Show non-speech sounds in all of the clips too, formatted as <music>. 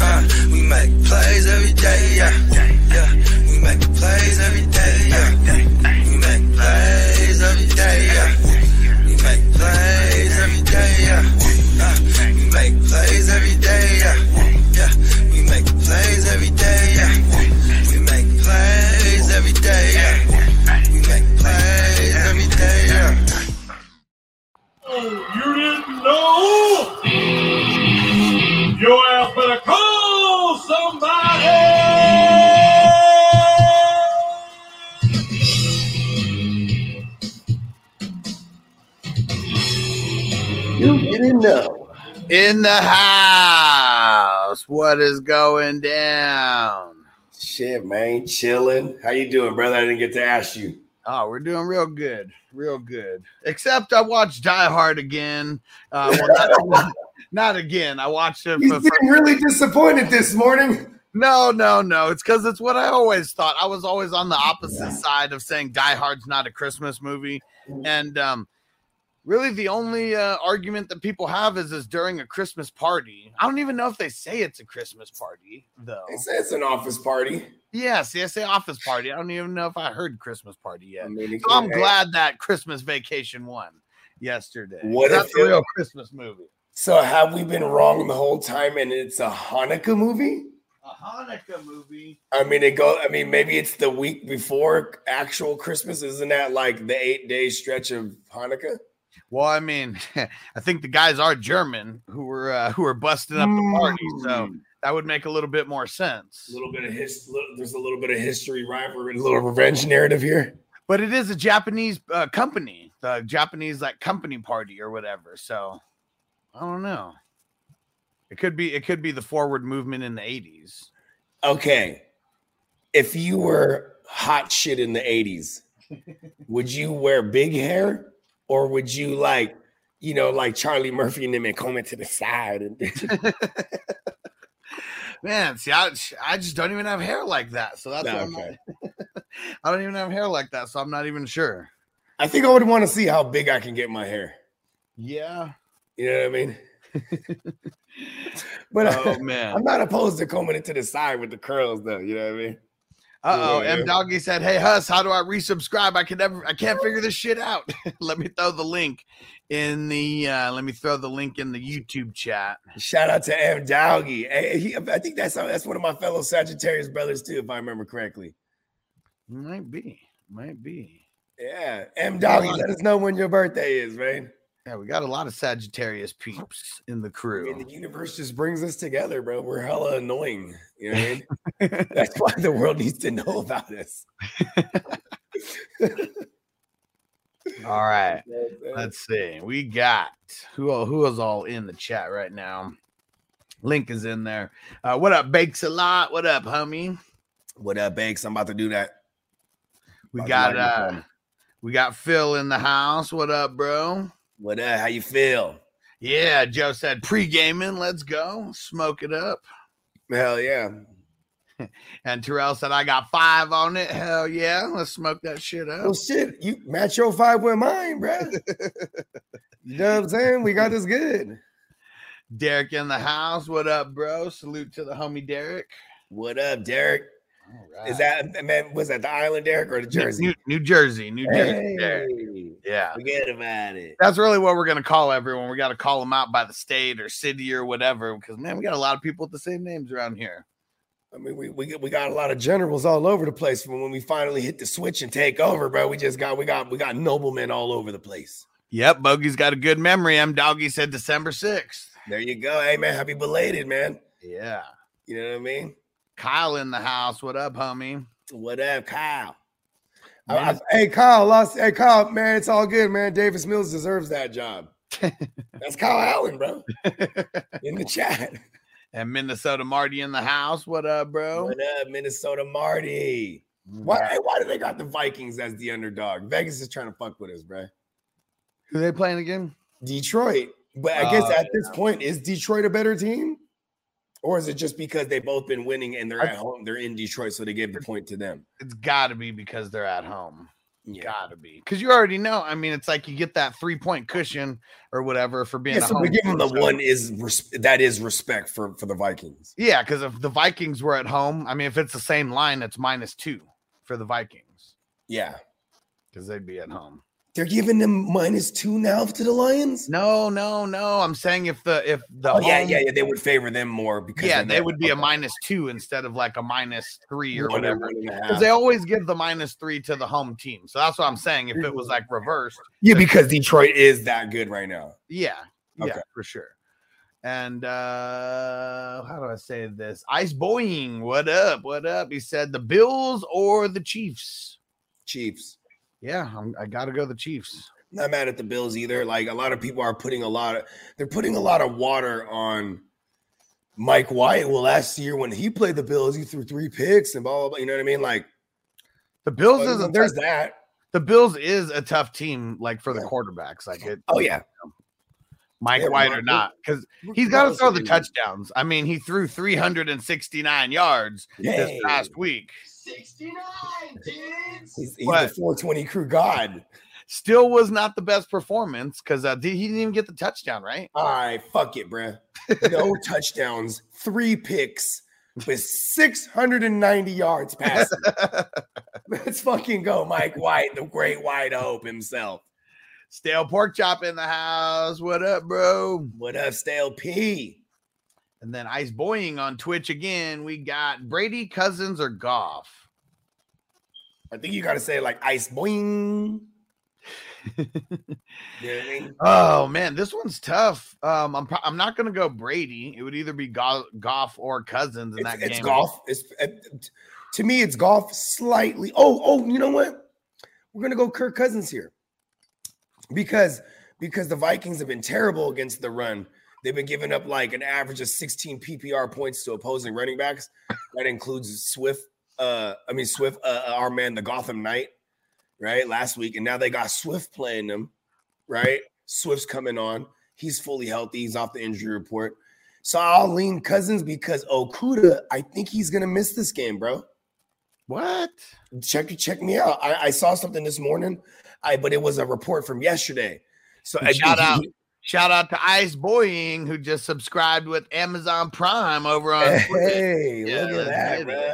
Uh, we make plays every day, yeah. Yeah, we make plays every day, yeah. We make plays every day, yeah. We make plays every day, yeah. Uh, we make plays every day, yeah. Yeah, we make plays every day, yeah. We make plays every day, yeah. We make plays every day, yeah. Oh, you didn't know? Your ass better call You didn't know. In the house, what is going down? Shit, man, chilling. How you doing, brother? I didn't get to ask you. Oh, we're doing real good, real good. Except I watched Die Hard again. Uh, well, not, <laughs> not again. I watched it. You seem really disappointed this morning. no, no, no. It's because it's what I always thought. I was always on the opposite side of saying Die Hard's not a Christmas movie, and um, really the only uh, argument that people have is is during a Christmas party. I don't even know if they say it's a Christmas party though. They say it's an office party. Yes, yes, say office party. I don't even know if I heard Christmas party yet. I mean, so I'm could- glad that Christmas Vacation won yesterday. What That's a real Christmas movie? So have we been wrong the whole time and it's a Hanukkah movie? A Hanukkah movie. I mean, it go. I mean, maybe it's the week before actual Christmas. Isn't that like the eight day stretch of Hanukkah? Well, I mean, <laughs> I think the guys are German who were uh, who were busting up the party, so that would make a little bit more sense. A little bit of his. There's a little bit of history, rivalry, a little revenge narrative here. But it is a Japanese uh, company, the Japanese like company party or whatever. So I don't know. It could be it could be the forward movement in the 80s. Okay, if you were hot shit in the '80s, <laughs> would you wear big hair or would you like, you know, like Charlie Murphy and them and comb it to the side? And <laughs> Man, see, I, I just don't even have hair like that. So that's No, I'm okay. not- <laughs> I don't even have hair like that, so I'm not even sure. I think I would want to see how big I can get my hair. Yeah. You know what I mean? <laughs> but Oh man. I'm not opposed to combing it to the side with the curls, though. You know what I mean? Uh oh. Yeah. M Doggy said, Hey Huss, how do I resubscribe? I can never I can't figure this shit out. <laughs> let me throw the link in the uh let me throw the link in the YouTube chat. Shout out to M Doggy. Hey, he- I think that's that's one of my fellow Sagittarius brothers too, if I remember correctly. Might be, might be. Yeah, M Doggy, let us know when your birthday is, man. Yeah, we got a lot of Sagittarius peeps in the crew. I mean, the universe just brings us together, bro. We're hella annoying. You know what I mean? <laughs> That's why the world needs to know about us. All right. <laughs> Let's see. We got who who is all in the chat right now. Link is in there. Uh, what up, Bakes a lot? What up, homie? What up, Bakes? I'm about to do that We got uh we got Phil in the house. What up, bro? What up? How you feel? Yeah, Joe said pre-gaming. Let's go. Smoke it up. Hell yeah. <laughs> And Terrell said, I got five on it. Hell yeah. Let's smoke that shit Well, up. shit, you match your five with mine, bro. <laughs> you know what I'm saying? We got this good. Derek in the house. What up, bro? Salute to the homie Derek. What up, Derek? All Is that man? Was that the island, Derek, or the Jersey? New, New Jersey? New Jersey. Derek. Hey, Yeah. forget about it. That's really what we're gonna call everyone. We got to call them out by the state or city or whatever, because man, we got a lot of people with the same names around here. I mean, we, we we got a lot of generals all over the place. From when we finally hit the switch and take over, bro, we just got we got we got noblemen all over the place. Yep, Bogey's got a good memory. M Doggy said December sixth. There you go. Hey man, happy belated, man. Yeah. You know what I mean? Kyle in the house. What up, homie? What up, Kyle? I- I- hey Kyle, lost. Hey Kyle, man, it's all good, man. Davis Mills deserves that job. <laughs> That's Kyle Allen, bro. <laughs> In the chat. and Minnesota Marty in the house. What up, bro? What up, Minnesota Marty? Why, why do they got the Vikings as the underdog? Vegas is trying to fuck with us, bro. Who they playing again? Detroit. But I guess Oh, at this point, is Detroit a better team? Or is it just because they've both been winning and they're at home? They're in Detroit, so they gave the point to them. It's got to be because they're at home. Yeah. Got to be because you already know. I mean, it's like you get that three point cushion or whatever for being Yeah, so home. we give them the. So- one is res- that is respect for for the Vikings. Yeah, because if the Vikings were at home, I mean, if it's the same line, it's minus two for the Vikings Yeah, because they'd be at home. They're giving them minus two now to the Lions. No, no, no. I'm saying if the if the Oh yeah, home- yeah, yeah. They would favor them more because yeah, they're they there. would be a Okay. minus two instead of like a minus three or One whatever. one and a Because they always give the minus three to the home team. So that's what I'm saying. If it was like reversed, Yeah, because Detroit is that good right now. yeah, yeah, Okay. for sure. And uh how do I say this? Ice Boeing, what up? What up? He said the Bills or the Chiefs. Chiefs. Yeah, I'm, I got to go the Chiefs. Not mad at the Bills either. Like a lot of people are putting a lot of they're putting a lot of water on Mike White. Well, last year when he played the Bills, he threw three picks and blah blah. blah you know what I mean? Like The Bills well, is a there's that. the Bills is a tough team, like for the Yeah. quarterbacks, like it. Oh yeah, Mike Yeah, White or not, because he's got to throw the touchdowns. I mean, he threw 369 yards this past week. 69, kids. He's, he's the 420 crew god. Still was not the best performance because uh, he didn't even get the touchdown, right? All right, fuck it, bruh. No <laughs> touchdowns, three picks with 690 yards passing. <laughs> Let's fucking go, Mike White, the great white hope himself. Stale pork chop in the house. What up, bro? What up, Stale P? And then Ice Boying on Twitch again. We got Brady Cousins or Goff. I think you got to say like ice boing. <laughs> You know I mean? Oh man, this one's tough. Um, I'm pro- I'm not gonna go Brady. It would either be Go- Goff or Cousins in It's, that it's game. Goff. It's uh, to me, it's Goff slightly. Oh, oh, you know what? We're gonna go Kirk Cousins here because because the Vikings have been terrible against the run. They've been giving up like an average of 16 PPR points to opposing running backs. That includes Swift. Uh, I mean Swift, uh, uh, our man, the Gotham Knight, right? Last week, and now they got Swift playing them, right? Swift's coming on. He's fully healthy. He's off the injury report. So I'll lean Cousins because Okudah, I think he's gonna miss this game, bro. What? Check check me out. I, I saw something this morning, I but it was a report from yesterday. So I shout out- he- Shout out to Ice Boying who just subscribed with Amazon Prime over on. Hey, Yeah, look at that, bro.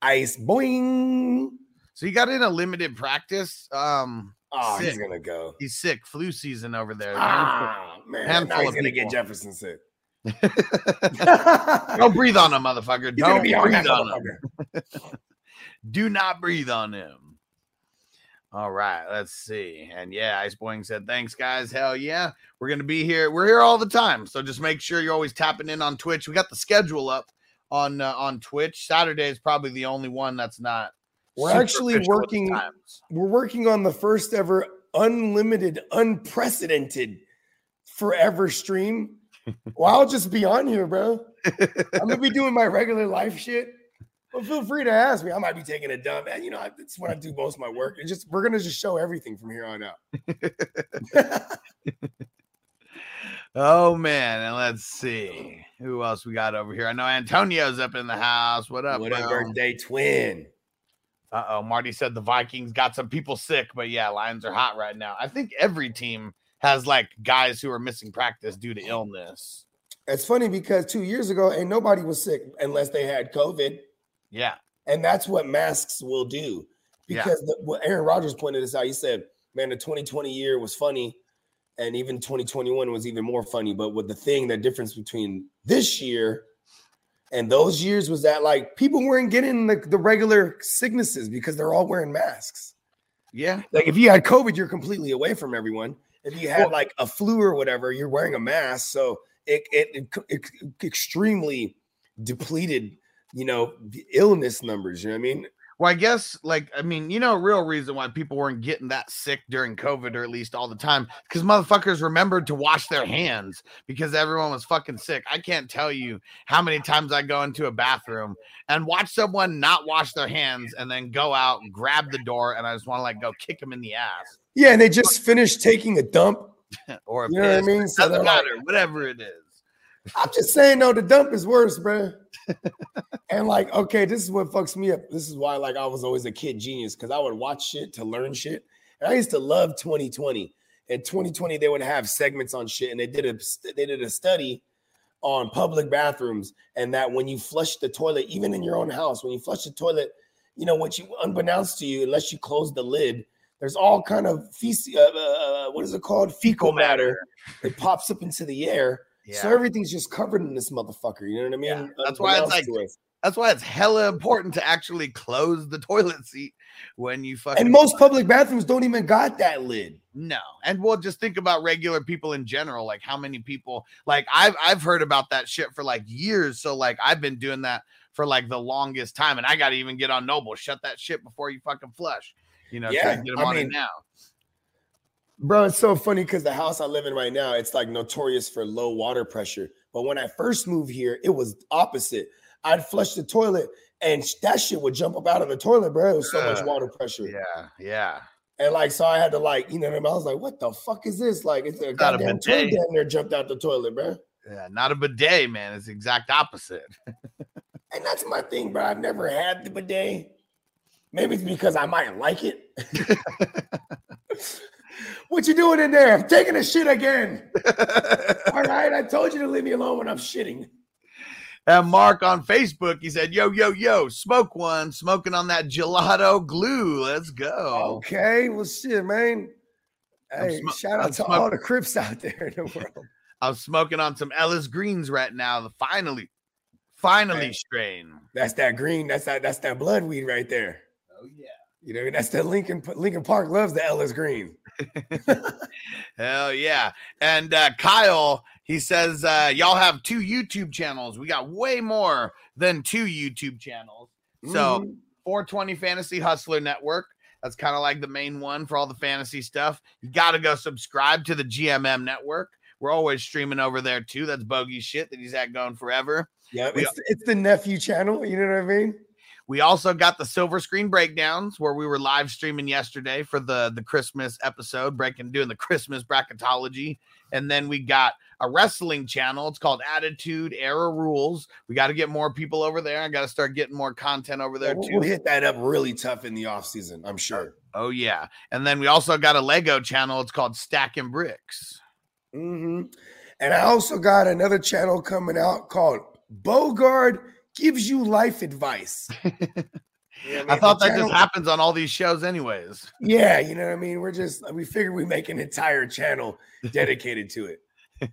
Ice Boying. So he got in a limited practice. Um, Oh, he's gonna go. he's sick, flu season over there. Ah, man, handful now he's gonna people. get Jefferson sick. <laughs> Don't breathe on him, motherfucker. He's Don't be on breathe that on him. <laughs> Do not breathe on him. All right, let's see. And yeah, Ice Boeing said, Thanks, guys. Hell yeah. We're gonna be here. We're here all the time. So just make sure you're always tapping in on Twitch. We got the schedule up on uh, on Twitch. Saturday is probably the only one that's not. We're actually official with the working- We're working on the first ever unlimited, unprecedented forever stream. <laughs> Well, I'll just be on here, bro. I'm gonna be doing my regular life shit. Well, feel free to ask me. I might be taking a dump. And you know, that's when I do most of my work. It's just we're gonna just show everything from here on out. <laughs> Oh man, and let's see who else we got over here. I know Antonio's up in the house. What up? what up, birthday twin? Uh oh, Marty said the Vikings got some people sick, but yeah, Lions are hot right now. I think every team has like guys who are missing practice due to illness. It's funny because two years ago, ain't nobody was sick unless they had COVID, Yeah, and that's what masks will do. Yeah. Because the, what Aaron Rodgers pointed this out. He said, "Man, the 2020 year was funny, and even 2021 was even more funny. But with the thing, the difference between this year." And those years was that like people weren't getting the, the regular sicknesses because they're all wearing masks. yeah, Like if you had COVID, you're completely away from everyone. If you had Well- like a flu or whatever, you're wearing a mask. So it it, it, it extremely depleted, you know, the illness numbers. You know what I mean? Well, I guess, like, I mean, you know, a real reason why people weren't getting that sick during COVID, or at least all the time, because motherfuckers remembered to wash their hands because everyone was fucking sick. I can't tell you how many times I go into a bathroom and watch someone not wash their hands and then go out and grab the door, and I just want to like go kick them in the ass Yeah, and they just finished taking a dump. <laughs> or a You know what I mean? So Doesn't they're like, matter, whatever it is. I'm just saying, though, the dump is worse, bro. and like, okay, this is what fucks me up. This is why, like, I was always a kid genius because I would watch shit to learn shit. And I used to love 2020. In 2020, they would have segments on shit, and they did a they did a study on public bathrooms, and that when you flush the toilet, even in your own house, when you flush the toilet, you know what you unbeknownst to you, unless you close the lid, there's all kind of feces. Uh, uh, what is it called? Fecal matter. It pops up into the air. Yeah. So everything's just covered in this motherfucker. You know what I mean? Yeah, that's why it's like- to. That's why it's hella important to actually close the <laughs> toilet seat when you fucking And most public bathrooms don't even got that lid. No. And we'll just think about regular people in general. Like how many people like I've I've heard about that shit for like years. So like I've been doing that for like the longest time. And I gotta even get on Noble. Shut that shit before you fucking flush. You know, Yeah, yeah, get them I on mean- it now. Bro, it's so funny because the house I live in right now, it's like notorious for low water pressure. But when I first moved here, it was opposite. I'd flush the toilet and that shit would jump up out of the toilet, bro. It was so much water pressure. Yeah, yeah. And like, so I had to like, you know what I mean? I was like, what the fuck is this? Like, it's a Not a goddamn toilet bidet. down there jumped out the toilet, bro. Yeah, not a bidet, man. It's the exact opposite. And that's my thing, bro. I've never had the bidet. Maybe it's because I might like it. <laughs> <laughs> what you doing in there? I'm taking a shit again. <laughs> All right, I told you to leave me alone when I'm shitting. And Mark on Facebook, he said, Yo, yo, yo, smoke one, smoking on that gelato glue. Let's go. Okay, well, shit, man. Hey, smo- shout out I'm to smoke- all the Crips out there in the world. I'm smoking on some Ellis Greens right now. The finally, finally Hey. strain. That's that green. That's that. That's that blood weed right there. Oh yeah. You know, that's the Lincoln. Lincoln Park loves the Ellis Green. <laughs> Hell yeah. And uh, Kyle, he says, uh, y'all have two YouTube channels. We got way more than two YouTube channels. So Mhm. 420 Fantasy Hustler Network. That's kind of like the main one for all the fantasy stuff. You got to go subscribe to the GMM network. We're always streaming over there too. That's bogey shit that he's had going forever. yeah, it's, it's the nephew channel. You know what I mean? We also got the silver screen breakdowns where we were live streaming yesterday for the the Christmas episode, breaking doing the Christmas bracketology. And then we got a wrestling channel. It's called Attitude Era Rules. We got to get more people over there. I got to start getting more content over there too. we'll hit that up really tough in the off season. I'm sure. Oh yeah. And then we also got a Lego channel. It's called Stacking Bricks. hmm And I also got another channel coming out called Bogard gives you life advice. <laughs> You know I mean? thought The that channel- just happens on all these shows anyways. Yeah, you know what I mean. We're just we figured we make an entire channel dedicated to it. <laughs>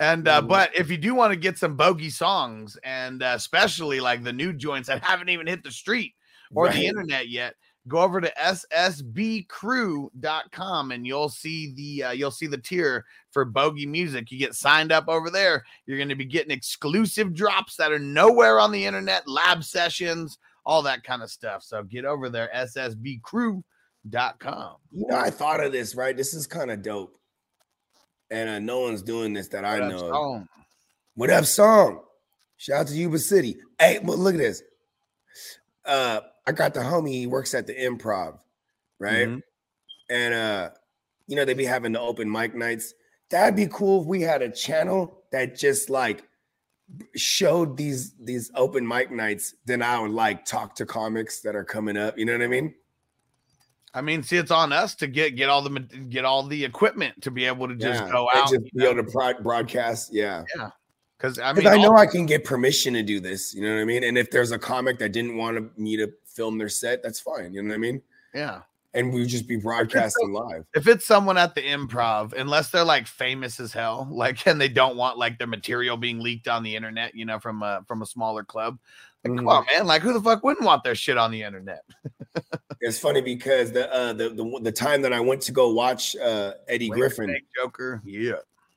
And uh, but if you do want to get some bogey songs, and uh, especially like the new joints that haven't even hit the street or Right. the internet yet, go over to ssbcrew.com and you'll see the uh, you'll see the tier for bogey music. You get signed up over there. You're going to be getting exclusive drops that are nowhere on the internet, lab sessions, all that kind of stuff. So get over there, ssbcrew.com. You know, I thought of this, right? This is kind of dope. And uh, no one's doing this that I What know. of. Stone? What up, song? Shout out to Yuba City. Hey, but look at this. uh, I got the homie. He works at the Improv, right? Mhm. And uh, you know they be having the open mic nights. That'd be cool if we had a channel that just like showed these these open mic nights. Then I would like talk to comics that are coming up. You know what I mean? I mean, see, it's on us to get get all the get all the equipment to be able to just Yeah, go and out. just you be know? able to broadcast. Yeah. Yeah. Because I mean, I know I can get permission to do this. You know what I mean? And if there's a comic that didn't want me to film their set, that's fine. You know what I mean? yeah. And we just be broadcasting live. If it's someone at the improv, unless they're like famous as hell, <laughs> like and they don't want like their material being leaked on the internet, you know, from a from a smaller club. Like, come Mhm. on, man! Like, who the fuck wouldn't want their shit on the internet? <laughs> It's funny because the uh the the, the time that I went to go watch uh Eddie Griffin. Joker, yeah.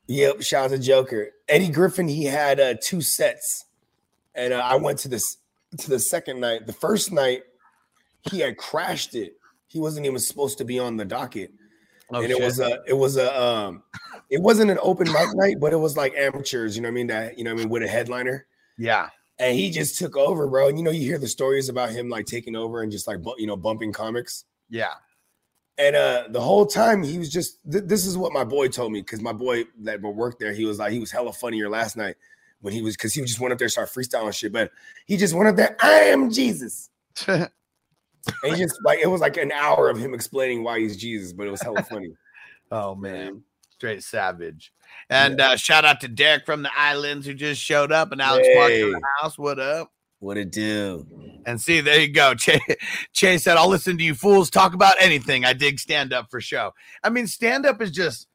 Yep, shout out to Joker. Eddie Griffin, he had uh two sets. And uh, I went to this to the second night. The first night, he had crashed it. He wasn't even supposed to be on the docket. Oh, and it shit. was a it was a um it wasn't an open mic night, but it was like amateurs, you know what I mean? That you know what I mean with a headliner. yeah, And he just took over, bro. And you know, you hear the stories about him like taking over and just like you know bumping comics. yeah. And uh the whole time he was just th- this is what my boy told me because my boy that worked there, he was like he was hella funnier last night when he was because he just went up there and started freestyling shit, but he just went up there, I am Jesus. <laughs> And he just like it was like an hour of him explaining why he's Jesus, but it was hella funny. <laughs> oh man, straight savage. And uh, shout out to Derek from the islands who just showed up, and Alex Mark in the house. What up? What it do? And see, there you go. <laughs> Che, che said, I'll listen to you fools talk about anything. I dig stand up for show. I mean, stand up is just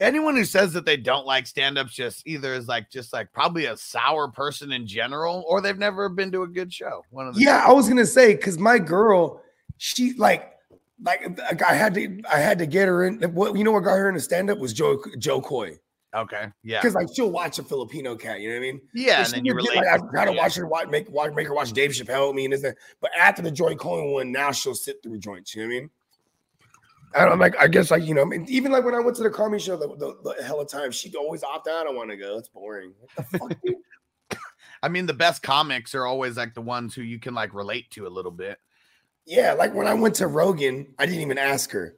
anyone who says that they don't like stand ups just either is like, just like probably a sour person in general, or they've never been to a good show. One of the Yeah, I was gonna say because my girl, she like, like like, I had to, I had to get her in. What you know what got her into stand up was Joe Jo Koy Okay. Yeah. because like she'll watch a Filipino cat. You know what I mean? Yeah. And then you would get. Like, I try to watch her watch make watch, make her watch Dave Chappelle with me and this and that. But after the Joy Cohen one, now she'll sit through joints. You know what I mean? I don't like. I guess like you know, I mean, even like when I went to the comedy show the, the, the hell of time, she'd always opt out. I don't want to go. It's boring. What the fuck? <laughs> I mean, the best comics are always like the ones who you can like relate to a little bit. Yeah, like when I went to Rogan, I didn't even ask her.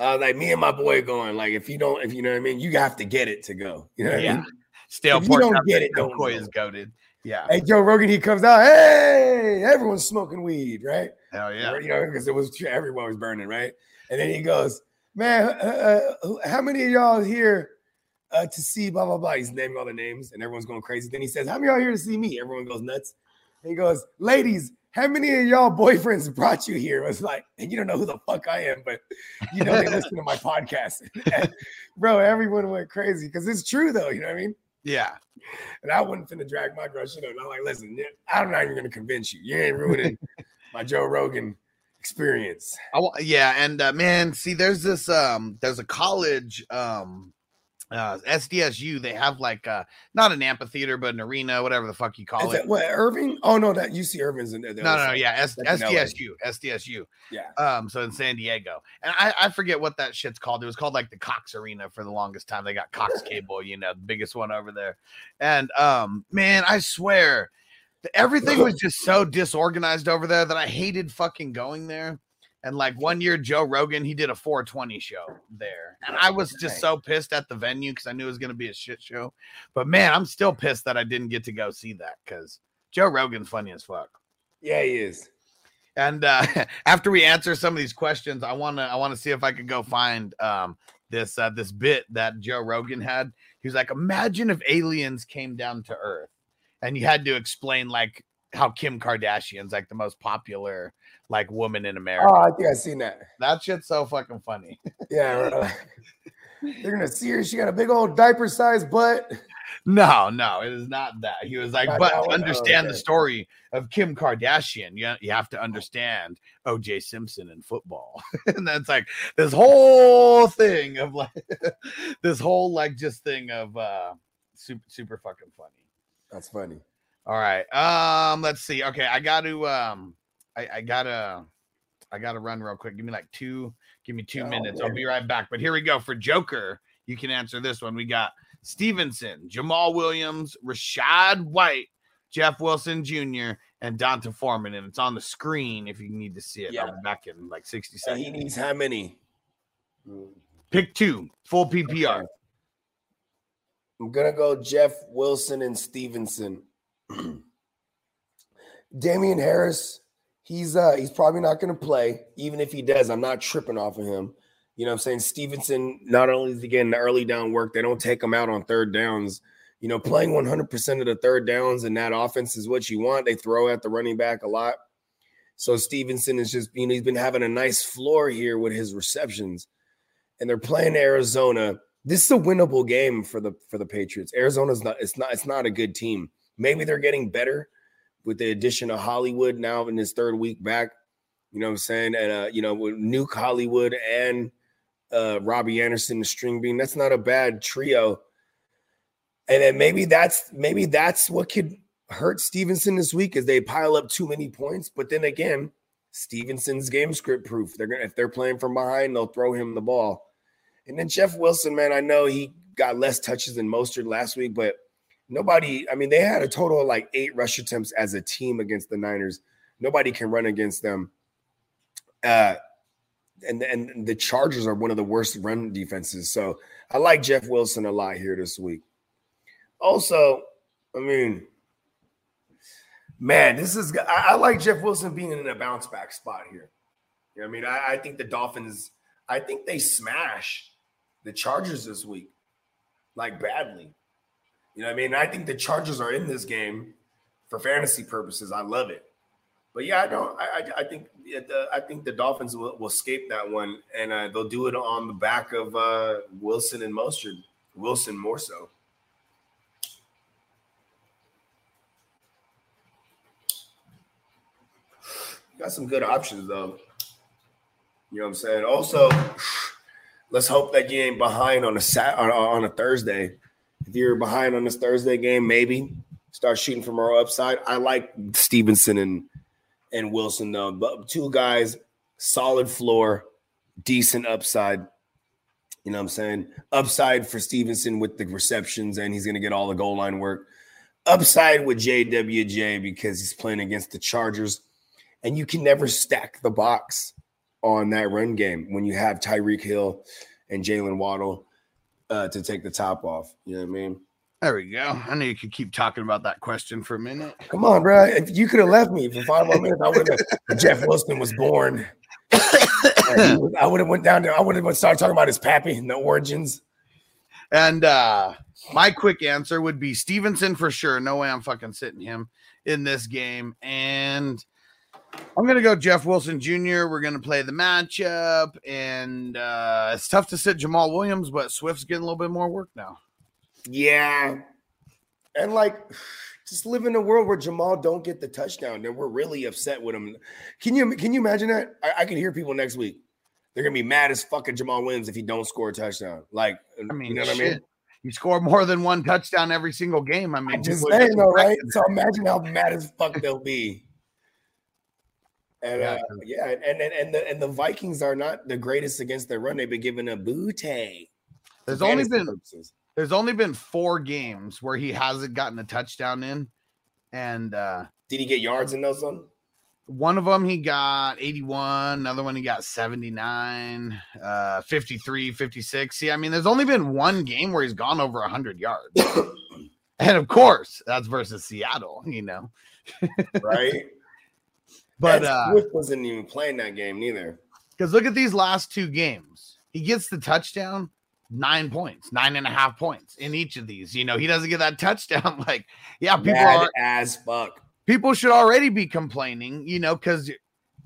Uh, like me and my boy going, like, if you don't, if you know what I mean, you have to get it to go. You know what I Yeah. mean? Stale If you pork don't get it, don't Coy is goaded. Yeah. Hey, Joe Rogan, he comes out, hey, everyone's smoking weed, right? Hell yeah. You know, because it was everyone was burning, right? And then he goes, man, uh, uh, how many of y'all here uh, to see blah blah blah? He's naming all the names, and everyone's going crazy. Then he says, how many of y'all here to see me? Everyone goes nuts. And he goes, ladies, how many of y'all boyfriends brought you here? It was like, and you don't know who the fuck I am, but you know they <laughs> listen to my podcast, <laughs> bro. Everyone went crazy because it's true though. You know what I mean? Yeah. And I wasn't finna drag my girl up. And I'm like, listen, I'm not even gonna convince you. You ain't ruining <laughs> my Joe Rogan experience. I yeah, and uh, man, see, there's this um, there's a college um, uh, SDSU. They have like uh, not an amphitheater, but an arena, whatever the fuck you call Is it. that what Irvine? Oh no, that UC Irvine's in there. no, no, no, yeah, S- That's in LA. SDSU, SDSU. Yeah. Um, so in San Diego, and I, I forget what that shit's called. It was called like the Cox Arena for the longest time. They got Cox <laughs> Cable, you know, the biggest one over there. And um, man, I swear, everything <laughs> was just so disorganized over there that I hated fucking going there. And like one year, Joe Rogan, he did a 420 show there, and I was just so pissed at the venue because I knew it was gonna be a shit show. But man, I'm still pissed that I didn't get to go see that because Joe Rogan's funny as fuck. Yeah, he is. And uh, <laughs> after we answer some of these questions, I want to I want to see if I could go find um, this uh, this bit that Joe Rogan had. He was like, "Imagine if aliens came down to Earth, and you had to explain like how Kim Kardashian's like the most popular like woman in America." Oh, I think I've seen that. that shit's so fucking funny. <laughs> Yeah, they're gonna see her. She got a big old diaper-sized butt. No, no, it is not that. He was like, Not but one? Oh, understand the story of Kim Kardashian, you, you have to understand OJ Simpson in football. <laughs> and that's like this whole thing of like <laughs> this whole like just thing of uh super super fucking funny. That's funny. All right. Um, let's see. Okay, I got to um I, I gotta I gotta run real quick. Give me like two, give me two Oh, minutes. I'll be right back. But here we go for Joker. You can answer this one. We got Stevenson, Jamaal Williams, Rachaad White, Jeff Wilson Jr. and D'Onta Foreman, and it's on the screen if you need to see it. Yeah. I'll be back in like 60 So seconds. he needs how many? Pick two, full PPR. I'm gonna go Jeff Wilson and Stevenson. <clears throat> Damien Harris, he's uh he's probably not gonna play. Even if he does, I'm not tripping off of him. You know I'm saying? Stevenson, not only is he getting the early down work, they don't take him out on third downs. You know, playing 100% of the third downs in that offense is what you want. They throw at the running back a lot. So Stevenson is just, you know, he's been having a nice floor here with his receptions. And they're playing Arizona. This is a winnable game for the for the Patriots. Arizona's not it's not it's not a good team. Maybe they're getting better with the addition of Hollywood now in his third week back. You know what I'm saying? And uh, you know, with Nuk Hollywood and uh Robbie Anderson, the string bean. That's not a bad trio. And then maybe that's maybe that's what could hurt Stevenson this week is they pile up too many points. But then again, Stevenson's game script proof. They're gonna if they're playing from behind, they'll throw him the ball. And then Jeff Wilson, man, I know he got less touches than Mostert last week, but nobody, I mean, they had a total of like eight rush attempts as a team against the Niners. Nobody can run against them. Uh and, and the Chargers are one of the worst run defenses. So I like Jeff Wilson a lot here this week. Also, I mean, man, this is I, I like Jeff Wilson being in a bounce back spot here. You know I mean? I, I think the Dolphins, I think they smash the Chargers this week, like badly. You know what I mean? I think the Chargers are in this game for fantasy purposes. I love it. But yeah, I don't. I I, I think yeah, the, I think the Dolphins will, will escape that one, and uh, they'll do it on the back of uh, Wilson and Mostert. Wilson more so. Got some good options though. You know what I'm saying? Also, let's hope that you ain't behind on a sat on, on a Thursday. If you're behind on this Thursday game, maybe start shooting from our upside. I like Stevenson and and Wilson though, but two guys, solid floor, decent upside. You know what I'm saying? Upside for Stevenson with the receptions, and he's gonna get all the goal line work. Upside with JWJ because he's playing against the Chargers, and you can never stack the box on that run game when you have Tyreek Hill and Jaylen Waddle uh, to take the top off. You know what I mean? There we go. I know you could keep talking about that question for a minute. Come on, bro. If you could have left me for five more minutes, I would have. Jeff Wilson was born. I would have went down to. I would have started talking about his pappy and the origins. And uh my quick answer would be Stevenson for sure. No way I'm fucking sitting him in this game. And I'm gonna go Jeff Wilson Jr. We're gonna play the matchup, and uh it's tough to sit Jamaal Williams, but Swift's getting a little bit more work now. Yeah, and like, just live in a world where Jamaal don't get the touchdown, then we're really upset with him. Can you can you imagine that? I, I can hear people next week. They're gonna be mad as fucking Jamaal Williams if he don't score a touchdown. Like, I mean, you know what I mean? You score more than one touchdown every single game. I mean, I'm just saying though, right? So imagine how mad as fuck they'll be. And Yeah. uh, yeah, and and and the and the Vikings are not the greatest against their run. They've been given a bootay. There's only been purposes. there's only been four games where he hasn't gotten a touchdown in, and uh Did he get yards in those one? one of them he got 81 another one he got 79 uh 53 56 see i mean there's only been one game where he's gone over 100 yards <coughs> and of course that's versus seattle you know Right? But And uh Swift wasn't even playing that game neither. because look at these last two games he gets the touchdown nine points nine and a half points in each of these you know he doesn't get that touchdown <laughs> like yeah people Mad are as fuck. people should already be complaining, you know, because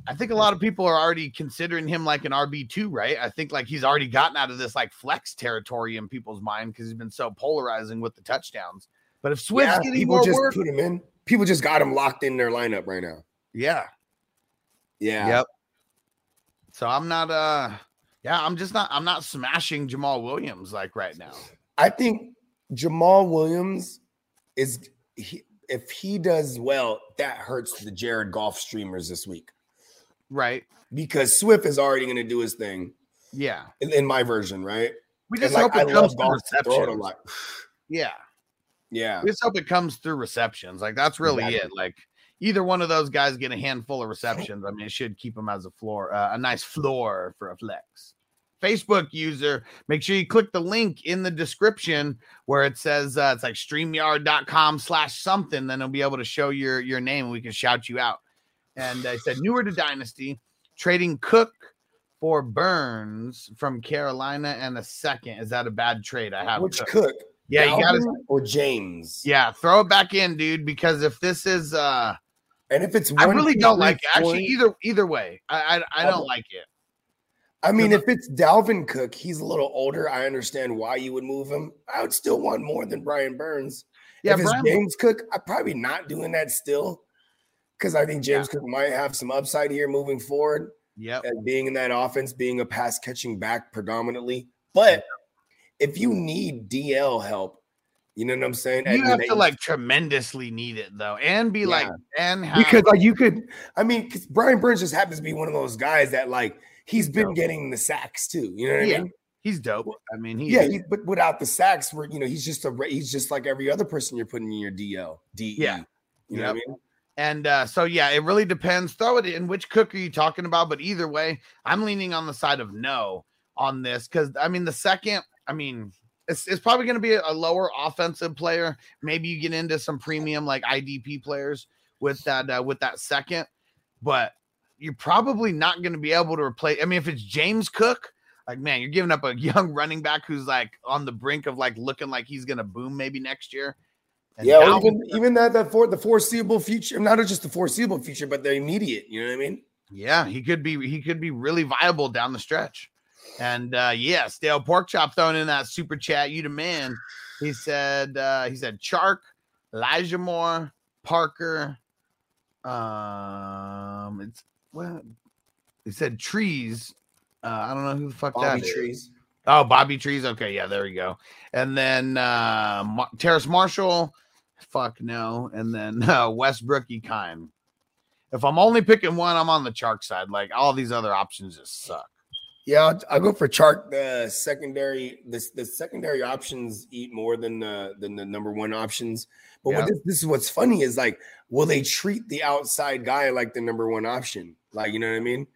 I think a lot of people are already considering him like an RB2, right? I think like he's already gotten out of this like flex territory in people's mind because he's been so polarizing with the touchdowns. But if Swift's Yeah, getting people more just work, put him in. People just got him locked in their lineup right now. yeah, Yeah. yep. So I'm not, uh, yeah, I'm just not, I'm not smashing Jamaal Williams like right now. I think Jamaal Williams is he, if he does well, that hurts the Jared Goff streamers this week Right? because Swift is already going to do his thing Yeah. in, in my version, right? We And just like, hope I it comes love to Goff to throw it a receptions. lot. <sighs> Yeah. Yeah. We just hope it comes through receptions. Like that's really Exactly. it. Like either one of those guys get a handful of <laughs> receptions. I mean, it should keep them as a floor, uh, a nice floor for a flex. Facebook user, make sure you click the link in the description where it says uh, it's like streamyard.com slash something. Then it'll be able to show your your name and we can shout you out. And I said newer to Dynasty, trading Cook for Burns from Carolina and a second. Is that a bad trade? I have Which Cook. cook? Yeah, you gotta Dalvin or James. yeah, throw it back in, dude, because if this is uh And if it's I really don't like it. Actually, either either way. I I, I Oh. don't like it. I mean, if it's Dalvin Cook, he's a little older. I understand why you would move him. I would still want more than Brian Burns. Yeah, if it's Brian- James Cook, I'm probably not doing that still because I think James Cook might have some upside here moving forward Yeah, and being in that offense, being a pass catching back predominantly. But if you need DL help, you know what I'm saying? You And have to like tremendously need it though, and be like Yeah. and have, because like you could, I mean, because Brian Burns just happens to be one of those guys that like he's been dope. getting the sacks too. You know what Yeah. I mean? he's dope. I mean, he Yeah, he, but without the sacks, where you know he's just a he's just like every other person you're putting in your DL, DE. Yeah. you know what I mean. And uh, so yeah, it really depends. Throw it in. Which cook are you talking about? But either way, I'm leaning on the side of no on this because I mean the second, I mean, it's, it's probably going to be a, lower offensive player. Maybe you get into some premium like IDP players with that uh, with that second, but you're probably not going to be able to replace. I mean, if it's James Cook, like man, you're giving up a <laughs> young running back who's like on the brink of like looking like he's going to boom maybe next year. And Yeah, Dalvin even even that that for the foreseeable future, not just the foreseeable future, but the immediate. You know what I mean? Yeah, he could be he could be really viable down the stretch. And uh yeah, stale pork chop thrown in that super chat. You the man. He said uh he said Chark, Elijah Moore, Parker. Um it's well he said trees. Uh I don't know who the fuck Bobby that is. trees. Oh, Bobby Trees. Okay, yeah, there we go. And then uh Ma- Terrace Marshall, fuck no. And then <laughs> uh, Westbrook Ikhine. If I'm only picking one, I'm on the Chark side. Like all these other options just suck. Yeah, I'll, I'll go for Chark. The secondary, the, the secondary options eat more than the than the number one options. But Yeah. what this, this is what's funny is like, will they treat the outside guy like the number one option? Like, you know what I mean?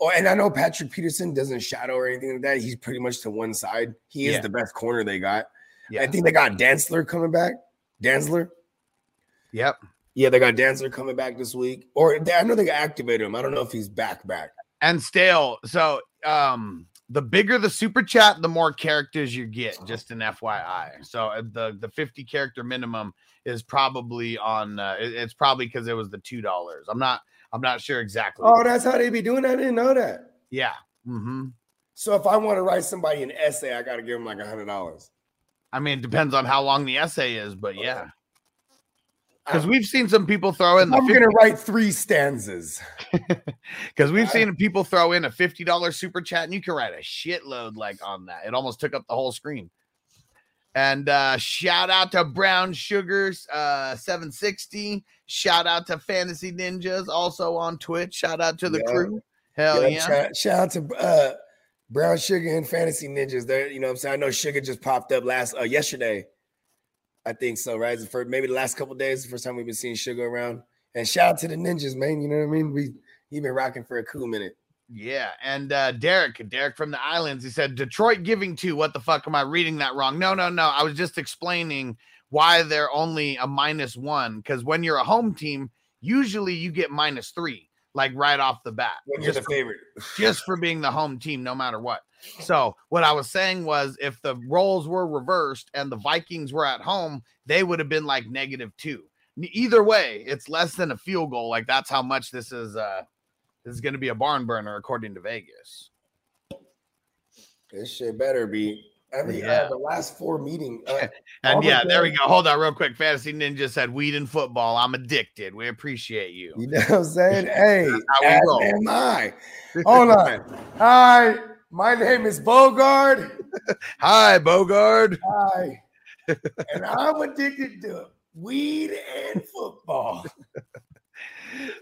Oh, and I know Patrick Peterson doesn't shadow or anything like that. He's pretty much to one side. He is Yeah. the best corner they got. Yeah. I think they got Dantzler coming back. Dantzler. Yep. Yeah, they got Dantzler coming back this week. Or they, I know they activated him. I don't know if he's back back. And stale. So um the bigger the super chat, the more characters you get, just an FYI. So uh, the the 50 character minimum is probably on uh, it- it's probably because it was the two dollars. I'm not I'm not sure exactly. Oh, that's how they be doing. That? I didn't know that. yeah. Mm-hmm. So if I want to write somebody an essay, I got to give them like a hundred dollars. I mean, it depends on how long the essay is, but yeah. Because we've seen some people throw in I'm gonna write three stanzas. <laughs> because we've seen people throw in a fifty dollars super chat, and you can write a shitload like on that. It almost took up the whole screen. And uh shout out to Brown Sugars uh 760. Shout out to Fantasy Ninjas also on Twitch. Shout out to the Yeah. crew. Hell Yeah, yeah. Shout, shout out to uh, Brown Sugar and Fantasy Ninjas. There, you know, what I'm saying I know Sugar just popped up last uh, yesterday. I think so, right? First, maybe the last couple days, the first time we've been seeing Sugar around. And shout out to the ninjas, man. You know what I mean? We you've been rocking for a cool minute. Yeah, and uh Derek, Derek from the islands, he said Detroit giving two. What the fuck am I reading that wrong? No, no, no. I was just explaining why they're only a minus one. Because when you're a home team, usually you get minus three, like right off the bat, When you're just, the favorite. just for being the home team, no matter what. So what I was saying was if the roles were reversed and the Vikings were at home, they would have been like negative two. Either way, it's less than a field goal. Like that's how much this is uh this is gonna be a barn burner according to Vegas. This shit better be every Yeah. uh, the last four meeting. Uh, <laughs> And yeah, there we go. Hold on, real quick. Fantasy Ninja said weed and football. I'm addicted. We appreciate you. you know what I'm saying? <laughs> Hey, how we roll. am I. <laughs> Hold on. Hi, my name is Bogard. <laughs> Hi, Bogard. Hi. and I'm addicted to weed and football. <laughs>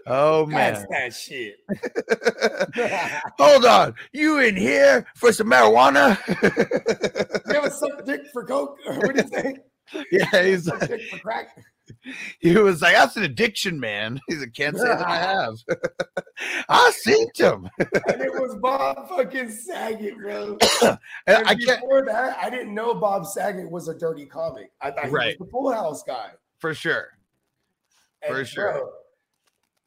Oh That's man. that shit. <laughs> Hold on. You in here for some marijuana? you ever suck dick for coke? What do you think? Yeah, he's That chick for crack. <laughs> he was like, that's an addiction, man. <laughs> He's like, can't say that I have. <laughs> I seen him. And it was Bob fucking Saget, bro. <coughs> And And I can't before that, I didn't know Bob Saget was a dirty comic. I thought he Right. was the Full House guy. for sure. And, For sure. bro,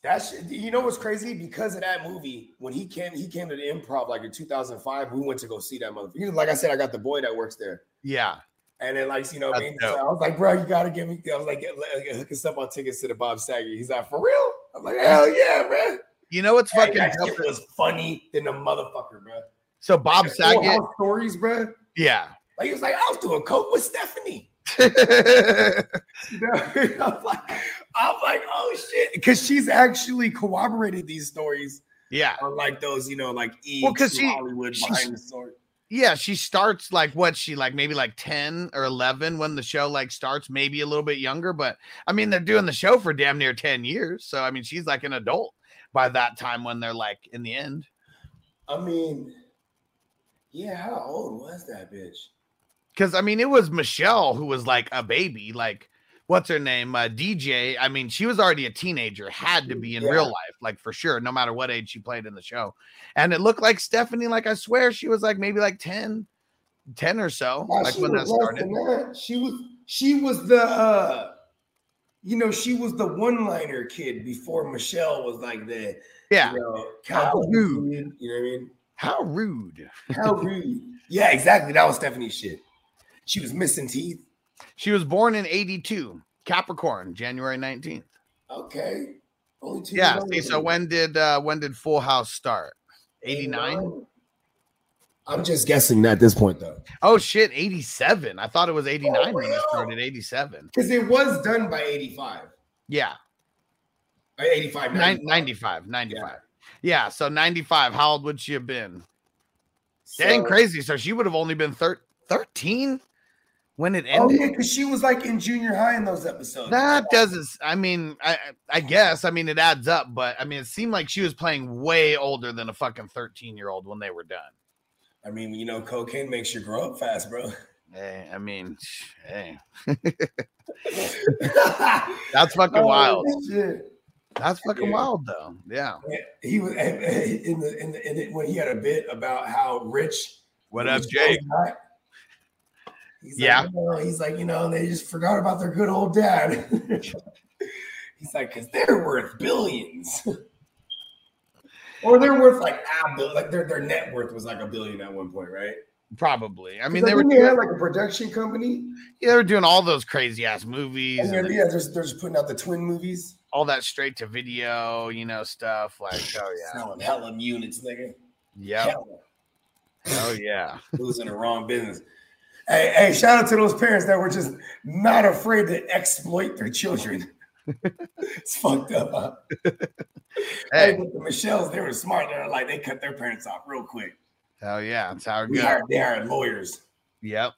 That's you know what's crazy because of that movie. When he came, he came to the improv like in 2005. We went to go see that motherfucker. Like I said, I got the boy that works there. Yeah. And then, like, you know, what I mean? So. I was like, bro, you gotta give me. I was like, like, hook us up on tickets to the Bob Saget. He's like, for real? I'm like, hell yeah, man. You know what's fucking that shit was funny than a motherfucker, bro. So Bob Full Saget, stories, bro. yeah. Like he was like, I was doing coke with Stephanie. <laughs> <laughs> I'm like, I'm like, oh shit, because she's actually corroborated these stories yeah. on like those, you know, like E Well, she- Hollywood behind the story. Yeah, she starts like what she like maybe like 10 or 11 when the show like starts, maybe a little bit younger, but I mean they're doing the show for damn near 10 years. So I mean she's like an adult by that time when they're like in the end. I mean, yeah, how old was that bitch? Cuz I mean it was Michelle who was like a baby, like what's her name? Uh, DJ. I mean, she was already a teenager, had to be in real life, like for sure, no matter what age she played in the show. And it looked like Stephanie, like I swear she was like maybe like 10, 10 or so, Nah, like she when that was started. that. She was she was the uh you know, she was the one-liner kid before Michelle was like the Yeah. you know, How rude. kid, You know what I mean? How rude. How rude. Yeah, exactly. That was Stephanie's shit. She was missing teeth. She was born in 82, Capricorn, January 19th. Okay. Only two Yeah. See, so when did uh when did Full House start? 89? I'm just guessing at this point though. Oh shit, 87. I thought it was 89 Oh, when it started. 87. Because it was done by 85. Yeah. Or 85, Nine, 95. 95. 95. Yeah. So 95. How old would she have been? So- Dang crazy. So she would have only been thir- 13 when it ended. Oh ended. yeah, because she was like in junior high in those episodes. That doesn't. I mean, I I guess. I mean, it adds up, but I mean, it seemed like she was playing way older than a fucking thirteen year old when they were done. I mean, you know, cocaine makes you grow up fast, bro. Hey, I mean, hey, <laughs> that's fucking Oh, wild. shit. That's fucking Yeah. wild, though. Yeah. Yeah, He was eh, eh, in the, in the in the when he had a bit about how rich. What up, Jake? not. He's Yeah. Like, you know, he's like, you know, they just forgot about their good old dad. <laughs> he's like, because they're worth billions. <laughs> or they're worth like a bill, like their, their net worth was like a billion at one point, right? Probably. I mean, they were think doing, had like a production company. yeah, they were doing all those crazy ass movies, And and they're, yeah, they're, they're just putting out the twin movies, all that straight to video, you know, stuff like, oh yeah, selling hella units, nigga. yep, Hella. oh yeah, <laughs> who's in the wrong business. Hey, hey, shout out to those parents that were just not afraid to exploit their children. <laughs> it's fucked up. Huh? Hey, hey, but the Michelles, they were smart. They're like, they cut their parents off real quick. hell yeah, that's how it We goes. hired, they hired lawyers. Yep.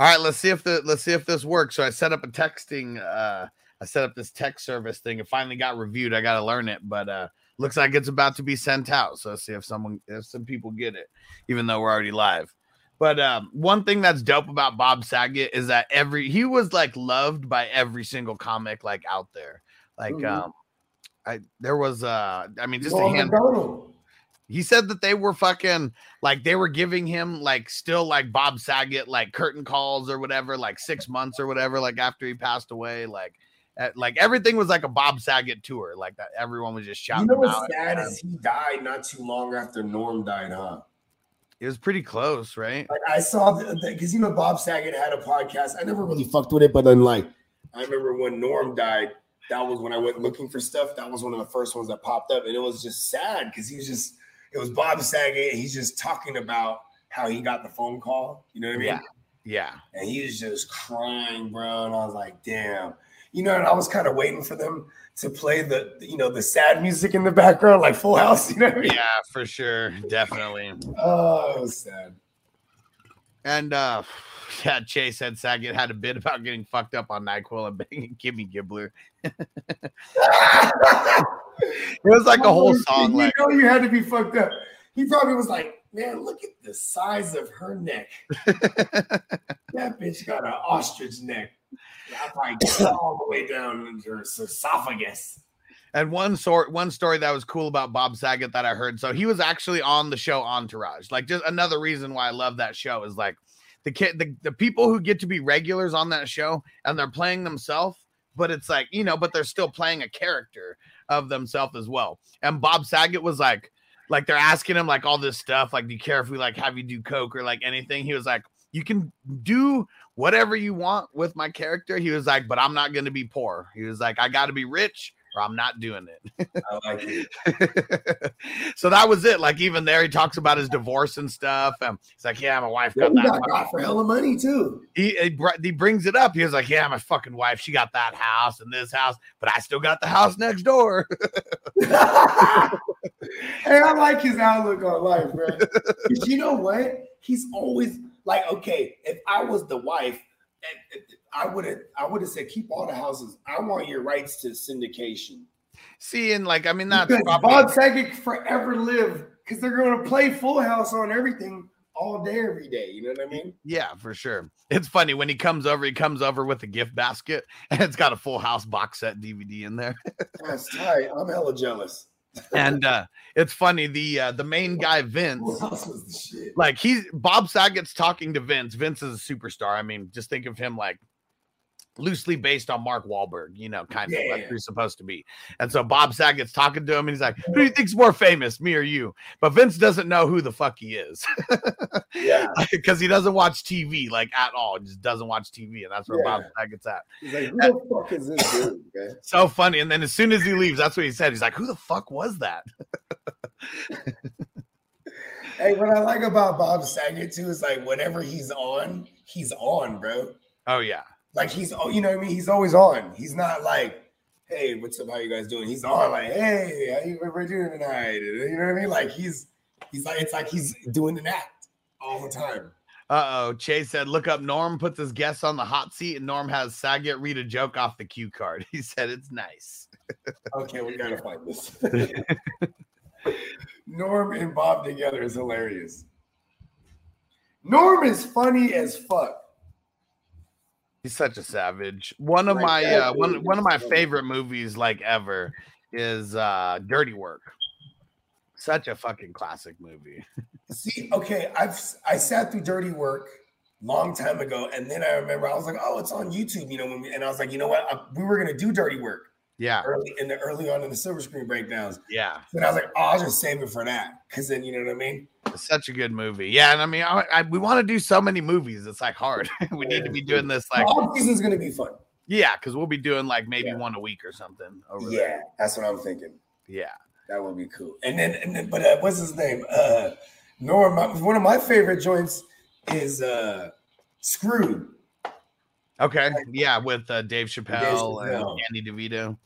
All right, let's see if the let's see if this works. So I set up a texting uh I set up this text service thing. It finally got reviewed. I got to learn it, but uh looks like it's about to be sent out. So let's see if someone if some people get it even though we're already live. But um one thing that's dope about Bob Saget is that every he was like loved by every single comic like out there. Like Mhm. um I there was uh I mean just a Norm hand Macdonald. he said that they were fucking like they were giving him like still like Bob Saget like curtain calls or whatever, like six months or whatever, like after he passed away. Like, at, like everything was like a Bob Saget tour, like that. Everyone was just shouting. You know what's sad is he died not too long after Norm died, huh? It was pretty close, right? Like I saw the because you know Bob Saget had a podcast. I never really fucked with it, but then like I remember when Norm died, that was when I went looking for stuff. That was one of the first ones that popped up, and it was just sad because he was just it was Bob Saget. And he's just talking about how he got the phone call. You know what I mean? Yeah. Yeah. And he was just crying, bro. And I was like, damn. You know, and I was kind of waiting for them to play the you know the sad music in the background, like Full House. You know I mean? Yeah, for sure. Definitely. Oh, it was sad. And uh yeah, Chase said Saget had a bit about getting fucked up on NyQuil and banging Kimmy Gibbler. <laughs> It was like a whole You song, like know, you had to be fucked up. He probably was like, man, look at the size of her neck. <laughs> that bitch got an ostrich neck. I probably <coughs> all the way down into her esophagus. And one sort one story that was cool about Bob Saget that I heard. So he was actually on the show Entourage. Like just another reason why I love that show is like the kid the, the people who get to be regulars on that show and they're playing themselves, but it's like, you know, but they're still playing a character of themselves as well. And Bob Saget was like, like they're asking him like all this stuff, like, do you care if we like have you do coke or like anything? He was like, you can do whatever you want with my character. He was like, but I'm not going to be poor. He was like, I got to be rich or I'm not doing it. I like it. <laughs> so that was it. Like even there, he talks about his divorce and stuff. And he's like, "Yeah, my wife got we that." got got for hella money too. He, he br- he brings it up. He was like, "Yeah, my fucking wife, she got that house and this house, but I still got the house next door." <laughs> hey, I like his outlook on life, bro. 'Cause you know what? He's always like, okay, if I was the wife, I would have, I would have said, keep all the houses. I want your rights to syndication. See, and like, I mean, that's Because Bob Saget forever live because they're going to play Full House on everything all day, every day. You know what I mean? yeah, for sure. It's funny when he comes over. He comes over with a gift basket, <laughs> and it's got a Full House box set DVD in there. <laughs> That's tight. I'm hella jealous. And uh it's funny the uh the main guy Vince. Full House was the shit. like he's Bob Saget's talking to Vince. Vince is a superstar. I mean, just think of him like loosely based on Mark Wahlberg, you know, kind of like Yeah. he's supposed to be. And so Bob Saget's talking to him and he's like, Who do you think's more famous, me or you? But Vince doesn't know who the fuck he is Yeah. <laughs> because he doesn't watch TV like at all. He just doesn't watch TV. And that's where Bob Yeah. Saget's at. He's like, who the fuck is this dude? man? <laughs> So funny. And then as soon as he leaves, that's what he said. He's like, Who the fuck was that? <laughs> Hey, what I like about Bob Saget too is like whenever he's on, he's on, bro. Oh, yeah. Like he's, oh, you know what I mean? He's always on. He's not like, hey, what's up? How you guys doing? He's on like, hey, how you we're doing tonight? You know what I mean? Like he's, he's like, it's like he's doing an act all the time. Uh oh. Chase said, look up Norm puts his guests on the hot seat, and Norm has Saget read a joke off the cue card. <laughs> He said it's nice. Okay, we gotta find this. <laughs> Norm and Bob together is hilarious. Norm is funny as fuck. He's such a savage. One of Like, my uh, one one of my favorite movies like ever is uh Dirty Work. Such a fucking classic movie. See, okay, I've I sat through Dirty Work long time ago, and then I remember I was like, oh, it's on YouTube, you know, when we, and I was like, you know what, I, we were gonna do Dirty Work Yeah, early in the early on in the silver screen breakdowns, yeah. and I was like, oh, I'll just save it for that, because then you know what I mean. It's such a good movie. Yeah, and I mean, I, I, we want to do so many movies. It's like hard. <laughs> we need to be doing this like All season's gonna be fun. yeah, because we'll be doing like maybe Yeah. one a week or something Yeah, there. that's what I'm thinking. Yeah. That would be cool. And then, and then but uh, what's his name? Uh, Norm. One of my favorite joints is uh, Screwed. Okay. Yeah, with uh, Dave Chappelle, Chappelle. and Andy DeVito.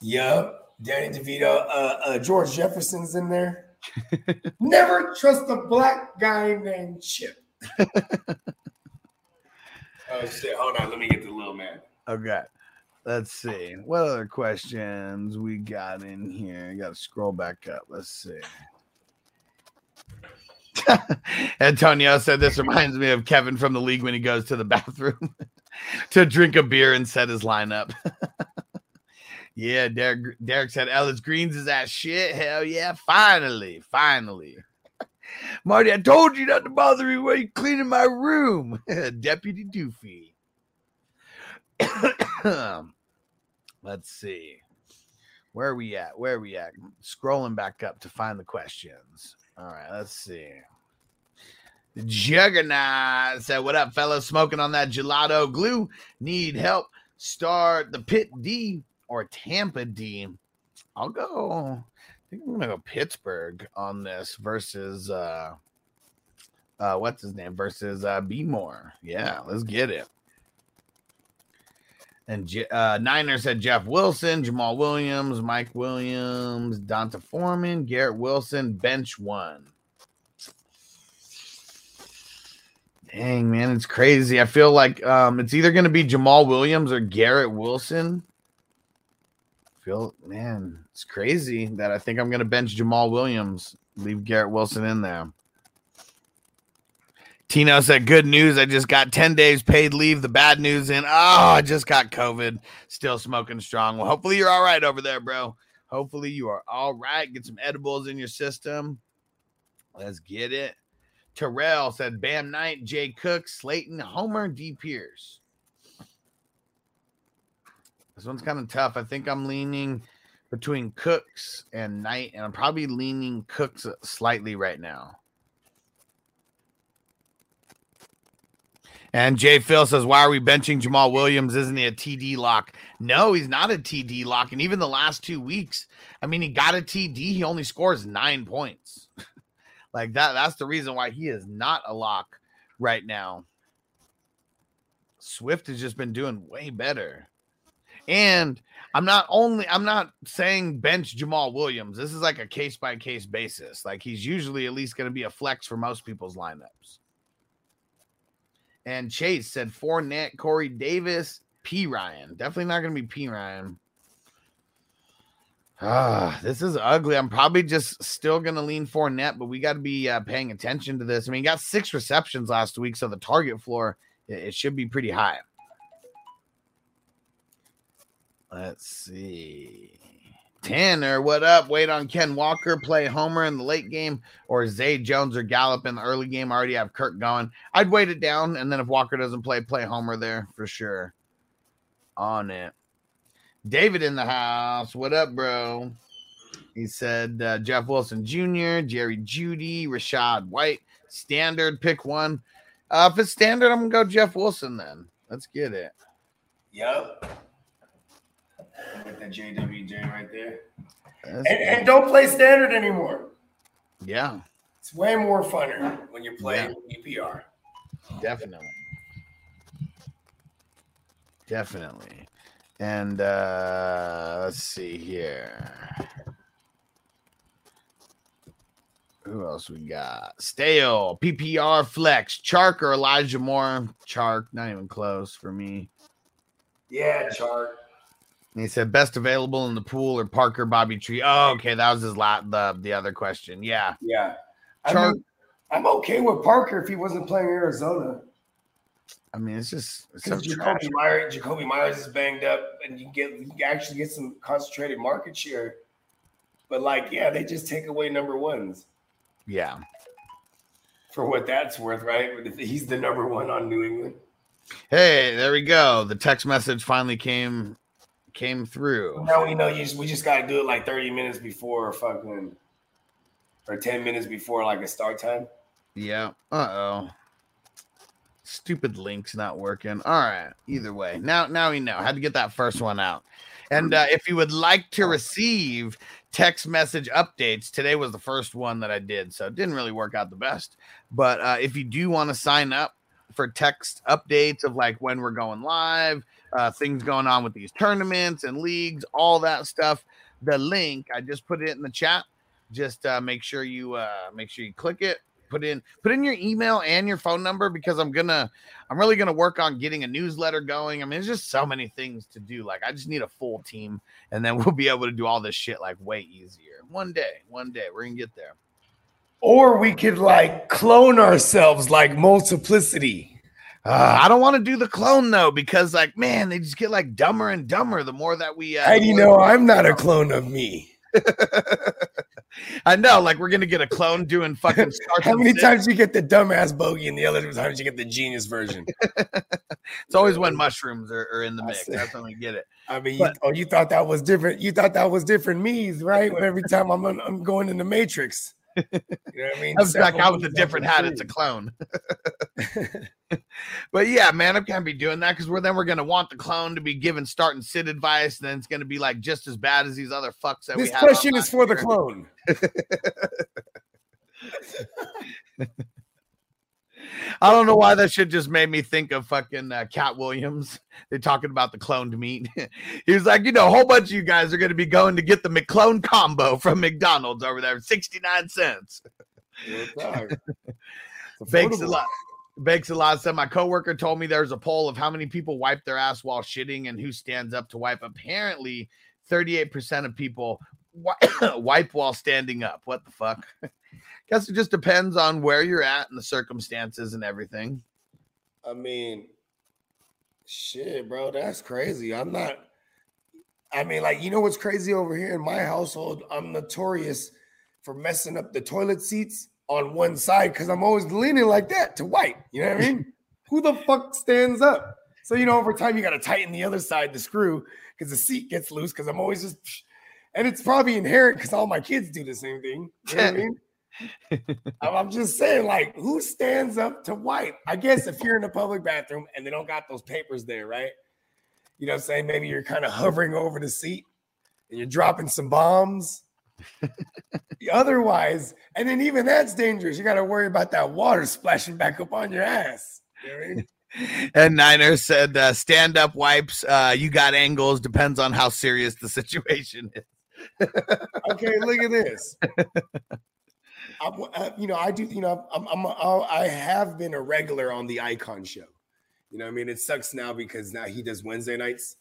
Yup. Danny DeVito. Uh, uh, George Jefferson's in there. <laughs> Never trust a black guy named Chip. <laughs> oh shit! Hold on. Let me get the little man. Okay. Let's see. What other questions we got in here? I gotta scroll back up. Let's see. <laughs> Antonio said this reminds me of Kevin from the league when he goes to the bathroom to drink a beer and set his lineup. Yeah, Derek Derek said Ellis Greens is that shit. Hell yeah, finally, finally. <laughs> Marty, I told you not to bother me while you cleaning my room. <laughs> Deputy Doofy. <coughs> Let's see. Where are we at? Where are we at? Scrolling back up to find the questions. All right, let's see. Juggernaut said, What up, fellas? Smoking on that gelato glue. Need help. Start the pit D or Tampa D. I'll go. I think I'm gonna go Pittsburgh on this versus uh uh what's his name versus uh B More. Yeah, let's get it. And uh, Niner said Jeff Wilson, Jamaal Williams, Mike Williams, D'Onta Foreman, Garrett Wilson, bench one. Dang, man, it's crazy. I feel like um, it's either going to be Jamaal Williams or Garrett Wilson. Feel, man, it's crazy that I think I'm to bench Jamaal Williams, leave Garrett Wilson in there. Tino said, Good news. I just got 10 days paid leave. The bad news in, oh, I just got COVID. Still smoking strong. Well, hopefully you're all right over there, bro. Hopefully you are all right. Get some edibles in your system. Let's get it. Terrell said, Bam Knight, Jay Cook, Slayton, Homer, D. Pierce. This one's kind of tough. I think I'm leaning between Cooks and Knight, and I'm probably leaning Cooks uh, slightly right now. And Jay Phil says, Why are we benching Jamaal Williams? Isn't he a TD lock? No, he's not a TD lock. And even the last two weeks, I mean, he got a TD, he only scores nine points. <laughs> like that, that's the reason why he is not a lock right now. Swift has just been doing way better. And I'm not only I'm not saying bench Jamaal Williams. This is like a case by case basis. Like he's usually at least going to be a flex for most people's lineups. And Chase said Fournette, Corey Davis, Perine. Definitely not going to be Perine. Ah, this is ugly. I'm probably just still going to lean Fournette, but we got to be uh, paying attention to this. I mean, got six receptions last week, so the target floor it, it should be pretty high. Let's see. Tanner, what up? Wait on Ken Walker, play Homer in the late game, or Zay Jones or Gallup in the early game. I already have Kirk going. I'd wait it down, and then if Walker doesn't play, play Homer there for sure. On it. David in the house. What up, bro? He said uh, Jeff Wilson Jr., Jerry Jeudy, Rachaad White. Standard, pick one. Uh, if it's standard, I'm gonna go Jeff Wilson then. Let's get it. Yep. Get the JWJ right there. And, and, don't play standard anymore. Yeah. It's way more funner when you play yeah. PPR. Definitely. Definitely. And uh let's see here. Who else we got? Stale, PPR Flex, Chark or Elijah Moore. Chark, not even close for me. Yeah, Chark. And he said best available in the pool or Parker Bobby Tree. Oh, okay, that was his la- the the other question. Yeah, yeah. I mean, I'm okay with Parker if he wasn't playing Arizona. I mean, it's just because Jakobi Meyers, Jakobi Meyers is banged up, and you get you actually get some concentrated market share. But like, yeah, they just take away number ones. Yeah. For what that's worth, right? He's the number one on New England. Hey, there we go. The text message finally came came through. Now we know you. Just, we just got to do it like thirty minutes before fucking, or ten minutes before like a start time. Yeah. Uh oh. Stupid links not working. All right. Either way, now now we know. Had to get that first one out. And uh, if you would like to receive text message updates, today was the first one that I did, so it didn't really work out the best. But uh, if you do want to sign up for text updates of like when we're going live, uh, things going on with these tournaments and leagues, all that stuff. The link I just put it in the chat. Just uh, make sure you uh, make sure you click it. Put in put in your email and your phone number because I'm gonna I'm really gonna work on getting a newsletter going. I mean, there's just so many things to do. Like I just need a full team, and then <laughs> we'll be able to do all this shit like way easier. One day, one day we're gonna get there. Or we could like clone ourselves like multiplicity. Uh, I don't want to do the clone though because, like, man, they just get like dumber and dumber the more that we. Uh, How do you know I'm not a clone of me? <laughs> I know, like, we're gonna get a clone doing fucking. <laughs> How many times you get the dumbass bogey, and the other times you get the genius version? <laughs> it's always when mushrooms are, are in the mix. That's when we get it. I mean, but, you, oh, you thought that was different. You thought that was different me's, right? Every time I'm I'm going in the matrix. You know what I mean? <laughs> Comes back out with a different hat. It's a clone. <laughs> <laughs> but yeah, man, I can't be doing that because we're then we're gonna want the clone to be given start and sit advice, and then it's gonna be like just as bad as these other fucks that this we have. This question is for the clone. I don't know why that shit just made me think of fucking uh, Katt Williams. <laughs> They're talking about the cloned meat. <laughs> he was like, you know, a whole bunch of you guys are going to be going to get the McClone combo from McDonald's over there, 69 cents. <laughs> Bakes a lot. Bakes a lot said my coworker told me there's a poll of how many people wipe their ass while shitting and who stands up to wipe. Apparently, 38% of people <coughs> wipe while standing up. What the fuck? Guess it just depends on where you're at and the circumstances and everything. I mean, shit, bro, that's crazy. I'm not. I mean, like, you know what's crazy over here in my household? I'm notorious for messing up the toilet seats on one side because I'm always leaning like that to wipe. You know what I mean? <laughs> Who the fuck stands up? So you know, over time you got to tighten the other side the screw because the seat gets loose. Because I'm always just, and it's probably inherent because all my kids do the same thing. You know what I <laughs> mean? I'm just saying, like, who stands up to wipe? I guess if you're in a public bathroom and they don't got those papers there, right? You know what I'm saying? Maybe you're kind of hovering over the seat and you're dropping some bombs. <laughs> Otherwise, and then even that's dangerous. You got to worry about that water splashing back up on your ass. You know I mean? And Niner said, uh, "Stand up wipes. Uh, you got angles. Depends on how serious the situation is." <laughs> okay, look at this. <laughs> I, uh, you know, I do. You know, I'm, I'm a, I have been a regular on the Icon show. You know, I mean, it sucks now because now he does Wednesday nights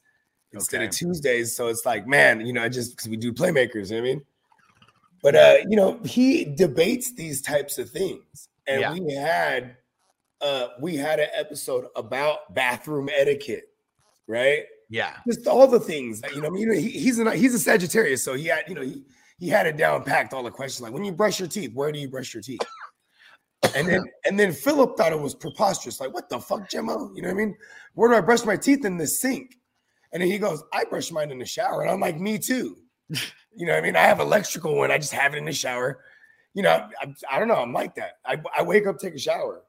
instead of Tuesdays. So it's like, man, you know, I just because we do playmakers. You know what I mean? But uh, you know, he debates these types of things, and Yeah. we had uh, we had an episode about bathroom etiquette, right? Yeah, just all the things that, you know. I mean, you know, he, he's a he's a Sagittarius, so he had you know he he had it down packed. All the questions like when you brush your teeth, where do you brush your teeth? And then and then Philip thought it was preposterous. Like, what the fuck, Gemmo? You know what I mean? Where do I brush my teeth in the sink? And then he goes, I brush mine in the shower, and I'm like, me too. You know what I mean? I have electrical one. I just have it in the shower. You know, I, I don't know. I'm like that. I, I wake up, take a shower.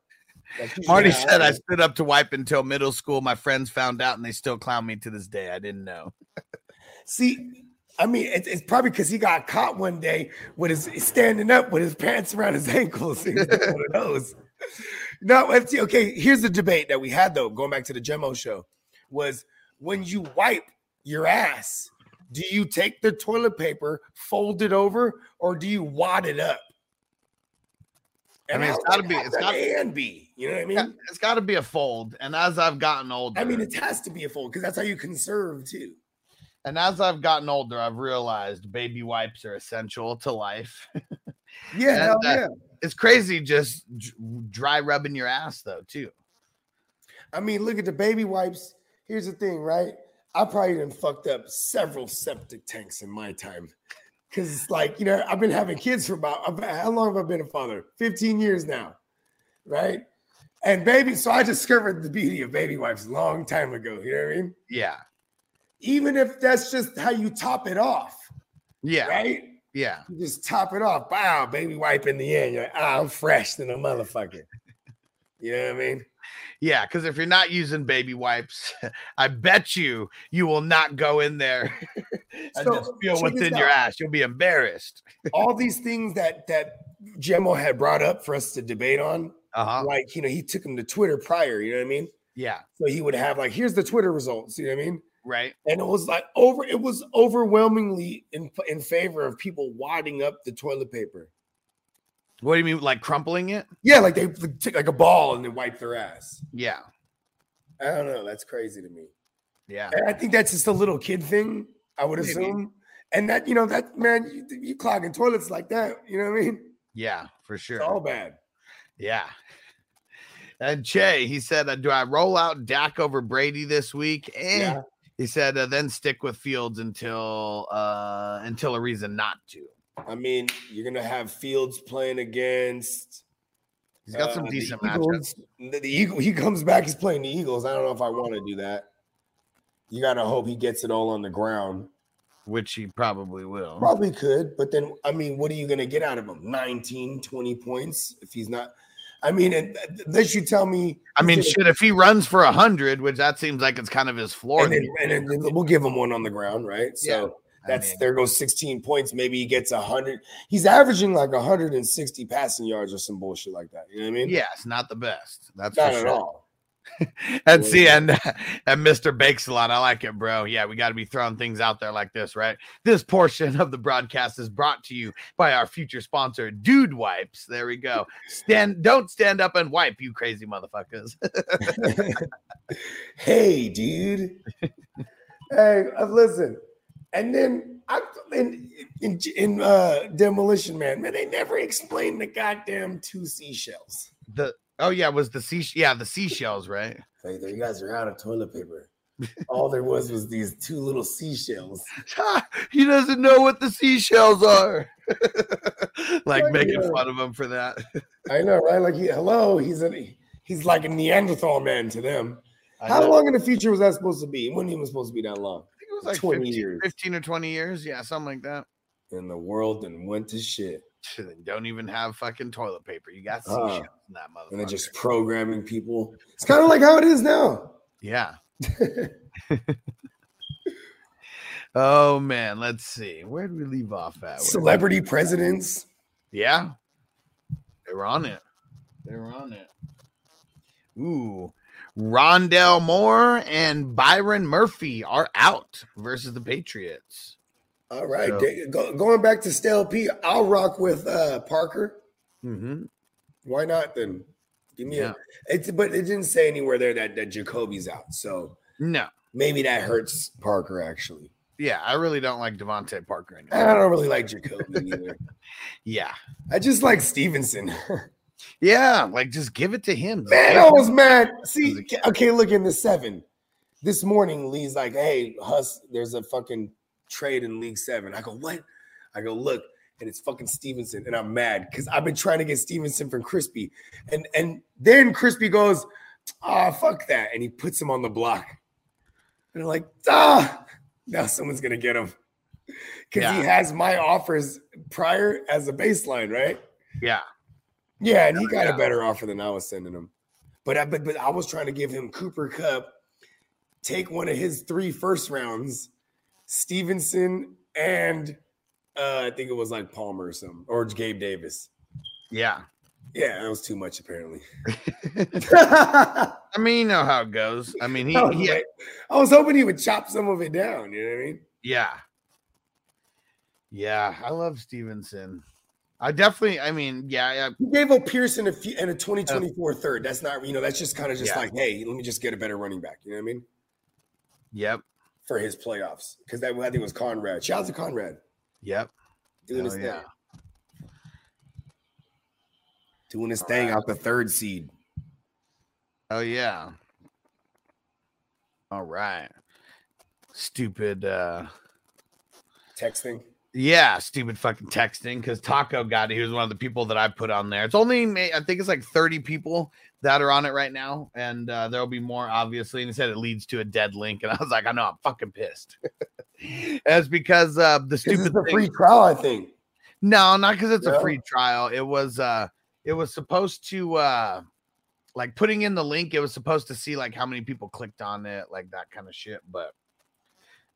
Marty said I stood up to wipe until middle school. My friends found out, and they still clown me to this day. I didn't know. See, I mean, it's, it's probably because he got caught one day with his standing up with his pants around his <laughs> ankles. He was doing one of those. No, FT, okay. Here's the debate that we had though, going back to the Gemo show, was when you wipe your ass, do you take the toilet paper, fold it over, or do you wad it up? I mean, it's gotta be- how it's that gotta- A and B. You know what I mean? It's got to be a fold. And as I've gotten older, I mean, it has to be a fold because that's how you conserve too. And as I've gotten older, I've realized baby wipes are essential to life. <laughs> Yeah, yeah. it's crazy just dry rubbing your ass though too. I mean, look at the baby wipes. Here's the thing, right? I probably done fucked up several septic tanks in my time. Cause it's like, you know, I've been having kids for about about- how long have I been a father? 15 years now. Right. And baby, so I discovered the beauty of baby wipes a long time ago. You know what I mean? Yeah, Even if that's just how you top it off, yeah, right? yeah. You just top it off. Wow, baby wipe in the end. You're like, ah, I'm fresh than a motherfucker. <laughs> You know what I mean? Yeah, because if you're not using baby wipes, <laughs> I bet you you will not go in there <laughs> and So, just feel what's in your ass. You'll be embarrassed. all these things that that Gemmo had brought up for us to debate on, Uh huh. like you know, he took him to Twitter prior, you know what I mean? Yeah. So he would have like, here's the Twitter results, you know what I mean? Right. And it was like over, it was overwhelmingly in in favor of people wadding up the toilet paper. What do you mean, like crumpling it? Yeah, like they take like a ball and they wipe their ass. Yeah. I don't know. That's crazy to me. Yeah. And I think that's just a little kid thing, I would Maybe. assume. And that, you know, that man, you, you clogging toilets like that, you know what I mean? Yeah, for sure. It's all bad. Yeah. And Che, he said, "Do I roll out Dak over Brady this week?" Yeah. He said, uh, "Then stick with Fields until uh until a reason not to." I mean, you're gonna have Fields playing against. He's got uh, some the decent matchups. Eagles. The, the Eagle, he comes back. He's playing the Eagles. I don't know if I want to do that. You gotta hope he gets it all on the ground. which he probably will. Probably could, but then I mean, what are you gonna get out of him? 19, 20 points if he's not. I mean, unless you tell me. I mean, shit, if he runs for a hundred, which that seems like it's kind of his floor. and then, and then we'll give him one on the ground, right? So I that's mean- there goes 16 points. Maybe he gets 100. He's averaging like 160 passing yards or some bullshit like that. You know what I mean? yeah, it's not the best. That's not for at sure. all. And see, and and Mr. Bakes a lot. I like it, bro. Yeah, we got to be throwing things out there like this, right? This portion of the broadcast is brought to you by our future sponsor, Dude Wipes. There we go. Stand, don't stand up and wipe, you crazy motherfuckers. <laughs> hey, dude. hey, uh, listen. And then I, in in, in uh, Demolition Man, man, they never explained the goddamn two seashells. The oh yeah, it was the sea yeah the seashells right? Like, you guys are out of toilet paper. All there was was these two little seashells. <laughs> he doesn't know what the seashells are. <laughs> like Right, making fun of him for that. I know, right? Like, he, hello, he's a he's like a Neanderthal man to them. I How know. long in the future was that supposed to be? It wasn't even supposed to be that long. I think it was like 20 15, years. 15 or 20 years. Yeah, something like that. And the world and went to shit. <laughs> Don't even have fucking toilet paper. You got Uh, in that motherfucker. And they're just programming people. It's kind of like how it is now. yeah. <laughs> Oh man, let's see. Where did we leave off at? Celebrity presidents. Yeah. They were on it. They were on it. Ooh. Rondale Moore and Byron Murphy are out versus the Patriots. All right. So- go- going back to Stale P, I'll rock with uh, Parker. Mm-hmm. Why not then? Give me Yeah. a. It's but it didn't say anywhere there that that Jakobi's out, so No. maybe that hurts Parker actually. Yeah, I really don't like DeVante Parker And I don't really like Jacoby <laughs> either. Yeah. I just like Stevenson. Yeah, like just give it to him. Man, I was mad. See, okay, look in the seven. This morning, Lee's like, hey, Huss, there's a fucking trade in League Seven. I go, what? I go, look, and it's fucking Stevenson. And I'm mad because I've been trying to get Stevenson from Crispy. And and then Crispy goes, ah, fuck that. And he puts him on the block. And I'm like, ah, now someone's gonna get him. Because he has my offers prior as a baseline, right? Yeah. Yeah, and he got yeah. a better offer than I was sending him. But I but, but I was trying to give him Cooper Kupp, take one of his three first rounds, Stevenson, and uh, I think it was like Palmer or something, or Gabe Davis. Yeah. Yeah, that was too much apparently. <laughs> I mean, you know how it goes. I mean, he, I, was he like- I was hoping he would chop some of it down. You know what I mean? yeah. Yeah, I love Stevenson. I definitely, I mean, yeah, yeah, He gave up Pearson a few, and a 2024 third. That's not, you know, that's just kind of just Yeah. like, hey, let me just get a better running back. You know what I mean? yep, For his playoffs. Because that I think was Conrad. Shout out to Conrad. yep. Doing Hell his yeah. thing. Doing his thing out the third seed. Oh yeah. All right. Stupid uh Texting. yeah, stupid fucking texting because Taco got it. He was one of the people that I put on there. It's only I think it's like 30 people that are on it right now, and uh, there'll be more obviously. And he said it leads to a dead link, and I was like, I know, I'm fucking pissed. <laughs> It's because uh the This stupid is the thing- free trial, I think. No, not because it's No? a free trial. It was uh it was supposed to uh like putting in the link, it was supposed to see like how many people clicked on it, like that kind of shit. But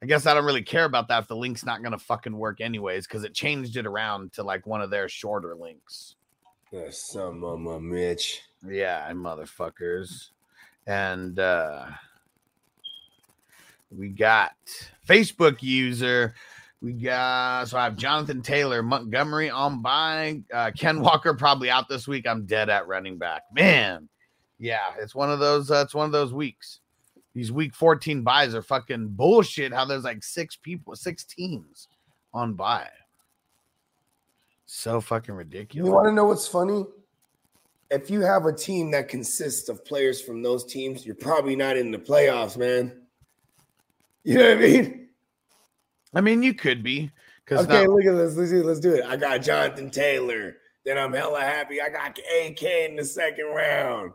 I guess I don't really care about that if the link's not gonna fucking work anyways, because it changed it around to like one of their shorter links. Some of my Mitch. Yeah, motherfuckers. And uh we got Facebook user. We got so I have Jonathan Taylor, Montgomery on by, uh, Ken Walker probably out this week. I'm dead at running back. Man, yeah, it's one of those. Uh, it's one of those weeks. These week 14 buys are fucking bullshit. How there's like six people, six teams on buy. So fucking ridiculous. You want to know what's funny? If you have a team that consists of players from those teams, you're probably not in the playoffs, man. You know what I mean? I mean, you could be Okay, look at this. Let's do, let's do it. I got Jonathan Taylor. Then I'm hella happy. I got AK in the second round.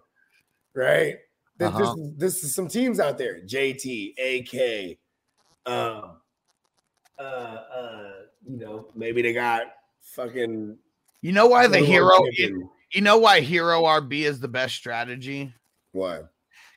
Right? This, Uh-huh. this, this is some teams out there. JT, AK. Um, uh, uh, you know, maybe they got fucking You know why the hero? champion. You know why hero RB is the best strategy? Why?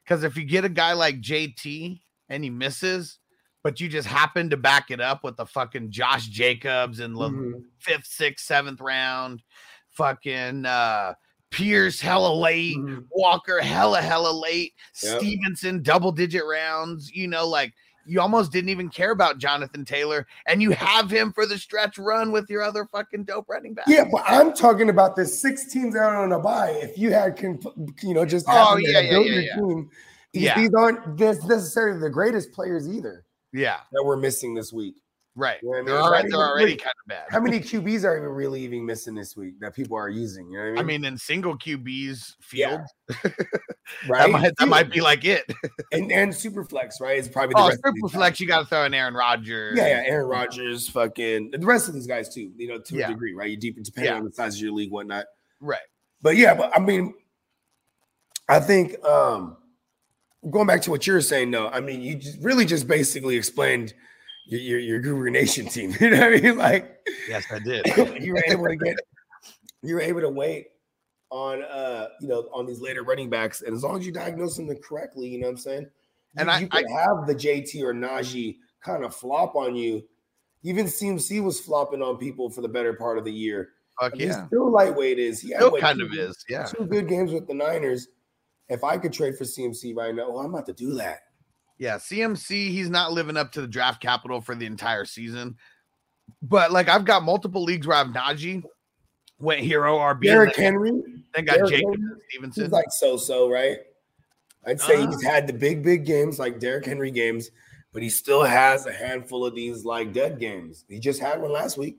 Because if you get a guy like JT and he misses, but you just happen to back it up with the fucking Josh Jacobs in the Mhm. fifth, sixth, seventh round, fucking uh Pierce hella late, Mhm. Walker hella hella late, Yep. Stevenson double digit rounds. You know, like you almost didn't even care about Jonathan Taylor, and you have him for the stretch run with your other fucking dope running back. Yeah, but I'm talking about the six teams out on a bye. If you had, you know, just Oh, yeah, yeah, yeah, your yeah. team, these, Yeah. these aren't this necessarily the greatest players either yeah. that we're missing this week. Right. You know I mean? They're already, not they're already kind of bad. How many <laughs> QBs are even really even missing this week that people are using? You know what I mean? I mean, in single QBs field, Yeah. <laughs> that right? might that might be like it. <laughs> and and super flex, right? It's probably the Oh, rest super guys. flex, you got to throw in Aaron Rodgers. Yeah, yeah, Aaron Rodgers, fucking the rest of these guys too. You know, to Yeah. a degree, right? You deep depending Yeah. on the size of your league, whatnot. Right. But yeah, but I mean, I think um going back to what you're saying, though, I mean, you just really just basically explained your your, your Guru Nation team. <laughs> You know what I mean? Like Yes, I did. <laughs> you were able to get you were able to wait on uh you know on these later running backs, and as long as you diagnose them correctly, you know what I'm saying. And you, I- you could have the JT or Najee kind of flop on you. Even CMC was flopping on people for the better part of the year. Fuck I mean, yeah. Still lightweight is. He Still kind two- of is. Yeah. Two good games with the Niners. If I could trade for CMC right now, well, I'm about to do that. Yeah, CMC, he's not living up to the draft capital for the entire season. But like I've got multiple leagues where I've Najee went hero RB, and Derrick Henry, then got Derrick Jacob Henry, Stevenson. he's like so-so, right? I'd say Uh. he's had the big, big games like Derrick Henry games, but he still has a handful of these like dead games. He just had one last week,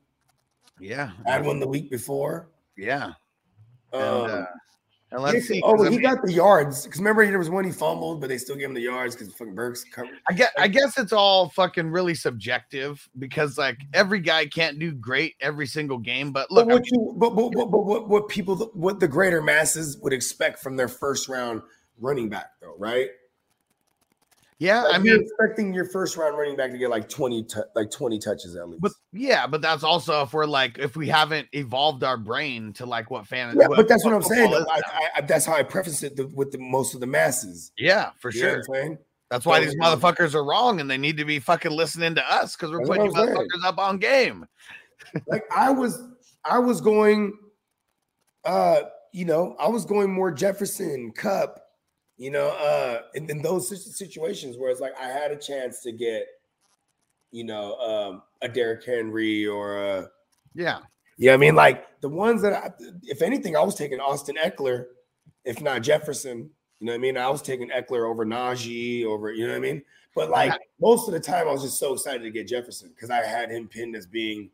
yeah, had one the week before. yeah. And, Um, uh, and let's see. oh, I he got the yards because remember there was one he fumbled, but they still gave him the yards because fucking Burks covered. I guess I guess it's all fucking really subjective because like every guy can't do great every single game. But look, but I what you but, but, but, but what, what people what the greater masses would expect from their first round running back though, right? Yeah, Like, I mean, expecting your first round running back to get like 20 tou- like 20 touches at least. but yeah, but that's also if we're like if we haven't evolved our brain to like what fan. yeah, but that's what I'm saying. I. I, that's how I preface it the, with the most of the masses. yeah, for You sure. what I'm saying? That's why these motherfuckers are wrong and they need to be fucking listening to us because we're That's putting you what I'm saying. motherfuckers up on game. Like I was I was going uh you know, I was going more Jefferson, Kupp, you know, uh in, in those situations where it's like I had a chance to get you know, um a Derrick Henry or a Yeah. Yeah, I mean, like the ones that, I, if anything, I was taking Austin Ekeler, if not Jefferson. You know what I mean? I was taking Eckler over Najee, over you know what I mean. But like most of the time, I was just so excited to get Jefferson because I had him pinned as being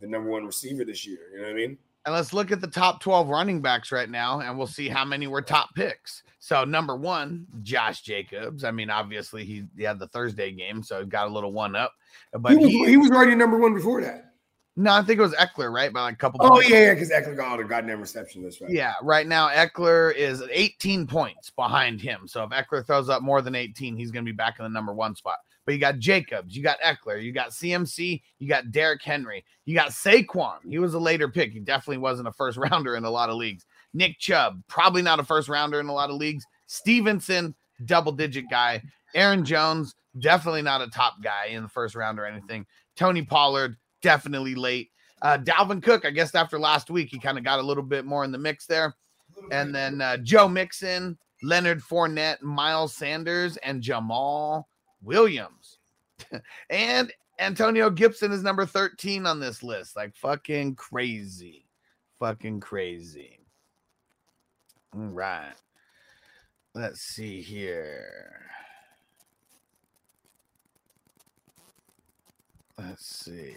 the number one receiver this year. You know what I mean? And let's look at the top 12 running backs right now and we'll see how many were top picks. So, number one, Josh Jacobs. I mean, obviously, he, he had the Thursday game, so he got a little one up. But he, was, he, he was already number one before that. no, I think it was Ekeler, right? By like a couple Oh points. yeah, yeah, because Ekeler got the goddamn reception. That's right. Yeah, right now Ekeler is 18 points behind him. So if Ekeler throws up more than 18, he's going to be back in the number one spot. But you got Jacobs, you got Ekeler, you got CMC, you got Derrick Henry, you got Saquon. He was a later pick. He definitely wasn't a first <laughs> rounder in a lot of leagues. Nick Chubb, probably not a first rounder in a lot of leagues. Stevenson, double digit guy. Aaron Jones, definitely not a top guy in the first round or anything. Tony Pollard, definitely late. Uh, Dalvin Cook, I guess after last week, he kind of got a little bit more in the mix there. And then uh, Joe Mixon, Leonard Fournette, Miles Sanders, and Jamaal Williams. <laughs> and Antonio Gibson is number 13 on this list. Like fucking crazy. Fucking crazy. All right. Let's see here. Let's see.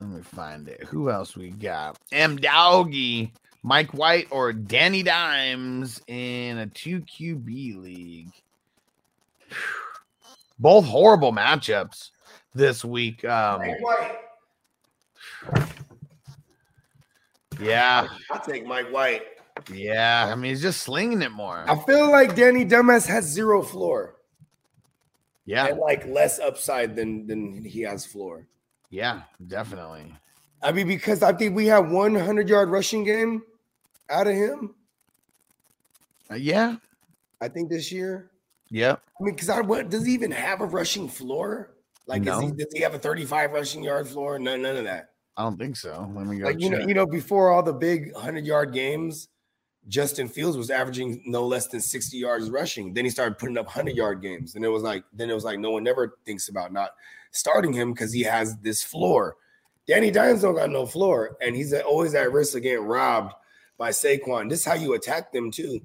Let me find it. Who else we got? M Doggy, Mike White, or Danny Dimes in a 2 QB league. <sighs> Both horrible matchups this week. Um, yeah, I'll take Mike White. yeah. I mean, he's just slinging it more. I feel like Danny Dumbass has zero floor Yeah, and like less upside than than he has floor. yeah, definitely. I mean, because I think we have 100 yard rushing game out of him. Uh, yeah, I think this year. Yep. I mean, because I what does he even have a rushing floor? Like, is he, does he have a 35 rushing yard floor? None, none of that. I don't think so. Let me go. Like, you know, you know, before all the big 100 yard games, Justin Fields was averaging no less than 60 yards rushing. Then he started putting up 100 yard games, and it was like, then it was like, no one ever thinks about not starting him because he has this floor. Danny Dimes don't got no floor, and he's always at risk of getting robbed by Saquon. This is how you attack them too,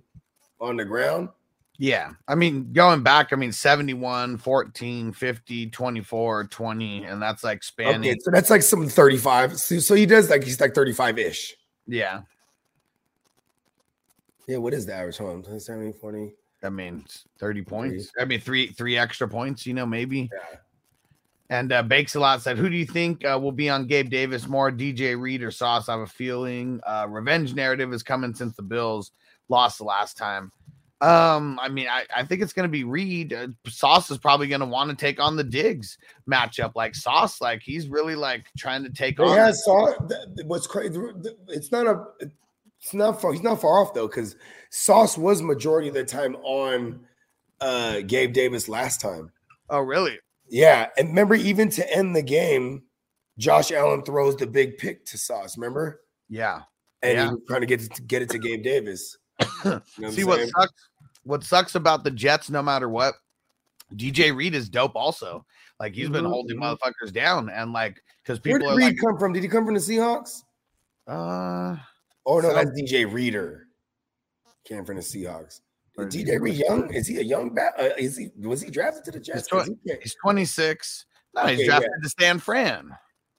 on the ground. Yeah. I mean, going back, I mean, 71, 14, 50, 24, 20, and that's like spanning. Okay, so that's like some 35. So, so he does like he's like 35 ish. Yeah. Yeah, what is the average? home? on, 70, 40. That means 30 points. I mean, three three extra points, you know, maybe. Yeah. And uh, Bakes a lot said, Who do you think uh, will be on Gabe Davis more, DJ Reed or Sauce? I have a feeling uh, revenge narrative is coming since the Bills lost the last time. Um, I mean, I, I think it's going to be Reed. Uh, Sauce is probably going to want to take on the Diggs matchup. Like Sauce, like he's really like trying to take on. Yeah, Sauce. what's crazy. It's not a. It's not far. He's not far off though, because Sauce was majority of the time on uh Gabe Davis last time. Oh, really? Yeah, and remember, even to end the game, Josh Allen throws the big pick to Sauce. Remember? Yeah. And Yeah. he was trying to get it to get it to Gabe Davis. You know what See what saying? sucks? What sucks about the Jets, no matter what, DJ Reed is dope. Also, like he's been Mhm, holding mhm. motherfuckers down, and like because people. Where did are Reed come from? Did he come from the Seahawks? uh, Oh no, So- that's DJ Reader. Came from the Seahawks. Or- Is DJ Reed young? Is he a young bat? Uh, is he was he drafted to the Jets? twen- 'Cause he he's 26. No, he's Okay, drafted to Stan Fran.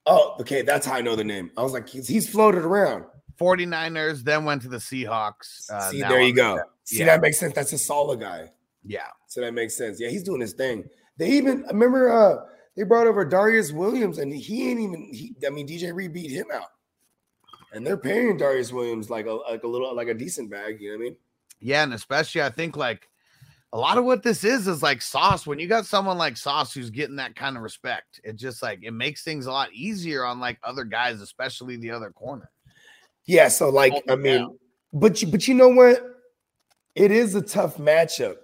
Oh, okay, that's how I know the name. I was like, he's, he's floated around. 49ers, then went to the Seahawks. Uh, See, there you go. See, Yeah. that makes sense. That's a solid guy. Yeah. So that makes sense. Yeah, he's doing his thing. They even remember uh they brought over Darius Williams, and he ain't even he I mean DJ Reed beat him out. And they're paying Darius Williams like a like a little like a decent bag, you know what I mean? Yeah, and especially I think like a lot of what this is is like sauce. When you got someone like Sauce who's getting that kind of respect, it just like it makes things a lot easier on like other guys, especially the other corner. Yeah, so like I mean, down. but you but you know what? It is a tough matchup.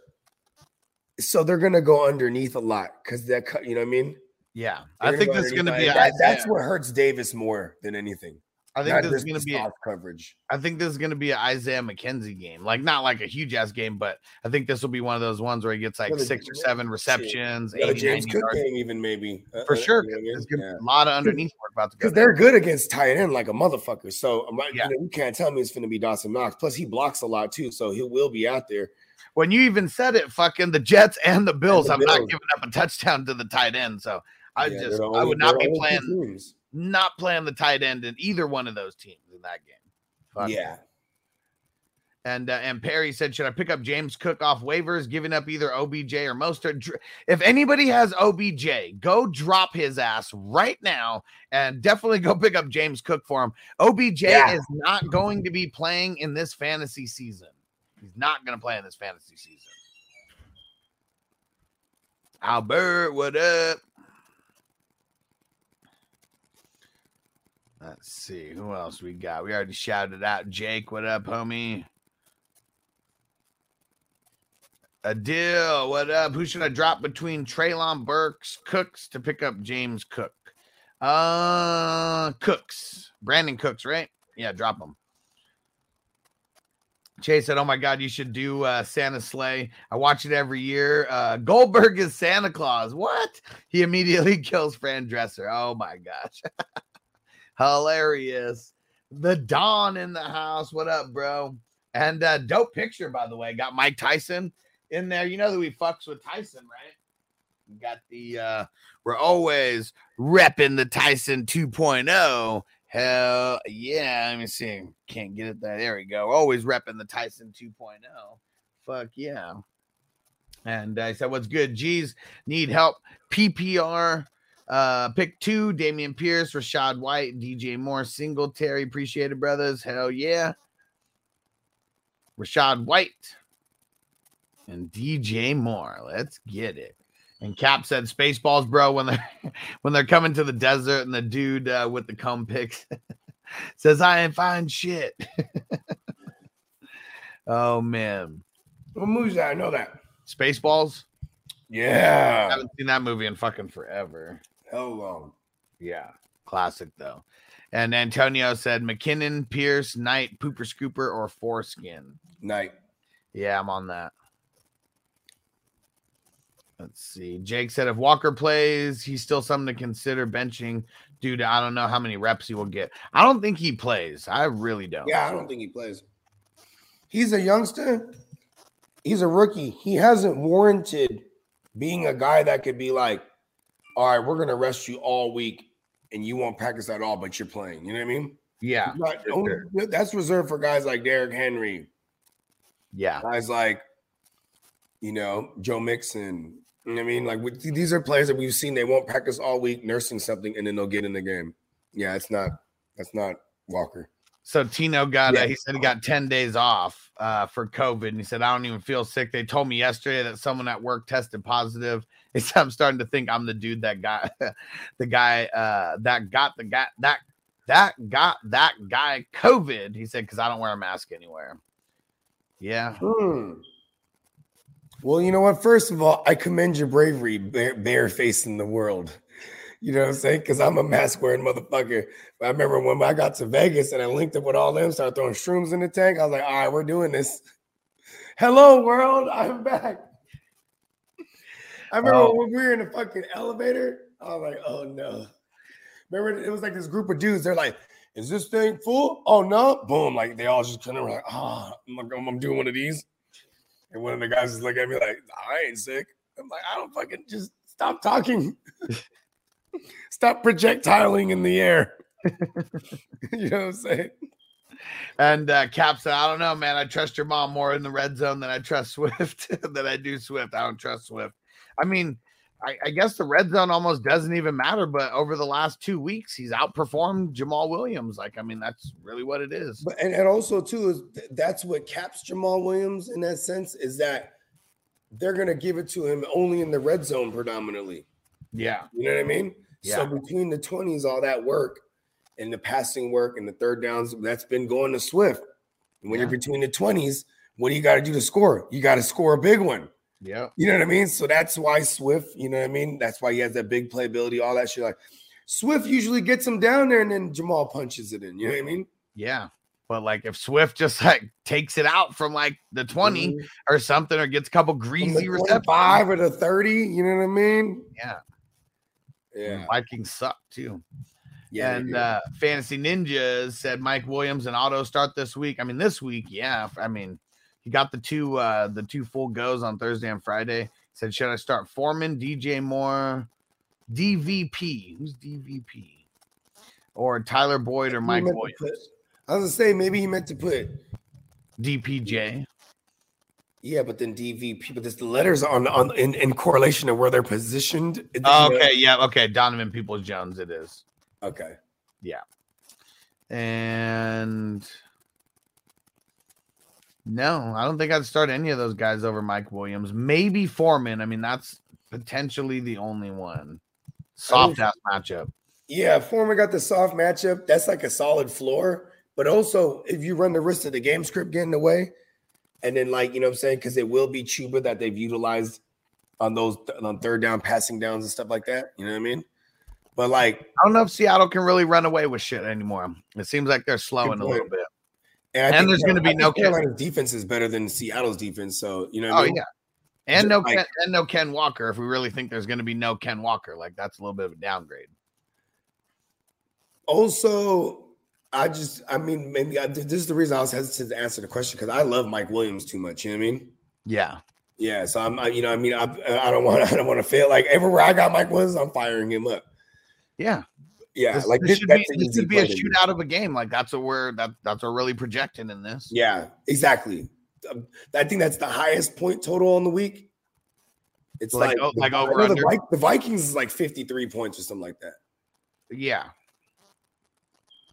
So they're gonna go underneath a lot because that cut, you know what I mean? Yeah, They're I think go this is going to be. a- A, that, that's what hurts Davis more than anything. I think Not this is going to be. A, soft coverage. I think this is going to be an Isaiah McKenzie game. Like not like a huge ass game, but I think this will be one of those ones where he gets like Another- six or seven receptions, Yeah, 80, James Cook yards. game, even maybe uh, for uh, sure. you know what I mean? There's gonna Yeah. be a lot of underneath work about to go. because they're good against tight end like a motherfucker. So I'm like, Yeah. you, know, you can't tell me it's going to be Dawson Knox. Plus, he blocks a lot too, so he will be out there. When you even said it, fucking the Jets and the Bills the have not Bills. given up a touchdown to the tight end. So I Yeah, just they're I would not be playing teams. Not playing the tight end in either one of those teams in that game. Fuck. Yeah, And uh, and Perry said, should I pick up James Cook off waivers, giving up either OBJ or Mostert? If anybody has OBJ, go drop his ass right now and definitely go pick up James Cook for him. OBJ Yeah. is not going to be playing in this fantasy season. He's not going to play in this fantasy season. Albert, what up? Let's see who else we got. We already shouted out Jake. What up, homie? Adil, what up? Who should I drop between Treylon Burks, Cooks to pick up James Cook? Uh, Cooks, Brandin Cooks, right? Yeah, drop him. Chase said, "Oh my God, you should do uh, Santa sleigh. I watch it every year. Uh, Goldberg is Santa Claus. What? He immediately <laughs> kills Fran Drescher. Oh my gosh, <laughs> hilarious. The Don in the house. What up, bro? And uh, dope picture, by the way. Got Mike Tyson in there. You know that we fucks with Tyson, right? We got the uh we're always repping the Tyson 2.0. Hell yeah. Let me see. Can't get it there. There we go. Always repping the Tyson 2.0. Fuck yeah. And I said, What's good? G's need help. PPR. Uh, pick two Dameon Pierce, Rachaad White, DJ Moore, Singletary. Appreciate it, brothers. Hell yeah. Rachaad White and DJ Moore. Let's get it. And Cap said Spaceballs, bro, when they're <laughs> when they're coming to the desert and the dude uh, with the cum pics <laughs> says I ain't find shit. <laughs> oh man. what movie's that? I know that. Spaceballs? Yeah, I haven't seen that movie in fucking forever. Hell long. Yeah. Classic though. And Antonio said McKinnon, Pierce, Knight, Pooper Scooper, or Foreskin. Knight. Yeah, I'm on that. Let's see. Jake said if Walker plays, he's still something to consider benching due to I don't know how many reps he will get. I don't think he plays. I really don't. Yeah, I don't think he plays. He's a youngster. he's a rookie. He hasn't warranted being a guy that could be like, all right, we're gonna rest you all week and you won't practice at all, but you're playing. You know what I mean? Yeah. Not- sure. that's reserved for guys like Derrick Henry, Yeah. guys like, you know, Joe Mixon. You know what I mean? Like we, these are players that we've seen they won't practice all week nursing something and then they'll get in the game. Yeah, it's not that's not Walker. So Tino got, Yeah. uh, he said he got 10 days off uh, for COVID. And he said, I don't even feel sick. They told me yesterday that someone at work tested positive. <laughs> Said, I'm starting to think I'm the dude that got <laughs> the guy uh, that got the guy that that got that guy COVID. He said, because I don't wear a mask anywhere. Yeah. Hmm. Well, you know what? First of all, I commend your bravery, bare, barefacing the world. You know what I'm saying? Because I'm a mask wearing motherfucker. I remember when I got to Vegas and I linked up with all them, started throwing shrooms in the tank. I was like, all right, we're doing this. <laughs> Hello, world. I'm back. I remember Oh. when we were in the fucking elevator. I was like, oh no. Remember, it was like this group of dudes. They're like, is this thing full? Oh no. Boom. Like they all just kind of were like, oh, I'm, I'm doing one of these. And one of the guys is looking at me like, I ain't sick. I'm like, I don't fucking just stop talking. <laughs> stop projectiling in the air. <laughs> you know what I'm saying? And uh, Cap said, I don't know, man. I trust your mom more in the red zone than I trust Swift, <laughs> than I do Swift. I don't trust Swift. I mean, I, I guess the red zone almost doesn't even matter, but over the last two weeks, he's outperformed Jamaal Williams. Like, I mean, that's really what it is. But and, and also too is th- that's what caps Jamaal Williams in that sense is that they're gonna give it to him only in the red zone predominantly. Yeah. You know what I mean? Yeah. So between the 20s, all that work and the passing work and the third downs, that's been going to Swift. And when you're between the 20s, what do you got to do to score? You got to score a big one. Yeah. You know what I mean? So that's why Swift, you know what I mean? That's why he has that big playability, all that shit. Like Swift usually gets him down there and then Jamaal punches it in. You know what I mean? Yeah. But like if Swift just like takes it out from like the 20 Mhm. or something or gets a couple greasy receptions. 25 or the 30, you know what I mean? Yeah. Yeah. Vikings suck too. Yeah. and uh, Fantasy Ninjas said Mike Williams and auto start this week. I mean, this week, yeah. I mean, he got the two uh the two full goes on Thursday and Friday. Said, should I start Foreman, DJ Moore, DVP? Who's DVP? Or Tyler Boyd or He Mike Williams? put- I was gonna say maybe he meant to put DPJ. yeah, but then DVP, but just the letters on on in, in correlation to where they're positioned. it- Oh, okay, yeah, okay. Donovan Peoples Jones, it is. Okay. Yeah. And no, I don't think I'd start any of those guys over Mike Williams. Maybe Foreman. I mean, that's potentially the only one. Soft oh. ass matchup. Yeah, Foreman got the soft matchup. That's like a solid floor. But also, if you run the risk of the game script getting away, and then like you know what I'm saying, because it will be Chuba that they've utilized on those on third down passing downs and stuff like that. You know what I mean? But like, I don't know if Seattle can really run away with shit anymore. It seems like they're slowing a little bit. And, And there's gonna Carol- be I no Carolina's defense is better than Seattle's defense. So you know, what I Oh mean? yeah. And no like- Ken, and no Ken Walker. If we really think there's going to be no Ken Walker, like that's a little bit of a downgrade. Also, I just, I mean, maybe I, this is the reason I was hesitant to answer the question because I love Mike Williams too much. You know what I mean? Yeah, Yeah, so I'm, I, you know, I mean, I, I don't want, <laughs> I don't want to feel like everywhere I got Mike Williams, I'm firing him up. yeah. Yeah, this, like this this, should be this easy could be a shootout of a game. Like that's what we're that that's what we're really projecting in this. Yeah, exactly. Um, I think that's the highest point total on the week. It's Like, like, oh, the- like over the, under? The Vikings is like 53 points or something like that. Yeah.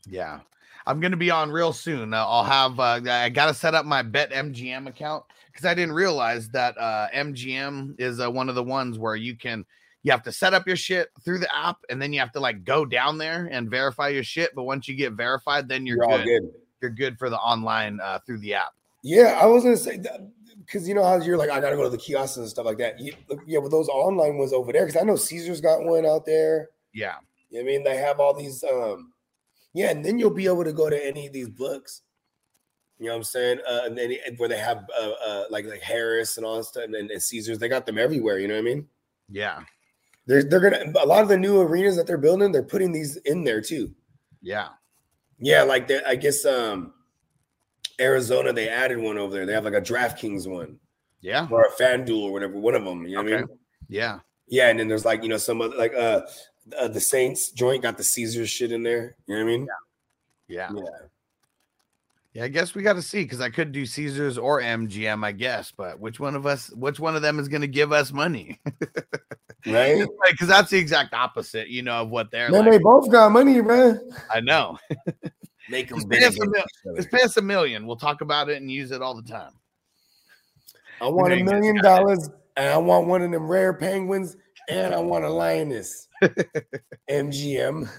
Yeah. I'm to be on real soon. Uh, I'll have, uh, I got to set up my Bet MGM account because I didn't realize that uh, MGM is uh, one of the ones where you can, you have to set up your shit through the app and then you have to like go down there and verify your shit. But once you get verified, then you're, You're good. good. You're good for the online uh, through the app. Yeah, I was gonna say that because you know how you're like, I gotta go to the kiosks and stuff like that. You, yeah, but those online ones over there, because I know Caesar's got one out there. Yeah. You know I mean, they have all these. um Yeah, and then you'll be able to go to any of these books. You know what I'm saying? Uh, and then where they have uh, uh like like Harrah's and all that stuff, and, and Caesars, they got them everywhere. You know what I mean? Yeah. They're they're gonna a lot of the new arenas that they're building, they're putting these in there too. Yeah. Yeah, like the, I guess um Arizona, they added one over there. They have like a DraftKings one. Yeah. or a FanDuel or whatever, one of them. You know what I mean? Yeah. Yeah, and then there's like you know some other like uh, uh the Saints joint got the Caesars shit in there. You know what I mean? Yeah. Yeah. Yeah, I guess we got to see because I could do Caesars or MGM, I guess. But which one of us, which one of them is going to give us money? <laughs> Right? <laughs> Because that's the exact opposite, you know, of what they're Man, like. they both got money, man. I know. <laughs> Make them Just bid pay us a against mil- each other. Just pay us a million. We'll talk about it and use it all the time. I want a million dollars, and I want one of them rare penguins, and I want a lioness. <laughs> MGM.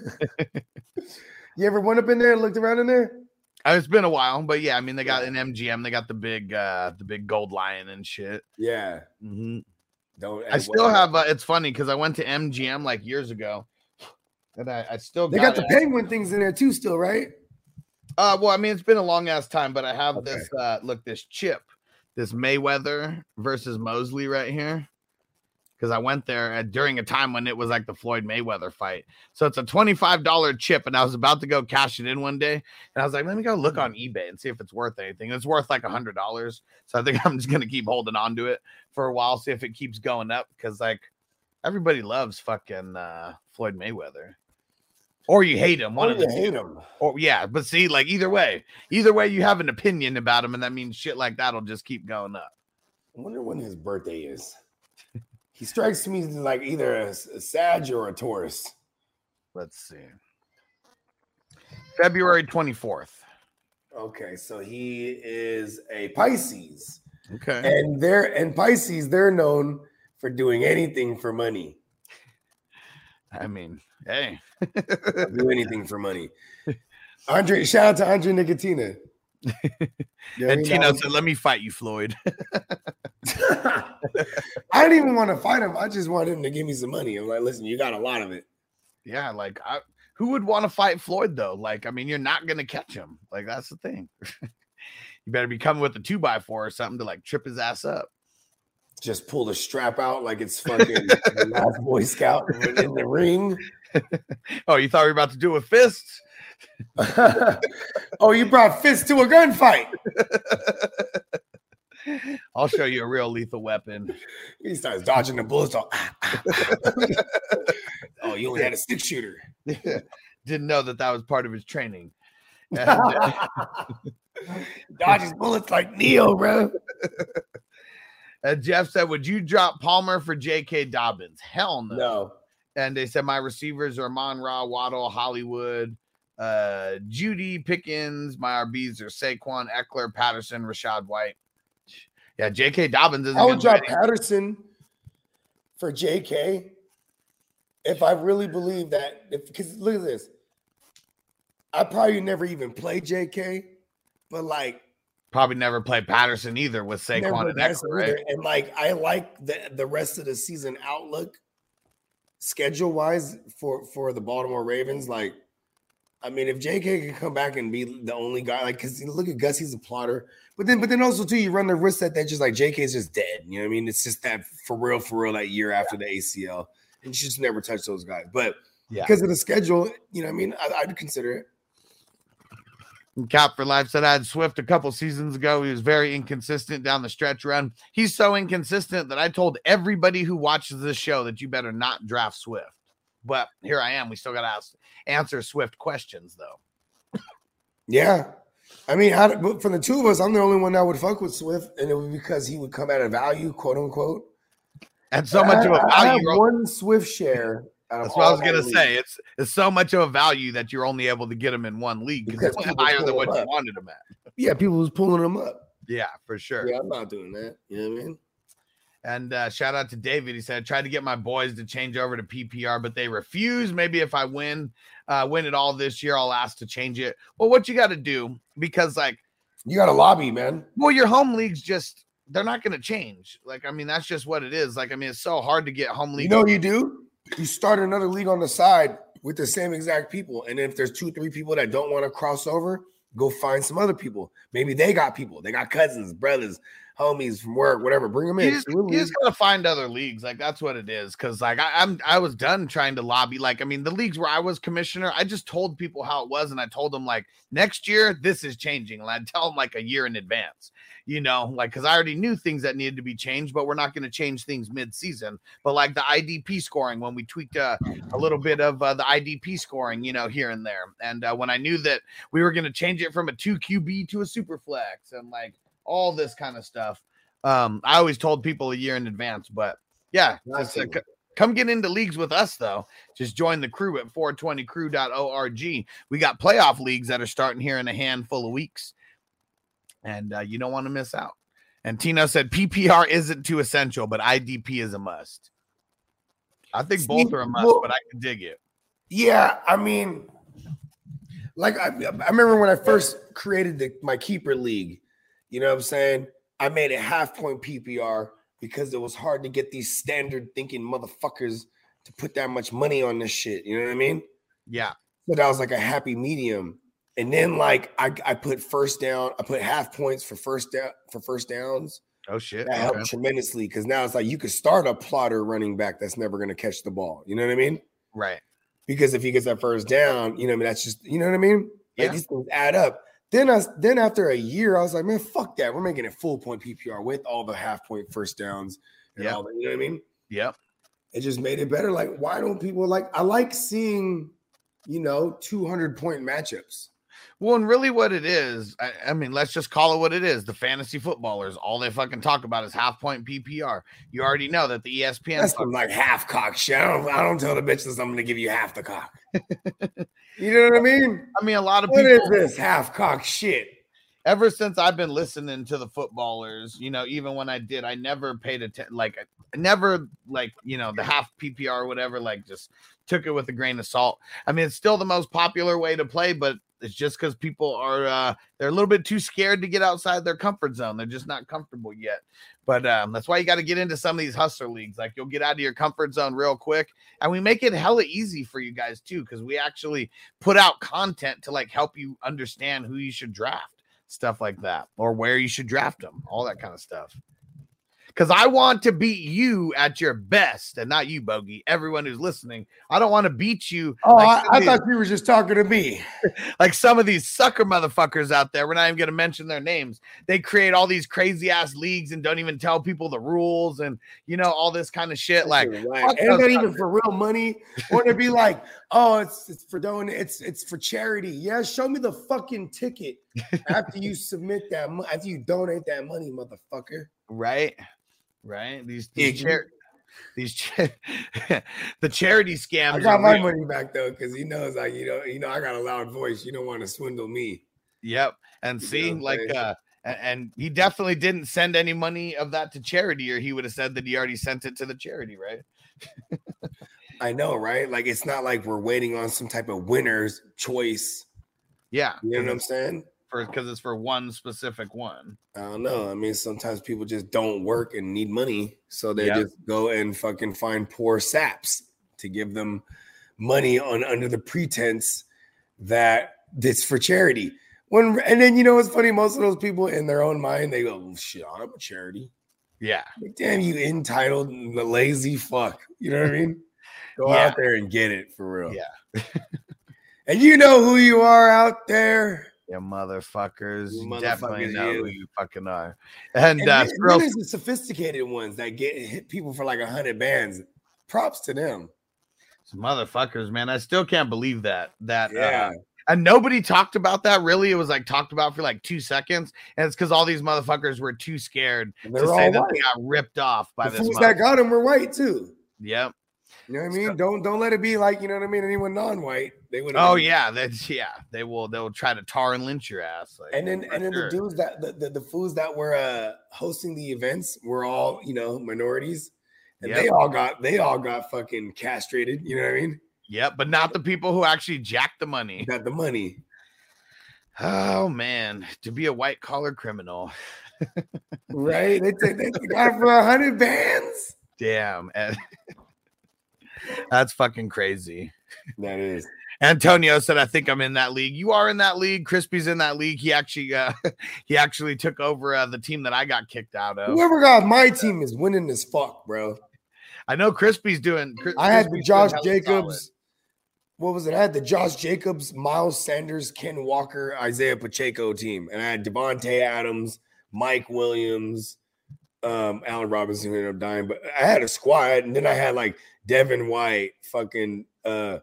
you ever went up in there and looked around in there? Uh, It's been a while, but yeah, I mean, they got an MGM. They got the big, uh the big gold lion and shit. Yeah. hmm Don't. I still have. Uh, it's funny because I went to MGM like years ago, and I, I still They got the it. penguin things in there too, still, right? Uh, well, I mean, it's been a long ass time, but I have Okay. this. Uh, look, this chip, this Mayweather versus Mosley right here, because I went there at, during a time when it was like the Floyd Mayweather fight. So it's a twenty five dollar chip, and I was about to go cash it in one day, and I was like, let me go look on eBay and see if it's worth anything. It's worth like a hundred dollars, so I think <laughs> I'm just gonna keep holding on to it for a while, see if it keeps going up, because like everybody loves fucking uh, Floyd Mayweather. Or you hate him, one One of the you hate them. Or yeah, but see, like either way, either way, you have an opinion about him, and that means shit like that'll just keep going up. I wonder when his birthday is. He strikes me as like either a, a Sag or a Taurus. Let's see. February 24th. Okay, so he is a Pisces, Okay. and they're and Pisces they're known for doing anything for money. I mean, hey. do anything for money. Andre, shout out to Andre Nicotina. You know what I and? Tino said, let me fight you, Floyd. <laughs> <laughs> I didn't even want to fight him. I just wanted him to give me some money. I'm like, listen, you got a lot of it. yeah, like I, who would want to fight Floyd though? Like, I mean, you're not gonna catch him. Like, that's the thing. <laughs> you better be coming with a two by four or something to like trip his ass up. Just pull the strap out like it's fucking the Boy Scout in the ring. Oh, you thought we were about to do a fists? <laughs> oh, you brought fists to a gunfight. <laughs> I'll show you a real lethal weapon. He starts dodging the bullets. all, "Ah, ah, ah." <laughs> oh, you only had a stick shooter. Didn't know that that was part of his training. Dodges bullets like Neo, bro. and Jeff said, "Would you drop Palmer for J.K. Dobbins?" Hell no. No. And they said my receivers are Mon Ra, Waddle, Hollywood, uh, Jeudy Pickens. My RBs are Saquon, Ekeler, Patterson, Rachaad White. Yeah, J.K. Dobbins isn't. I would drop. Patterson for JK if I really believe that. If because look at this, I probably never even played JK, but like Probably never played Patterson either with Saquon and Ekeler, right? and like I like the the rest of the season outlook schedule wise for for the Baltimore Ravens. Like, I mean, if JK can come back and be the only guy, like, because look at Gus, he's a plotter. But then, but then also too, you run the risk that that just like JK is just dead. You know what I mean? It's just that for real, for real, that year after the ACL, and you just never touch those guys. But Yeah. because of the schedule, you know, what I mean, I, I'd consider it. Cap for Life said I had Swift a couple seasons ago. He was very inconsistent down the stretch run. He's so inconsistent that I told everybody who watches this show that you better not draft Swift. But here I am. We still got to ask, answer Swift questions, though. Yeah. I mean, I, but from the two of us, I'm the only one that would fuck with Swift, and it was because he would come at a value, quote unquote. And so much of a I- I have value. one Swift share. That's what I was gonna say. It's it's so much of a value that you're only able to get them in one league because it's higher than what you wanted them at. Yeah, people was pulling them up. Yeah, for sure. Yeah, I'm not doing that. You know what I mean? And uh, shout out to David. He said, I tried to get my boys to change over to PPR, but they refuse. Maybe if I win, uh, win it all this year, I'll ask to change it. Well, what you got to do, because like, You got to lobby, man. well, your home leagues just, they're not going to change. Like, I mean, that's just what it is. Like, I mean, it's so hard to get home league. You know you do? You start another league on the side with the same exact people. And if there's two, three people that don't want to cross over, go find some other people. Maybe they got people. They got cousins, brothers, homies from work, whatever. Bring them You in. just, So we'll you just leave. gotta find other leagues. Like that's what it is. Cause like I, I'm I was done trying to lobby. Like, I mean, the leagues where I was commissioner, I just told people how it was, and I told them like next year this is changing. And I'd <laughs> tell them like a year in advance, you know, like because I already knew things that needed to be changed, but we're not going to change things mid-season. But like the IDP scoring, when we tweaked uh, a little bit of uh, the IDP scoring, you know, here and there, and uh, when I knew that we were going to change it from a two QB to a super flex, and like all this kind of stuff. Um, I always told people a year in advance, but yeah, just, uh, c- come get into leagues with us though. Just join the crew at 420crew.org. We got playoff leagues that are starting here in a handful of weeks, and uh, you don't want to miss out. And Tino said PPR isn't too essential, but IDP is a must. I think both are a must, but I can dig it. Yeah, I mean, like I, I remember when I first created the, my keeper league. You know what I'm saying? I made it half point PPR because it was hard to get these standard thinking motherfuckers to put that much money on this shit. You know what I mean? Yeah, So that was like a happy medium. And then like I, I put first down, I put half points for first down for first downs. oh shit, That helped tremendously because now it's like you could start a plotter running back that's never going to catch the ball. You know what I mean? right? because if he gets that first down, you know, what I mean, that's just you know what I mean. Like Yeah. these things add up. Then I then after a year, I was like, man, fuck that. We're making it full point PPR with all the half point first downs and Yeah. all that. You know what I mean? Yep. It just made it better. Like, why don't people like? I like seeing, you know, two hundred point matchups. Well, and really what it is, I, I mean, let's just call it what it is. The fantasy footballers, all they fucking talk about is half point PPR. You already know that the ESPN That's fuck- some like half cock shit. I don't, I don't tell the bitches I'm going to give you half the cock. <laughs> you know what I mean? I mean, a lot of What people is this half cock shit? ever since I've been listening to the footballers, you know, even when I did, I never paid attention. Like, I never like you know the half PPR or whatever. Like, just took it with a grain of salt. I mean, it's still the most popular way to play, but it's just because people are uh they're a little bit too scared to get outside their comfort zone. They're just not comfortable yet. But um, that's why you got to get into some of these hustler leagues. Like you'll get out of your comfort zone real quick, and we make it hella easy for you guys too, because we actually put out content to like help you understand who you should draft stuff like that, or where you should draft them, all that kind of stuff. Because I want to beat you at your best, and not you, Bogey. Everyone who's listening, I don't want to beat you. Oh, like, I, some I these- thought you were just talking to me. <laughs> like some of these sucker motherfuckers out there. We're not even going to mention their names. They create all these crazy ass leagues and don't even tell people the rules and you know all this kind of shit. Like, Right. fuck and not even for real money, or to be like, <laughs> oh, it's it's for doing it's it's for charity. Yeah, show me the fucking ticket after you <laughs> submit that mo- after you donate that money, motherfucker. right, right. These these, these cha- <laughs> the charity scams. I got my real. money back though, because he knows like you know, you know, I got a loud voice. You don't want to swindle me. Yep. And You see, like, saying? uh, a- and he definitely didn't send any money of that to charity, or he would have said that he already sent it to the charity, right? I know, right? Like it's not like we're waiting on some type of winner's choice. Yeah, You know what I'm saying? For because it's for one specific one. I don't know. I mean, sometimes people just don't work and need money, so they Yep. just go and fucking find poor saps to give them money on under the pretense that it's for charity. When and then you know what's funny? Most of those people in their own mind they go, "Oh, "Shit, I'm a charity." Yeah. Like, damn you, entitled, lazy fuck. You know what I <laughs> mean? Go Yeah. out there and get it for real. Yeah. <laughs> and you know who you are out there. Yeah, motherfuckers. You You definitely motherfuckers, know who you. you fucking are. And, And uh, then- there's the sophisticated ones that get hit people for like a hundred bands. Props to them. some motherfuckers, man. I still can't believe that. That Yeah. uh, and nobody talked about that really. It was like talked about for like two seconds, and it's because all these motherfuckers were too scared to say all that white. they got ripped off by The this. fools that got them were white too. Yep. You know what I mean? Don't don't let it be like you know what I mean. Anyone non-white, they would. Oh yeah, that's yeah. They will. They will try to tar and lynch your ass. Like, And then and then sure. the dudes that the, the, the fools that were uh hosting the events were all you know minorities, and Yep. they all got they all got fucking castrated. You know what I mean? Yep, but not the people who actually jack the money. Got the money. Oh man, to be a white collar criminal. Right? They, they, they got for a hundred bands. Damn. <laughs> That's fucking crazy. That is. Antonio said, "I think I'm in that league. You are in that league. Crispy's in that league. He actually, uh, <laughs> he actually took over uh, the team that I got kicked out of. Whoever got my team is winning as fuck, bro. I know Crispy's doing. Cris- I had the Josh Jacobs. What was it? I had the Josh Jacobs, Miles Sanders, Ken Walker, Isiah Pacheco team, and I had Davante Adams, Mike Williams, um, Allen Robinson who ended up dying, but I had a squad, and then I had like Devin White, fucking uh,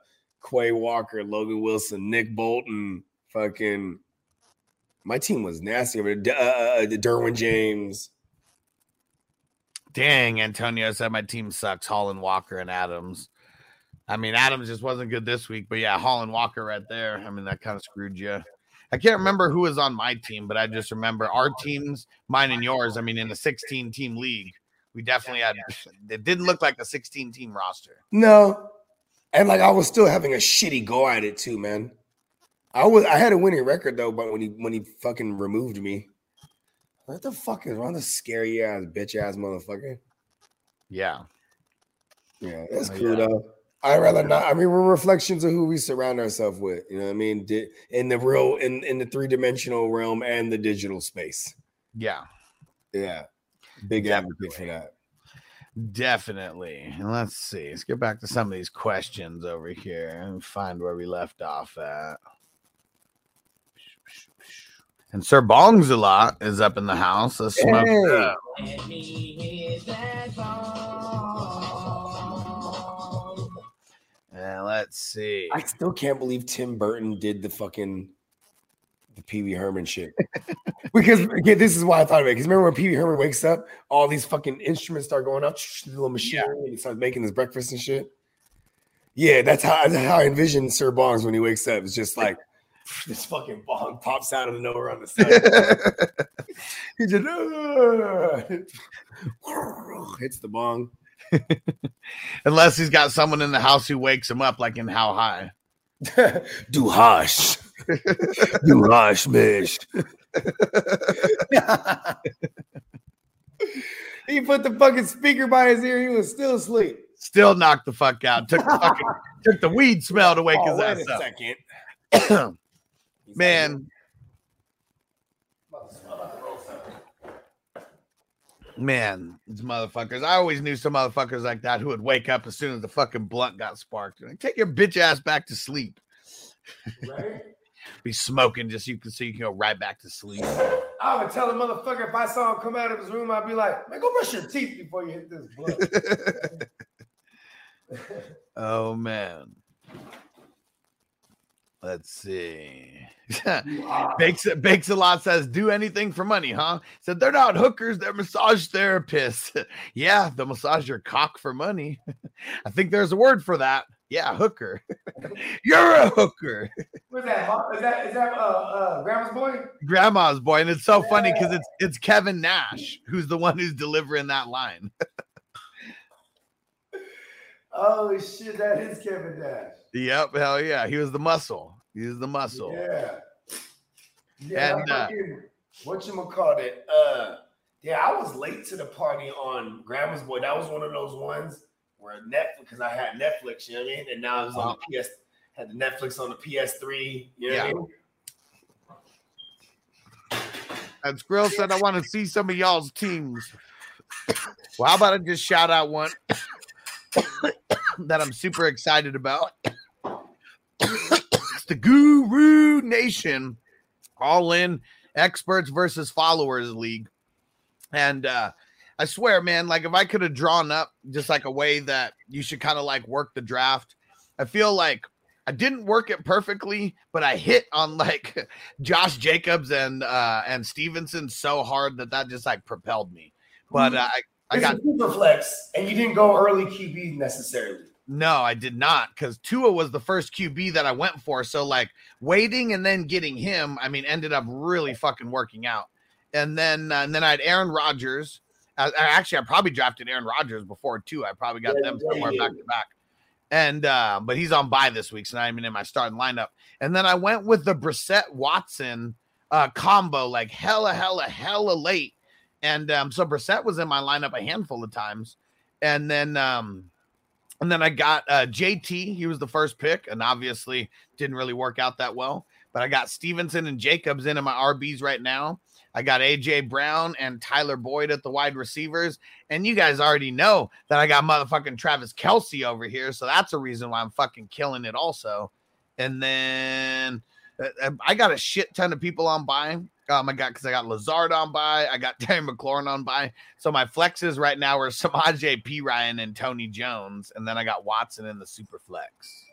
Quay Walker, Logan Wilson, Nick Bolton, fucking. My team was nasty. But uh, uh, Derwin James. Dang, Antonio said my team sucks. Holland Walker and Adams. I mean, Adams just wasn't good this week, but yeah, Holland Walker right there. I mean, that kind of screwed you. I can't remember who was on my team, but I just remember our teams, mine and yours. I mean, in a 16 team league, we definitely had it didn't look like a 16 team roster. No. And like I was still having a shitty go at it too, man. I was I had a winning record though, but when he when he fucking removed me, what the fuck is wrong? The scary ass bitch ass motherfucker. Yeah. Yeah, that's Oh, cool yeah. though. I'd rather not. I mean, we're reflections of who we surround ourselves with. You know what I mean? In the real, in in the three dimensional realm and the digital space. Yeah. Yeah, big advocate for that. Definitely. And Let's see. Let's get back to some of these questions over here and find where we left off at. And Sir Bongs a lot is up in the house. Let's smoke Hey. it up. Let me hear that song. And let's see. I still can't believe Tim Burton did the fucking the Pee Wee Herman shit. <laughs> because again, this is why I thought of it. Because remember when Pee Wee Herman wakes up, all these fucking instruments start going up, the little machinery, and he starts making his breakfast and shit. Yeah, that's how that's how I envision Sir Bongs when he wakes up. It's just like <laughs> this fucking bong pops out of nowhere on the side. <laughs> he just hits the bong. Unless he's got someone in the house who wakes him up, like in How High. <laughs> Do hush. Do hush, mish. he put the fucking speaker by his ear. He was still asleep. Still knocked the fuck out. Took the fucking took the weed smell to wake Oh, his wait ass a up. second. <clears throat> Man, man, these motherfuckers. I always knew some motherfuckers like that who would wake up as soon as the fucking blunt got sparked. Like, Take your bitch ass back to sleep. Right? <laughs> Be smoking just so you can so you can go right back to sleep. <laughs> I would tell the motherfucker if I saw him come out of his room, I'd be like, man, go brush your teeth before you hit this blunt. <laughs> oh man. Let's see. <laughs> Bakes Bakes a lot says, "Do anything for money, huh?" Said they're not hookers, they're massage therapists. <laughs> yeah, they'll massage your cock for money. <laughs> I think there's a word for that. Yeah, hooker. You're a hooker, What's that? Mom? Is that is that uh, uh grandma's boy? grandma's boy, and it's so funny because it's it's Kevin Nash who's the one who's delivering that line. Oh shit, that is Kevin Nash. Yep, hell yeah, he was the muscle. He was the muscle. Yeah. Yeah. And, uh, what you call it? Uh, yeah, I was late to the party on Grandma's Boy. That was one of those ones where Netflix, because I had Netflix, you know what I mean, and now it was on the PS, had the Netflix on the PS3. You know what I Yeah. mean? And Skrill said, I want to see some of y'all's teams. well, how about I just shout out one <coughs> that I'm super excited about? It's the Guru Nation All In Experts versus Followers League. And uh, I swear, man, like if I could have drawn up just like a way that you should kind of like work the draft, I feel like I didn't work it perfectly, but I hit on like <laughs> Josh Jacobs and uh and Stevenson so hard that that just like propelled me. But uh, I I got super flex, and you didn't go early QB necessarily. No, I did not because Tua was the first QB that I went for. So like waiting and then getting him, I mean, ended up really fucking working out. And then uh, and then I had Aaron Rodgers. Uh, actually, I probably drafted Aaron Rodgers before too. I probably got Yeah, them somewhere yeah. back to back. And uh, but he's on bye this week, so not even in my starting lineup. And then I went with the Brissett Watson uh, combo, like hella, hella, hella late. And um, so Brissett was in my lineup a handful of times. And then um, And then I got uh, JT. He was the first pick, and obviously didn't really work out that well. But I got Stevenson and Jacobs into my RBs right now. I got AJ Brown and Tyler Boyd at the wide receivers. And you guys already know that I got motherfucking Travis Kelce over here. So that's a reason why I'm fucking killing it also. And then uh, I got a shit ton of people on bye. Um, I got because I got Lazard on bye, I got <laughs> Terry McLaurin on bye. So my flexes right now are <laughs> Samaj P. Ryan and Tony Jones, and then I got Watson in the super flex.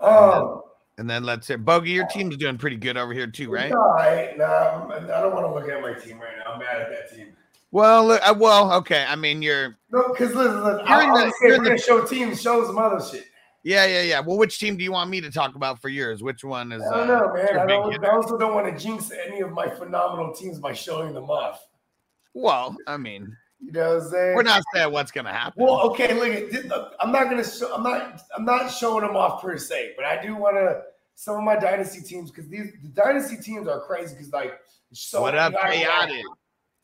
Oh, And then let's say Bogey, your team's doing pretty good over here too, right? All right. No, I don't want to look at my team right now. I'm mad at that team. Well, look, uh, well, okay. I mean, you're No, because listen, listen You're in the- you're in the- gonna show teams, show some other shit. Yeah, yeah, yeah. Well, which team do you want me to talk about for yours? Which one is? I don't uh, know, man. I, don't. I also don't want to jinx any of my phenomenal teams by showing them off. Well, I mean, You know what I'm saying? we're not saying what's gonna happen. Well, okay, look. I'm not gonna show. I'm not. I'm not showing them off per se, but I do want to some of my dynasty teams because these the dynasty teams are crazy because like so what up, chaotic?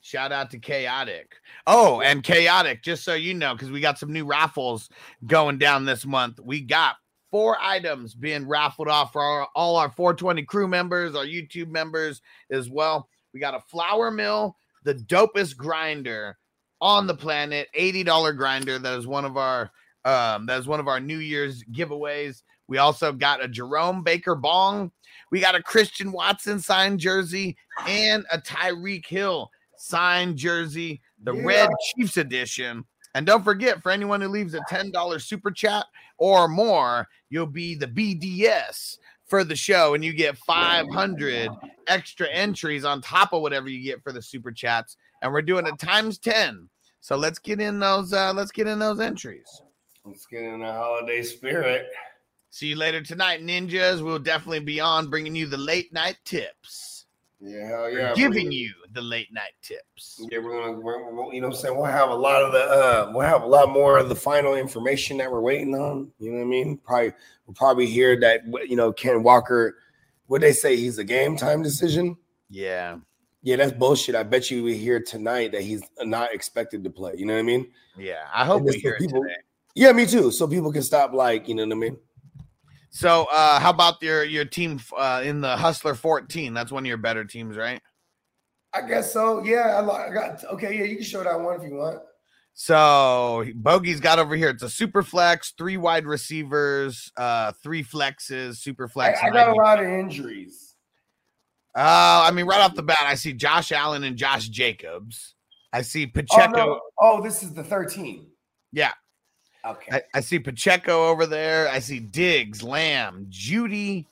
Shout out to chaotic. Oh, and chaotic. Just so you know, because we got some new raffles going down this month. We got four items being raffled off for our, all our 420 crew members, our YouTube members as well. We got a flour mill, the dopest grinder on the planet, $80 grinder. That is one of our um, that is one of our New Year's giveaways. We also got a Jerome Baker bong. We got a Christian Watson signed jersey and a Tyreek Hill signed jersey, the Yeah. red Chiefs edition. And don't forget, for anyone who leaves a $10 super chat or more, you'll be the BDS for the show, and you get 500 extra entries on top of whatever you get for the super chats. And we're doing it times 10. So let's get in those, uh, let's get in those entries. Let's get in the holiday spirit. See you later tonight, ninjas. We'll definitely be on bringing you the late night tips. Yeah, hell yeah. giving you the late night tips. Yeah, we're gonna, we're, we're- you know, what I'm saying we'll have a lot of the, uh, we'll have a lot more of the final information that we're waiting on. You know what I mean? Probably, we'll probably hear that, you know, Ken Walker. What they say he's a game time decision. Yeah. Yeah, that's bullshit. I bet you we hear tonight that he's not expected to play. You know what I mean? Yeah. I hope we hear it people- today. Yeah, me too. So people can stop, like, you know what I mean? So uh how about your your team uh in the Hustler 14? That's one of your better teams, right? I guess so. Yeah, I, got okay. Yeah, you can show that one if you want. So Bogey's got over here. It's a super flex, three wide receivers, uh, three flexes, super I, flex. I and got a lot of injuries. Uh, I mean, right off the bat, I see Josh Allen and Josh Jacobs. I see Oh, Pacheco. no. oh, this is the 13. Yeah. Okay. I, I see Pacheco over there. I see Diggs, Lamb, Jeudy,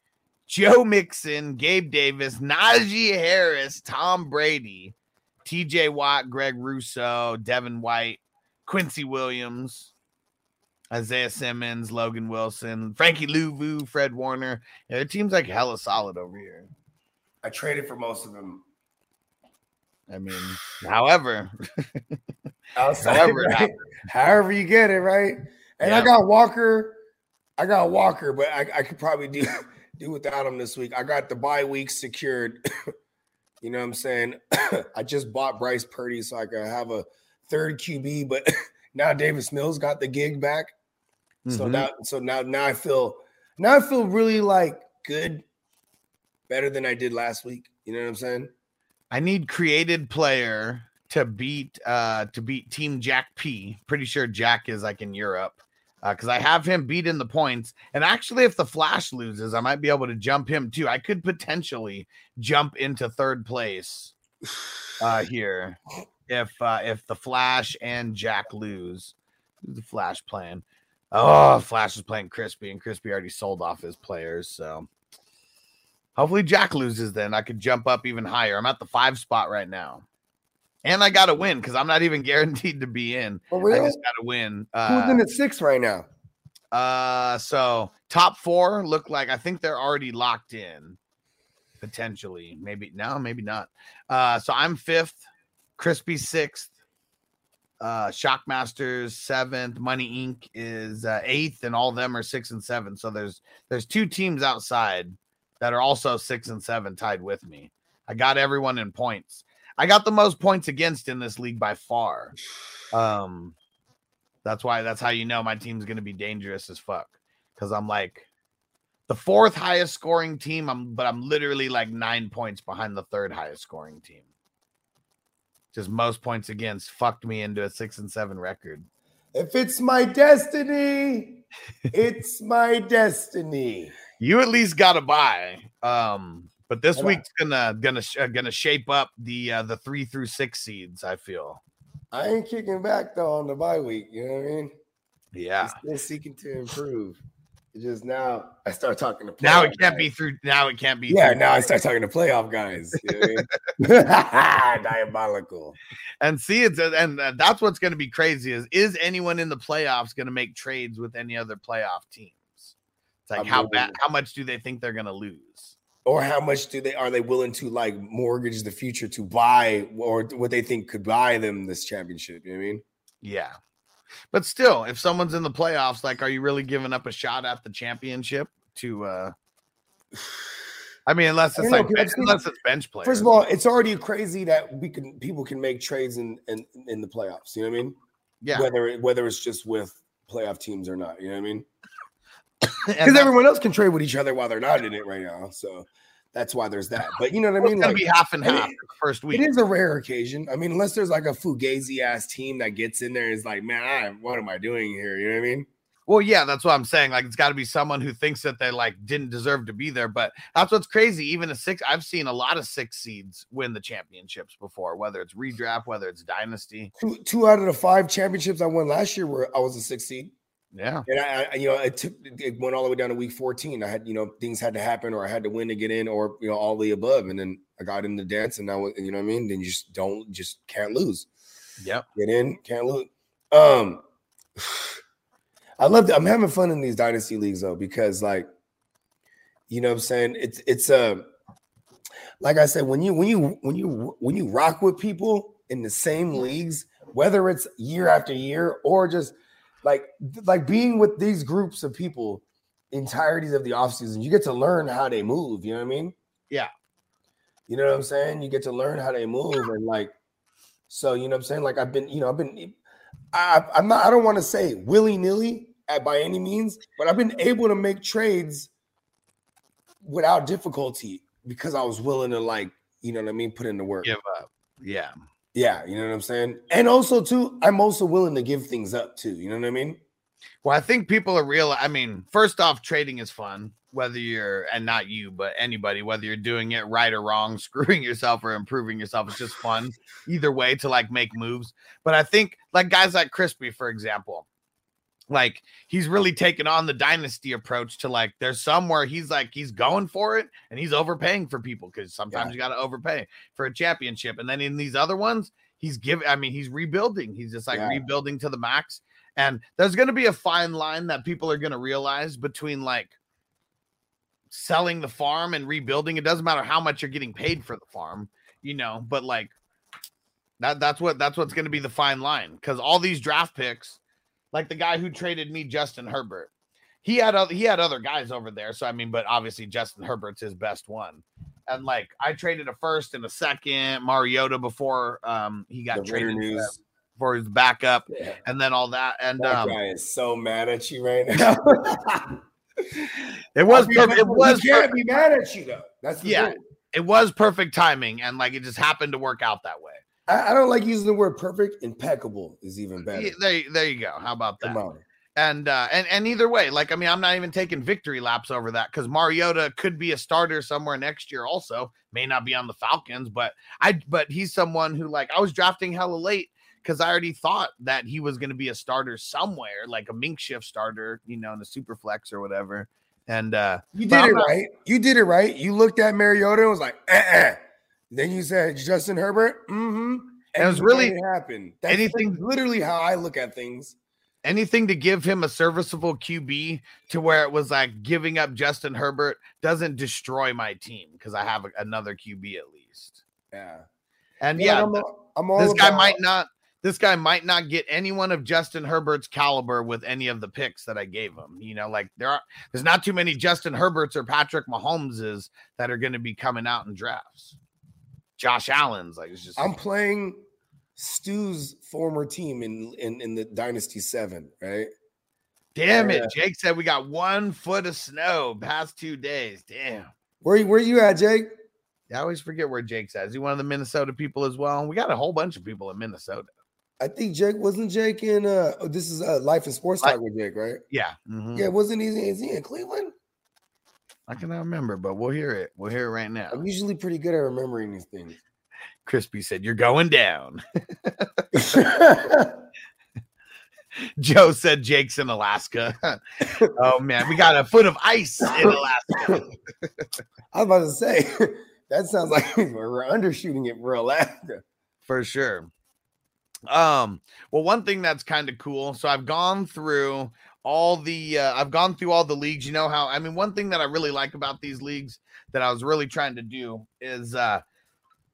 Joe Mixon, Gabe Davis, Najee Harris, Tom Brady, TJ Watt, Greg Rousseau, Devin White, Quincy Williams, Isaiah Simmons, Logan Wilson, Frankie Luvu, Fred Warner. Yeah, their team's like hella solid over here. I traded for most of them. I mean, however, <laughs> Outside, <laughs> However right? However you get it, right? And I got Walker. I got Walker, but I, I could probably do <laughs> do without him this week. I got the bye week secured. <coughs> you know what I'm saying? <coughs> I just bought Bryce Purdy so I could have a third QB, but <coughs> now Davis Mills got the gig back. So Mhm. now, so now, now I feel, now I feel really like good, better than I did last week. You know what I'm saying? I need created player to beat uh to beat Team Jack P. Pretty sure Jack is like in Europe. because I have him beat in the points. And actually, if the Flash loses, I might be able to jump him too. I could potentially jump into third place uh, here if uh, if the Flash and Jack lose. The Flash playing? Oh, Flash is playing Crispy, and Crispy already sold off his players. So hopefully Jack loses. Then I could jump up even higher. I'm at the five spot right now. And I got to win because I'm not even <laughs> guaranteed to be in. I just got to win. Who's Uh, in the six right now? uh, so top four look like I think they're already locked in. Potentially, maybe no, maybe not. Uh, so I'm fifth, Crispy sixth, uh, Shockmasters seventh, Money Inc. is uh, eighth, and all of them are six and seven. So there's there's two teams outside that are also six and seven tied with me. I got everyone in points. I got the most points against in this league by far. Um, That's why that's how you know my team's gonna be dangerous as fuck. Because I'm like the fourth highest scoring team. I'm but I'm literally like nine points behind the third highest scoring team. Just most points against fucked me into a six and seven record. If it's my destiny, it's my destiny. You at least got to buy. Um, but this Hold on. week's gonna gonna uh, gonna shape up the uh, the three through six seeds. I feel. I ain't kicking back though on the bye week. You know what I mean? Yeah. Still seeking to improve. It's just now I start talking to Now it can't guys. be through. Now it can't be. Yeah, now I start talking to playoff guys. You know I mean? <laughs> Diabolical. and see it's and uh, that's what's going to be crazy is is anyone in the playoffs going to make trades with any other playoff teams it's like I'm how bad how much do they think they're going to lose Or how much do they are they willing to like mortgage the future to buy or what they think could buy them this championship? You know what I mean? yeah but still if someone's in the playoffs like are you really giving up a shot at the championship to uh i mean unless it's know, like I've bench, unless it's bench players First of all, it's already crazy that we can people can make trades in in, in the playoffs. You know what I mean? yeah Whether it- whether it's just with playoff teams or not. You know what I mean? <laughs> Because everyone else can trade with each other while they're not in it right now. So that's why there's that. But you know what I it's mean? gonna Like, be half and half it- first week it is a rare occasion. I mean, unless there's like a fugazi ass team that gets in there and is like, man, I, what am I doing here? You know what I mean? Well, yeah, that's what I'm saying. Like, it's got to be someone who thinks that they like didn't deserve to be there. But that's what's crazy. Even a six, I've seen a lot of six seeds win the championships before, whether it's redraft, whether it's dynasty. Two, two out of the five championships I won last year were I was a six seed. Yeah, And I, I you know, it took it went all the way down to week 14. I had, you know, things had to happen or I had to win to get in or you know, all the above. And then I got in the dance and now you know what I mean? Then you just don't just can't lose. yep. Get in, can't lose. Um I love that. I'm having fun in these dynasty leagues though, because like you know what I'm saying? It's it's uh like I said, when you when you when you when you rock with people in the same leagues, whether it's year after year or just like like being with these groups of people entireties of the offseason, you get to learn how they move. You know what I mean? Yeah. You know what I'm saying? You get to learn how they move and like so you know what I'm saying? Like I've been, you know, I've been I, I'm not I don't want to say willy-nilly at by any means, but I've been able to make trades without difficulty because I was willing to like, you know what I mean, put in the work. Give up. Yeah. Yeah, you know what I'm saying? And also too, I'm also willing to give things up too. You know what I mean? Well, I think people are real. I mean, first off, trading is fun, whether you're, and not you, but anybody, whether you're doing it right or wrong, <laughs> screwing yourself or improving yourself. It's just fun either way to like make moves. But I think, like guys like Crispy, for example, like he's really taken on the dynasty approach to like, there's somewhere he's like, he's going for it and he's overpaying for people because sometimes you got to overpay for a championship. And then in these other ones, he's giving, I mean, he's rebuilding. He's just like Yeah. rebuilding to the max. And there's going to be a fine line that people are going to realize between like selling the farm and rebuilding. It doesn't matter how much you're getting paid for the farm, you know, but like that that's what that's what's going to be the fine line cuz all these draft picks like the guy who traded me Justin Herbert. He had other he had other guys over there, so I mean, but obviously Justin Herbert's his best one. And like I traded a first and a second, Mariota before um he got The traded news. for his backup Yeah. and then all that. And That um guy is so mad at you right <laughs> now. it was I mean, perfect. It he was can't perfect. be mad at you though. That's the Yeah. thing. it was perfect timing and like it just happened to work out that way. I, I don't like using the word perfect. Impeccable is even better. There, there you go. How about that? And uh and and either way, like I mean, I'm not even taking victory laps over that because Mariota could be a starter somewhere next year. Also, may not be on the Falcons, but I but he's someone who like I was drafting hella late because I already thought that he was going to be a starter somewhere, like a mink shift starter, you know, in the super flex or whatever. And uh You did it not- right. You did it right. You looked at Mariota and was like, uh-uh. Then you said Justin Herbert. Mm-hmm. It was really- made it happen. That's anything- literally how I look at things. anything to give him a serviceable QB to where it was like giving up Justin Herbert doesn't destroy my team because I have a- another QB at least. Yeah. And Yeah, yeah, I'm, I'm all this guy about- might not this guy might not get anyone of Justin Herbert's caliber with any of the picks that I gave him. You know, like there are there's not too many Justin Herberts or Patrick Mahomeses that are going to be coming out in drafts. Josh Allen's like it's just I'm playing Stu's former team in in, in the Dynasty Seven, right? Damn it. Jake said we got one foot of snow past two days. Damn. Where you- where you at, Jake? I always forget where Jake's at. Is he one of the Minnesota people as well? We got a whole bunch of people in Minnesota. I think Jake wasn't Jake in uh oh, this is uh life and sports talk with Jake, right? Yeah. mhm. Yeah, wasn't he is he in Cleveland? I cannot remember, but we'll hear it. We'll hear it right now. I'm usually pretty good at remembering these things. Crispy said, You're going down. <laughs> <laughs> Joe said Jake's in Alaska. <laughs> oh man, we got a foot of ice in Alaska. I was about to say that sounds like we're undershooting it for Alaska. for sure. Um, well, one thing that's kind of cool. So I've gone through all the uh, I've gone through all the leagues. You know how I mean, one thing that I really like about these leagues that I was really trying to do is uh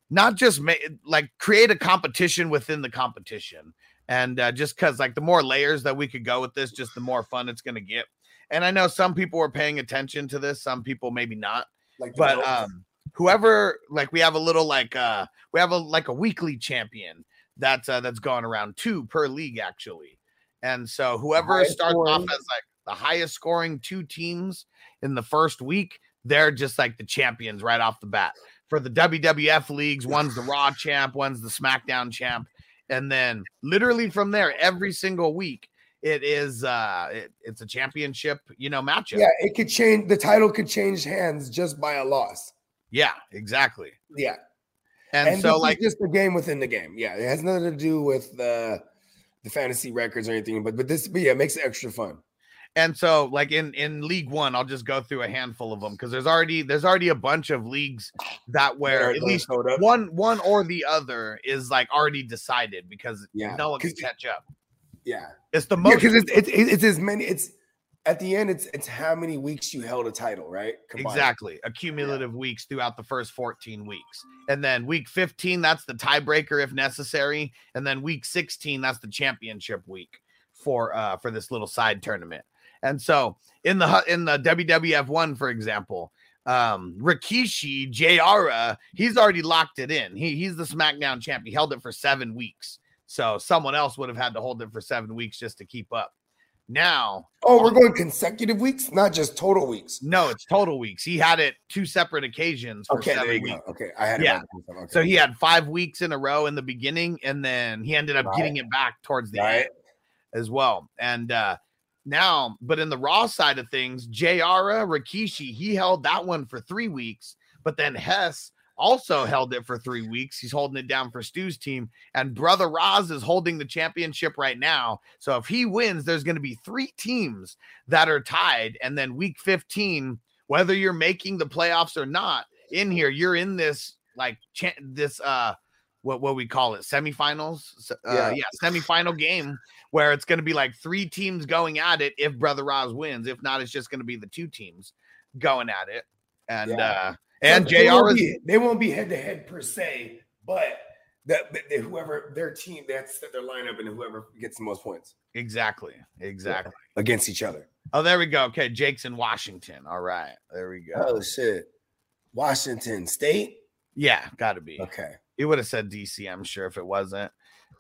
not just make like create a competition within the competition. And uh, just because like the more layers that we could go with this, just the more fun it's gonna get. And I know some people are paying attention to this, some people maybe not Like but um whoever like we have a little like uh we have a like a weekly champion that's uh that's gone around two per league actually and so whoever starts off as like the highest scoring two teams in the first week they're just like the champions right off the bat for the WWF leagues one's the raw champ one's the smackdown champ and then literally from there every single week it is uh it, it's a championship you know matchup yeah, it could change the title could change hands just by a loss. yeah exactly Yeah. and, And, so like just a game within the game. Yeah, it has nothing to do with the the fantasy records or anything, but but this but yeah, it makes it extra fun. and so like in in league one i'll just go through a handful of them because there's already there's already a bunch of leagues that where at least one one or the other is like already decided because Yeah, no one can catch up Yeah. it's the most because it's, it's it's as many. It's at the end. It's it's how many weeks you held a title, right? Combined. exactly. Accumulative weeks throughout the first 14 weeks. And then week 15 that's the tiebreaker if necessary. And then week 16 that's the championship week for uh for this little side tournament. And so in the in the WWF one for example um Rikishi Jara he's already locked it in. He he's the SmackDown champ. He held it for 7 weeks. So someone else would have had to hold it for 7 weeks just to keep up now Oh, we're going consecutive weeks, not just total weeks. no it's total weeks he had it two separate occasions for Okay, there seven you weeks go. Okay, I had Yeah. Okay. So he had five weeks in a row in the beginning, and then he ended up Right. getting it back towards the Right. end as well. And uh now, but in the raw side of things, JR Rikishi, he held that one for three weeks, but then Hess also held it for three weeks. He's holding it down for Stu's team, and Brother Roz is holding the championship right now. So if he wins, there's going to be three teams that are tied, and then week 15, whether you're making the playoffs or not, in here, you're in this like cha- this uh what what we call it semifinals uh, Yeah. yeah semifinal game where it's going to be like three teams going at it if brother Roz wins if not it's just going to be the two teams going at it and Yeah. uh and they JR won't is be- they won't be head to head per se, but that but they- whoever their team that's their lineup and whoever gets the most points. Exactly exactly. Against each other. oh there we go. Okay Jake's in Washington. All right there we go. Oh shit, Washington State. yeah got to be. Okay, he would have said DC I'm sure if it wasn't.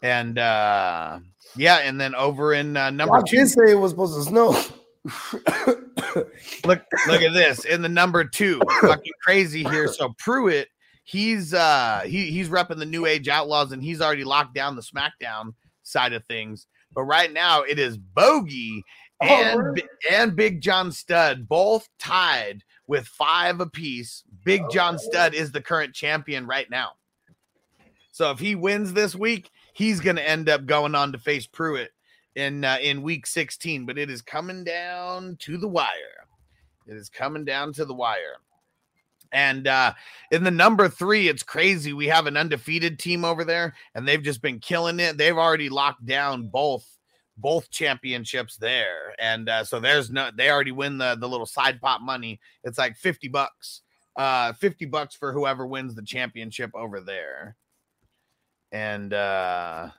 And uh yeah and then over in uh, number I two did say it was supposed to snow. Look look at this in the number two fucking crazy here. So pruitt he's uh he, he's repping the new age outlaws and he's already locked down the smackdown side of things. But right now it is bogey Oh, and? Bi- and big john studd both tied with five apiece. Big john studd is the current champion right now. So if he wins this week he's going to end up going on to face pruitt in uh, in week 16 but it is coming down to the wire. It is coming down to the wire. And uh in the number three it's crazy. We have an undefeated team over there and they've just been killing it. They've already locked down both both championships there. And uh so there's no they already win the the little side pot money. It's like 50 bucks uh 50 bucks for whoever wins the championship over there. And uh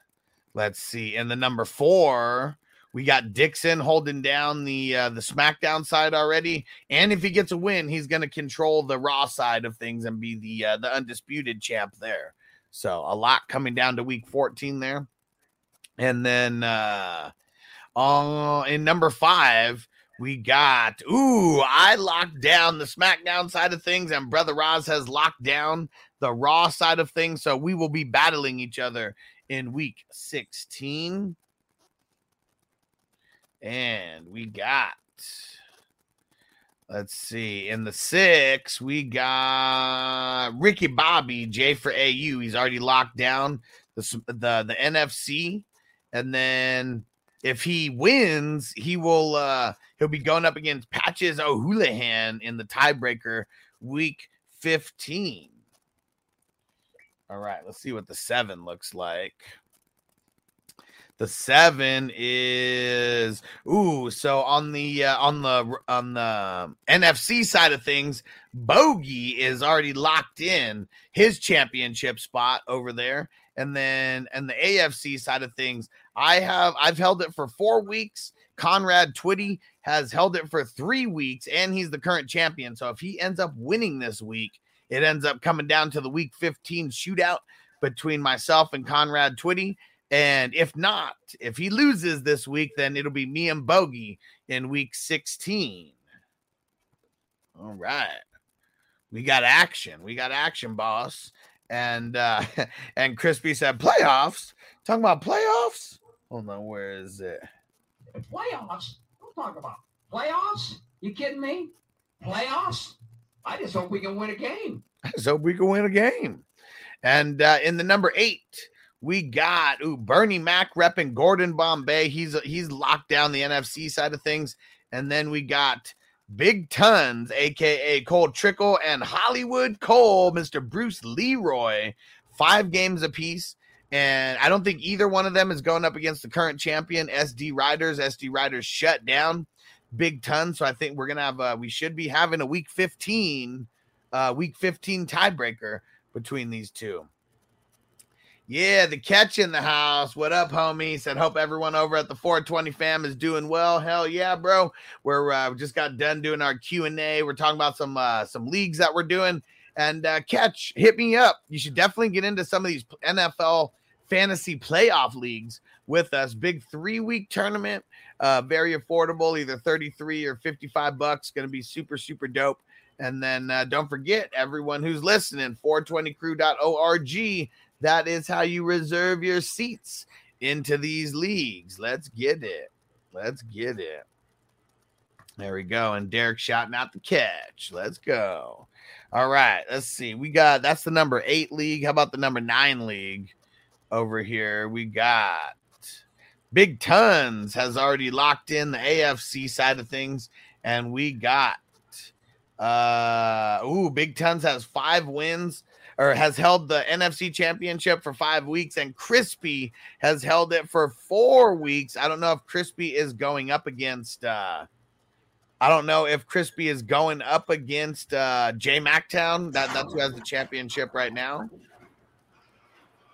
let's see in the number four we got Dixon holding down the uh, the SmackDown side already, and if he gets a win, he's going to control the Raw side of things and be the uh, the undisputed champ there. So a lot coming down to week 14 there. And then uh, uh in number five, we got ooh, I locked down the SmackDown side of things, and Brother Roz has locked down the Raw side of things. So we will be battling each other in week 16. And we got Let's see. In the six, we got Ricky Bobby, J for AU. He's already locked down the the the NFC, and then if he wins, he will uh he'll be going up against Patches O'Houlihan in the tiebreaker week 15. All right, let's see what the seven looks like. The seven is ooh. So on the uh, on the on the NFC side of things, Bogey is already locked in his championship spot over there, and then and the AFC side of things, I have I've held it for four weeks. Conrad Twitty has held it for three weeks, and he's the current champion. So if he ends up winning this week, it ends up coming down to the week 15 shootout between myself and Conrad Twitty. And if not, if he loses this week, then it'll be me and Bogey in week 16. All right. We got action. We got action, boss. And uh <laughs> and Crispy said playoffs. Talking about playoffs? Hold on, where is it? Playoffs? Don't talk about playoffs. You kidding me? Playoffs? I just hope we can win a game. I just hope we can win a game. And uh in the number eight, we got ooh, Bernie Mac repping Gordon Bombay. He's he's locked down the NFC side of things. And then we got Big Tons, aka Cole Trickle, and Hollywood Cole, Mr. Bruce Leroy, five games apiece. And I don't think either one of them is going up against the current champion, SD Riders. SD Riders shut down Big Ton. So I think we're gonna have a we should be having a week 15, uh, week 15 tiebreaker between these two. Yeah, the catch in the house. What up, homie? Said hope everyone over at the 420 fam is doing well. Hell yeah, bro. We're uh, we just got done doing our Q and A. We're talking about some uh, some leagues that we're doing. And uh, catch, hit me up. You should definitely get into some of these NFL fantasy playoff leagues with us. Big three week tournament, uh, very affordable, either 33 or 55 bucks. Going to be super super dope. And then uh, don't forget, everyone who's listening, 420crew.org that is how you reserve your seats into these leagues. Let's get it. Let's get it. There we go. And Derek shouting out the catch. Let's go. All right. Let's see. We got that's the number eight league. How about the number nine league over here? We got Big Tons has already locked in the AFC side of things. And we got uh ooh, Big Tons has five wins or has held the NFC championship for five weeks, and Crispy has held it for four weeks. I don't know if Crispy is going up against uh I don't know if Crispy is going up against uh Jay Mactown. That that's who has the championship right now.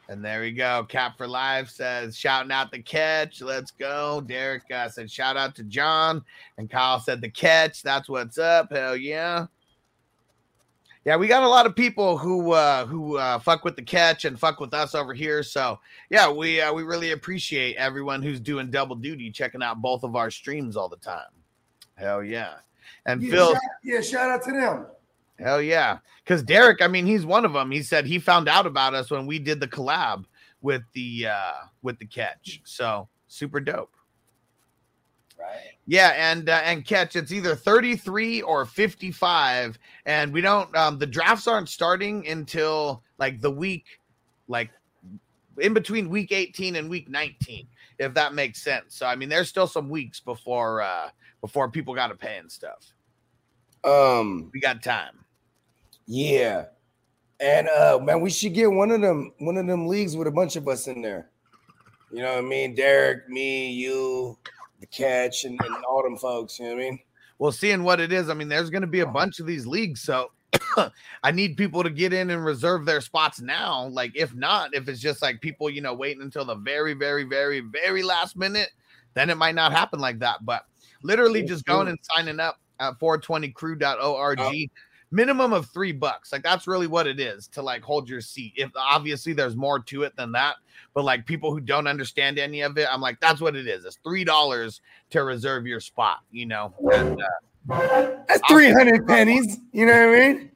And there we go. Cap for Life says, shouting out the catch. Let's go. Derek uh, said, shout out to John. And Kyle said, the catch. That's what's up. Hell yeah. Yeah, we got a lot of people who uh who uh fuck with the catch and fuck with us over here. So yeah, we uh, we really appreciate everyone who's doing double duty, checking out both of our streams all the time. Hell yeah. And Yeah, Phil, shout, yeah, shout out to them. Hell yeah. Because Derek, I mean, he's one of them. He said he found out about us when we did the collab with the uh with the catch. So super dope. Right. Yeah, and uh, and catch it's either 33 or 55 and we don't um the drafts aren't starting until like the week like in between week 18 and week 19 if that makes sense. So I mean there's still some weeks before uh before people got to pay and stuff. Um, We got time. Yeah. And uh man, we should get one of them one of them leagues with a bunch of us in there. You know what I mean? Derek, me, you, the catch, and, and all them folks, you know what I mean? Well, seeing what it is, I mean there's going to be a bunch of these leagues so <coughs> I need people to get in and reserve their spots now. Like, if not, if it's just like people, you know, waiting until the very, very, very, very last minute, then it might not happen like that. But literally just going and signing up at 420crew.org. minimum of three bucks. Like that's really what it is to like hold your seat. If obviously there's more to it than that, but like people who don't understand any of it, I'm like, that's what it is. It's three dollars to reserve your spot, you know. And, uh, That's 300 pennies. You know what I mean?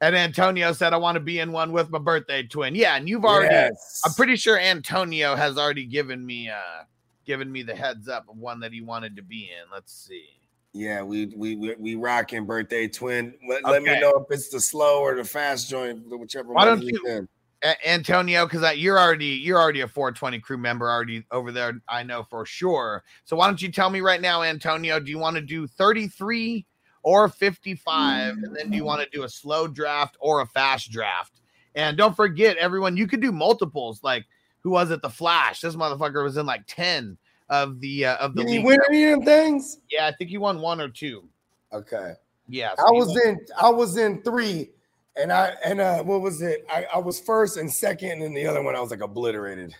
and Antonio said, I want to be in one with my birthday twin. Yeah, and you've already Yes. I'm pretty sure Antonio has already given me uh given me the heads up of one that he wanted to be in. Let's see. Yeah, we we we, we rocking birthday twin. Let, let me know if it's the slow or the fast joint, whichever Why don't you- A- Antonio, because you're already you're already a 420 crew member already over there. I know for sure. So why don't you tell me right now, Antonio? Do you want to do 33 or 55, and then do you want to do a slow draft or a fast draft? And don't forget, everyone, you could do multiples. Like who was it? The Flash. This motherfucker was in like 10 of the uh, of the Did he win any of things? Yeah, I think he won one or two. Okay. Yeah, I so he was won- in I was in three, and I and uh what was it? I, I was first and second, and then the other one I was like obliterated.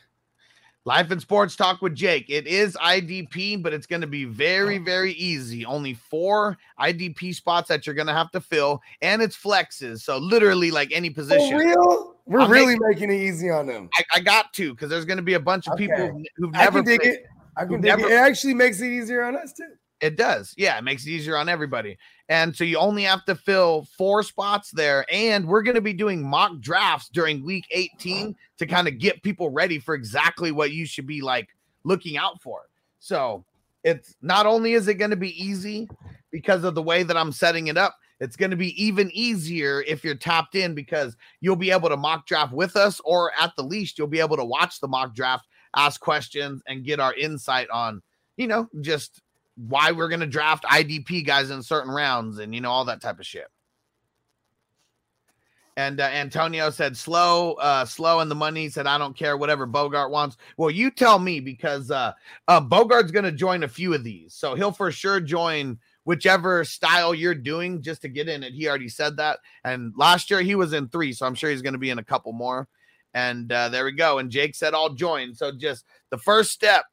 Life and Sports Talk with Jake. It is IDP, but it's going to be very, very easy. Only four IDP spots that you're going to have to fill, and it's flexes. So literally, like any position. For real? We're I'm really making it easy on them. I, I got to because there's going to be a bunch of people Okay. who've, who've I never can dig played. it. I can never- it. Actually makes it easier on us too. It does. Yeah, it makes it easier on everybody. And so you only have to fill four spots there. And we're going to be doing mock drafts during week 18 to kind of get people ready for exactly what you should be like looking out for. So it's not only is it going to be easy because of the way that I'm setting it up, it's going to be even easier if you're tapped in because you'll be able to mock draft with us, or at the least, you'll be able to watch the mock draft, ask questions, and get our insight on, you know, just why we're going to draft IDP guys in certain rounds and, you know, all that type of shit. And uh, Antonio said, slow, uh, slow in the money. He said, I don't care, whatever Bogart wants. Well, you tell me because uh, uh, Bogart's going to join a few of these. So he'll for sure join whichever style you're doing just to get in it. He already said that. And last year he was in three. So I'm sure he's going to be in a couple more. And uh, there we go. And Jake said, I'll join. So just the first step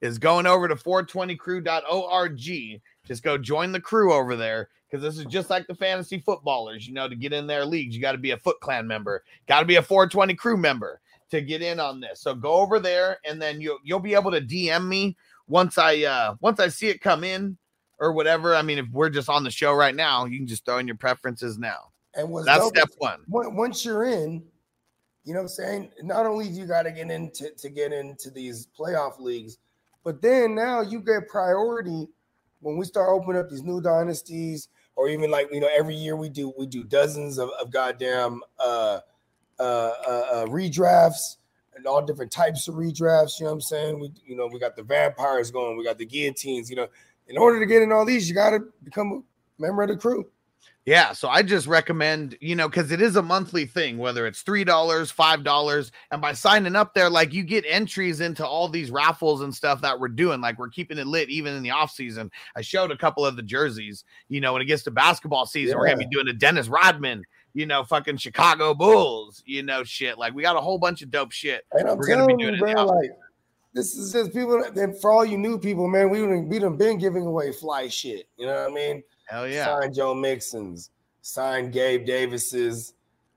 is going over to 420crew.org. Just go join the crew over there because this is just like the fantasy footballers. You know, to get in their leagues, you got to be a Foot Clan member, got to be a 420 crew member to get in on this. So go over there, and then you'll you'll be able to DM me once I uh once I see it come in or whatever. I mean, if we're just on the show right now, you can just throw in your preferences now. And That's step is one. Once you're in, you know what I'm saying? Not only do you got to get into to get into these playoff leagues, but then now you get priority when we start opening up these new dynasties, or even like you know, every year we do we do dozens of, of goddamn uh, uh, uh, uh, redrafts and all different types of redrafts. You know what I'm saying? We you know we got the vampires going, we got the guillotines. You know, in order to get in all these, you got to become a member of the crew. Yeah, so I just recommend, you know, because it is a monthly thing, whether it's three dollars, five dollars, and by signing up there, like you get entries into all these raffles and stuff that we're doing. Like we're keeping it lit even in the off season. I showed a couple of the jerseys. You know, when it gets to basketball season, we're gonna be doing a Dennis Rodman. You know, fucking Chicago Bulls. You know, shit. Like we got a whole bunch of dope shit. And I'm We're gonna be doing you, it in the off- like this is just people. that- for all you new people, man, we done, we done been giving away fly shit. You know what I mean? Hell yeah. Sign Joe Mixon's, sign Gabe Davis's,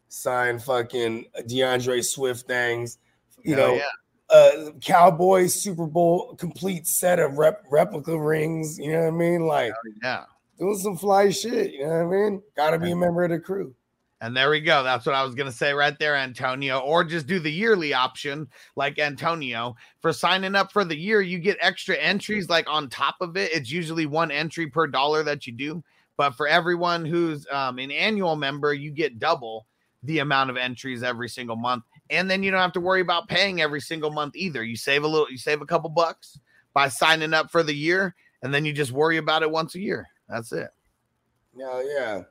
sign fucking D'Andre Swift things. You Hell know, yeah. uh Cowboys Super Bowl complete set of rep, replica rings. You know what I mean? Like Yeah. doing some fly shit. You know what I mean? Got to be a member of the crew. And there we go. That's what I was going to say right there, Antonio. Or just do the yearly option like Antonio. For signing up for the year, you get extra entries like on top of it. It's usually one entry per dollar that you do. But for everyone who's um, an annual member, you get double the amount of entries every single month. And then you don't have to worry about paying every single month either. You save a little, you save a couple bucks by signing up for the year, and then you just worry about it once a year. That's it. Yeah, yeah.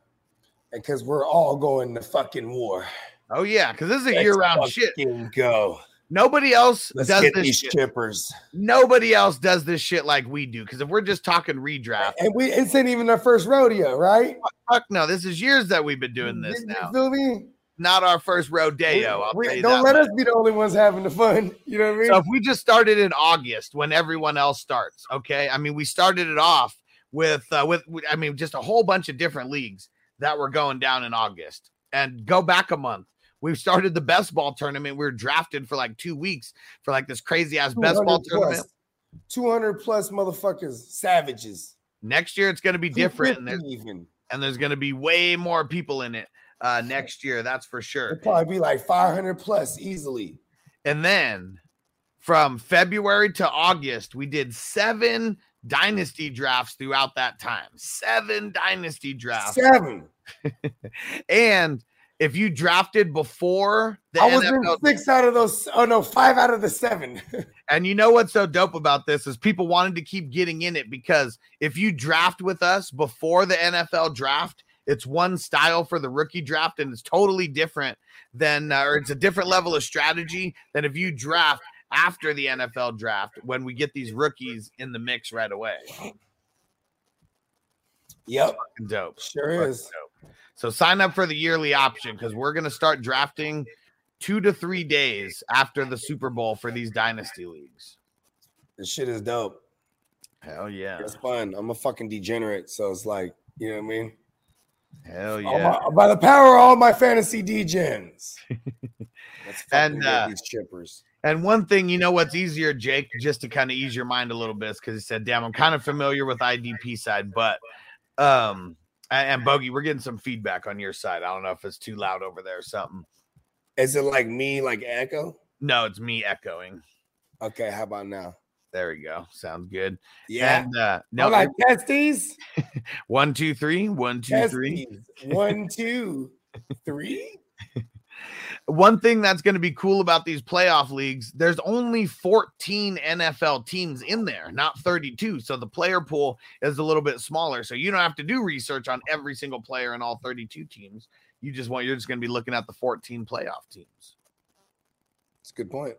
Because we're all going to fucking war. Oh, yeah. Because this is a Let's year round shit. Go. Nobody else Let's does this shit. chippers. Nobody else does this shit like we do. Because if we're just talking redraft, And we it's ain't even our first rodeo, right? fuck no, this is years that we've been doing this You- now. You feel me? Not our first rodeo. We- you don't let much. us be the only ones having the fun. You know what I mean? So if we just started in August when everyone else starts, okay? I mean, we started it off with uh with- I mean just a whole bunch of different leagues. That were going down in August. And go back a month. We've started the best ball tournament. We were drafted for like two weeks for like this crazy ass best ball 200 tournament. plus, 200 plus motherfuckers, savages. Next year it's going to be different, and, 250 there, even. and there's going to be way more people in it uh, next year. That's for sure. It'd probably be like 500 plus easily. And then from February to August, we did seven dynasty drafts throughout that time. Seven dynasty drafts. Seven. <laughs> And if you drafted before the I was in NFL, six out of those. Oh no, five out of the seven. <laughs> and you know what's so dope about this is people wanted to keep getting in it because if you draft with us before the NFL draft, it's one style for the rookie draft and it's totally different than, uh, or it's a different level of strategy than if you draft after the NFL draft when we get these rookies in the mix right away. yep, Dope. sure is. dope. So sign up for the yearly option because we're gonna start drafting two to three days after the Super Bowl for these dynasty leagues. This shit is dope. Hell yeah. It's fun. I'm a fucking degenerate, so it's like, you know what I mean? Hell yeah. my- by the power of all my fantasy degens. <laughs> Let's And, uh, these chippers. And one thing, you know what's easier, Jake, just to kind of ease your mind a little bit, because he said, damn, I'm kind of familiar with IDP side, but um and, and Bogey, we're getting some feedback on your side. I don't know if it's too loud over there or something. Is it like me, like echo? No, it's me echoing. Okay, how about now? There we go. Sounds good. Yeah. And uh no, no, like testes. <laughs> one, two, three, one, two, three. One, two, three. <laughs> One thing that's going to be cool about these playoff leagues, there's only 14 NFL teams in there, not 32. So the player pool is a little bit smaller. So you don't have to do research on every single player in all 32 teams. You just want you're just going to be looking at the 14 playoff teams. That's a good point.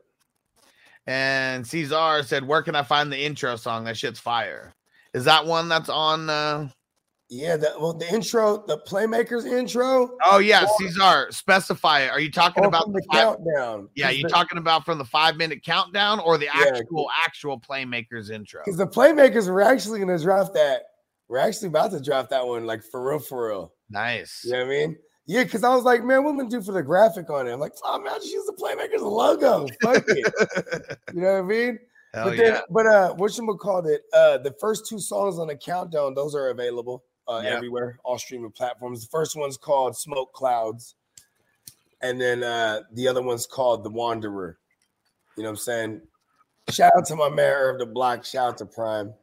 And Cesar said, "Where can I find the intro song? That shit's fire." Is that one that's on uh Yeah, the, well, the intro, the playmakers intro. Oh yeah, Or- Cesar, specify it. Are you talking about the five, countdown. Yeah, you talking about from the five minute countdown or the Yeah, actual actual playmakers intro? Because the playmakers were actually going to draft that. We're actually about to draft that one, like for real, for real. Nice. You know what I mean? Yeah, because I was like, man, what am I gonna do for the graphic on it? I'm like, oh man, I just use the playmakers logo. Fuck it. <laughs> You know what I mean? Hell but then, yeah. but uh, what you called it? Uh, the first two songs on the countdown, those are available uh, everywhere, all streaming platforms. The first one's called Smoke Clouds, and then uh, the other one's called The Wanderer. You know what I'm saying? Shout out to my man Irv the Block. Shout out to Prime.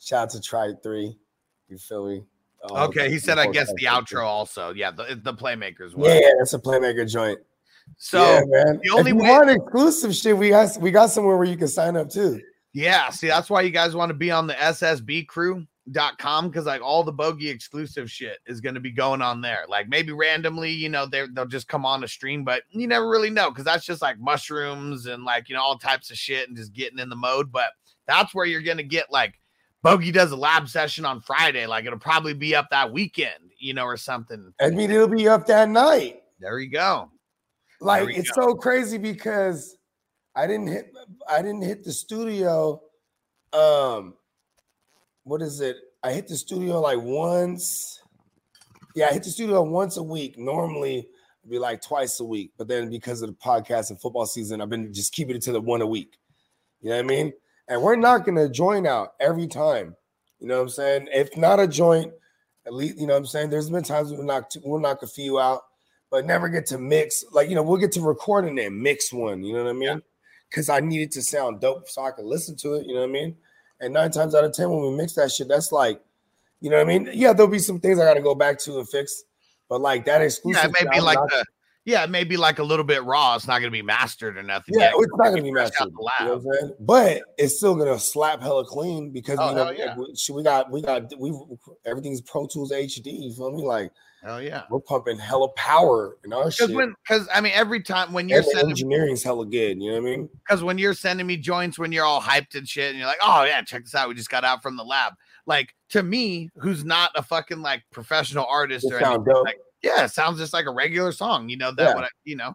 Shout out to Try Three. You feel me? Okay, he said I guess the of outro also. Yeah, the, the playmakers one. Yeah, that's a playmaker joint. So yeah, man. the only if you way- want exclusive shit, we got we got somewhere where you can sign up too. Yeah, see, that's why you guys want to be on the ssbcrew.com because like all the bogey exclusive shit is going to be going on there. Like maybe randomly, you know, they they'll just come on a stream, but you never really know because that's just like mushrooms and like, you know, all types of shit and just getting in the mode. But that's where you're going to get like Bogey does a lab session on Friday. Like it'll probably be up that weekend, you know, or something. I mean, it'll be up that night. There you go. Like we it's so crazy because I didn't hit I didn't hit the studio. Um, what is it? I hit the studio like once. Yeah, I hit the studio once a week. Normally it'd be like twice a week, but then because of the podcast and football season, I've been just keeping it to the one a week. You know what I mean? And we're not gonna join out every time. You know what I'm saying? If not a joint, at least you know what I'm saying. There's been times we'll knock we'll knock a few out, but never get to mix. Like you know, we'll get to record and then mix one. You know what I mean? Because I need it to sound dope so I can listen to it. You know what I mean? And nine times out of ten, when we mix that shit, that's like, you know what I mean? Yeah, there'll be some things I got to go back to and fix, but like that exclusive. Yeah, it may be like not- the yeah, it may be like a little bit raw. It's not to be mastered or nothing. Yeah, yet. it's not gonna be mastered. You know saying? But it's still gonna slap hella clean because Oh, you know yeah. we, we got we got we everything's Pro Tools HD. You feel me? Like Hell yeah. we're pumping hella power in our shit. Because I mean, every time when you're and sending, engineering's hella good. You know what I mean? because when you're sending me joints, when you're all hyped and shit, and you're like, oh yeah, check this out, we just got out from the lab. Like to me, who's not a fucking like professional artist It or anything, like, yeah, it sounds just like a regular song. You know that Yeah. what I, you know.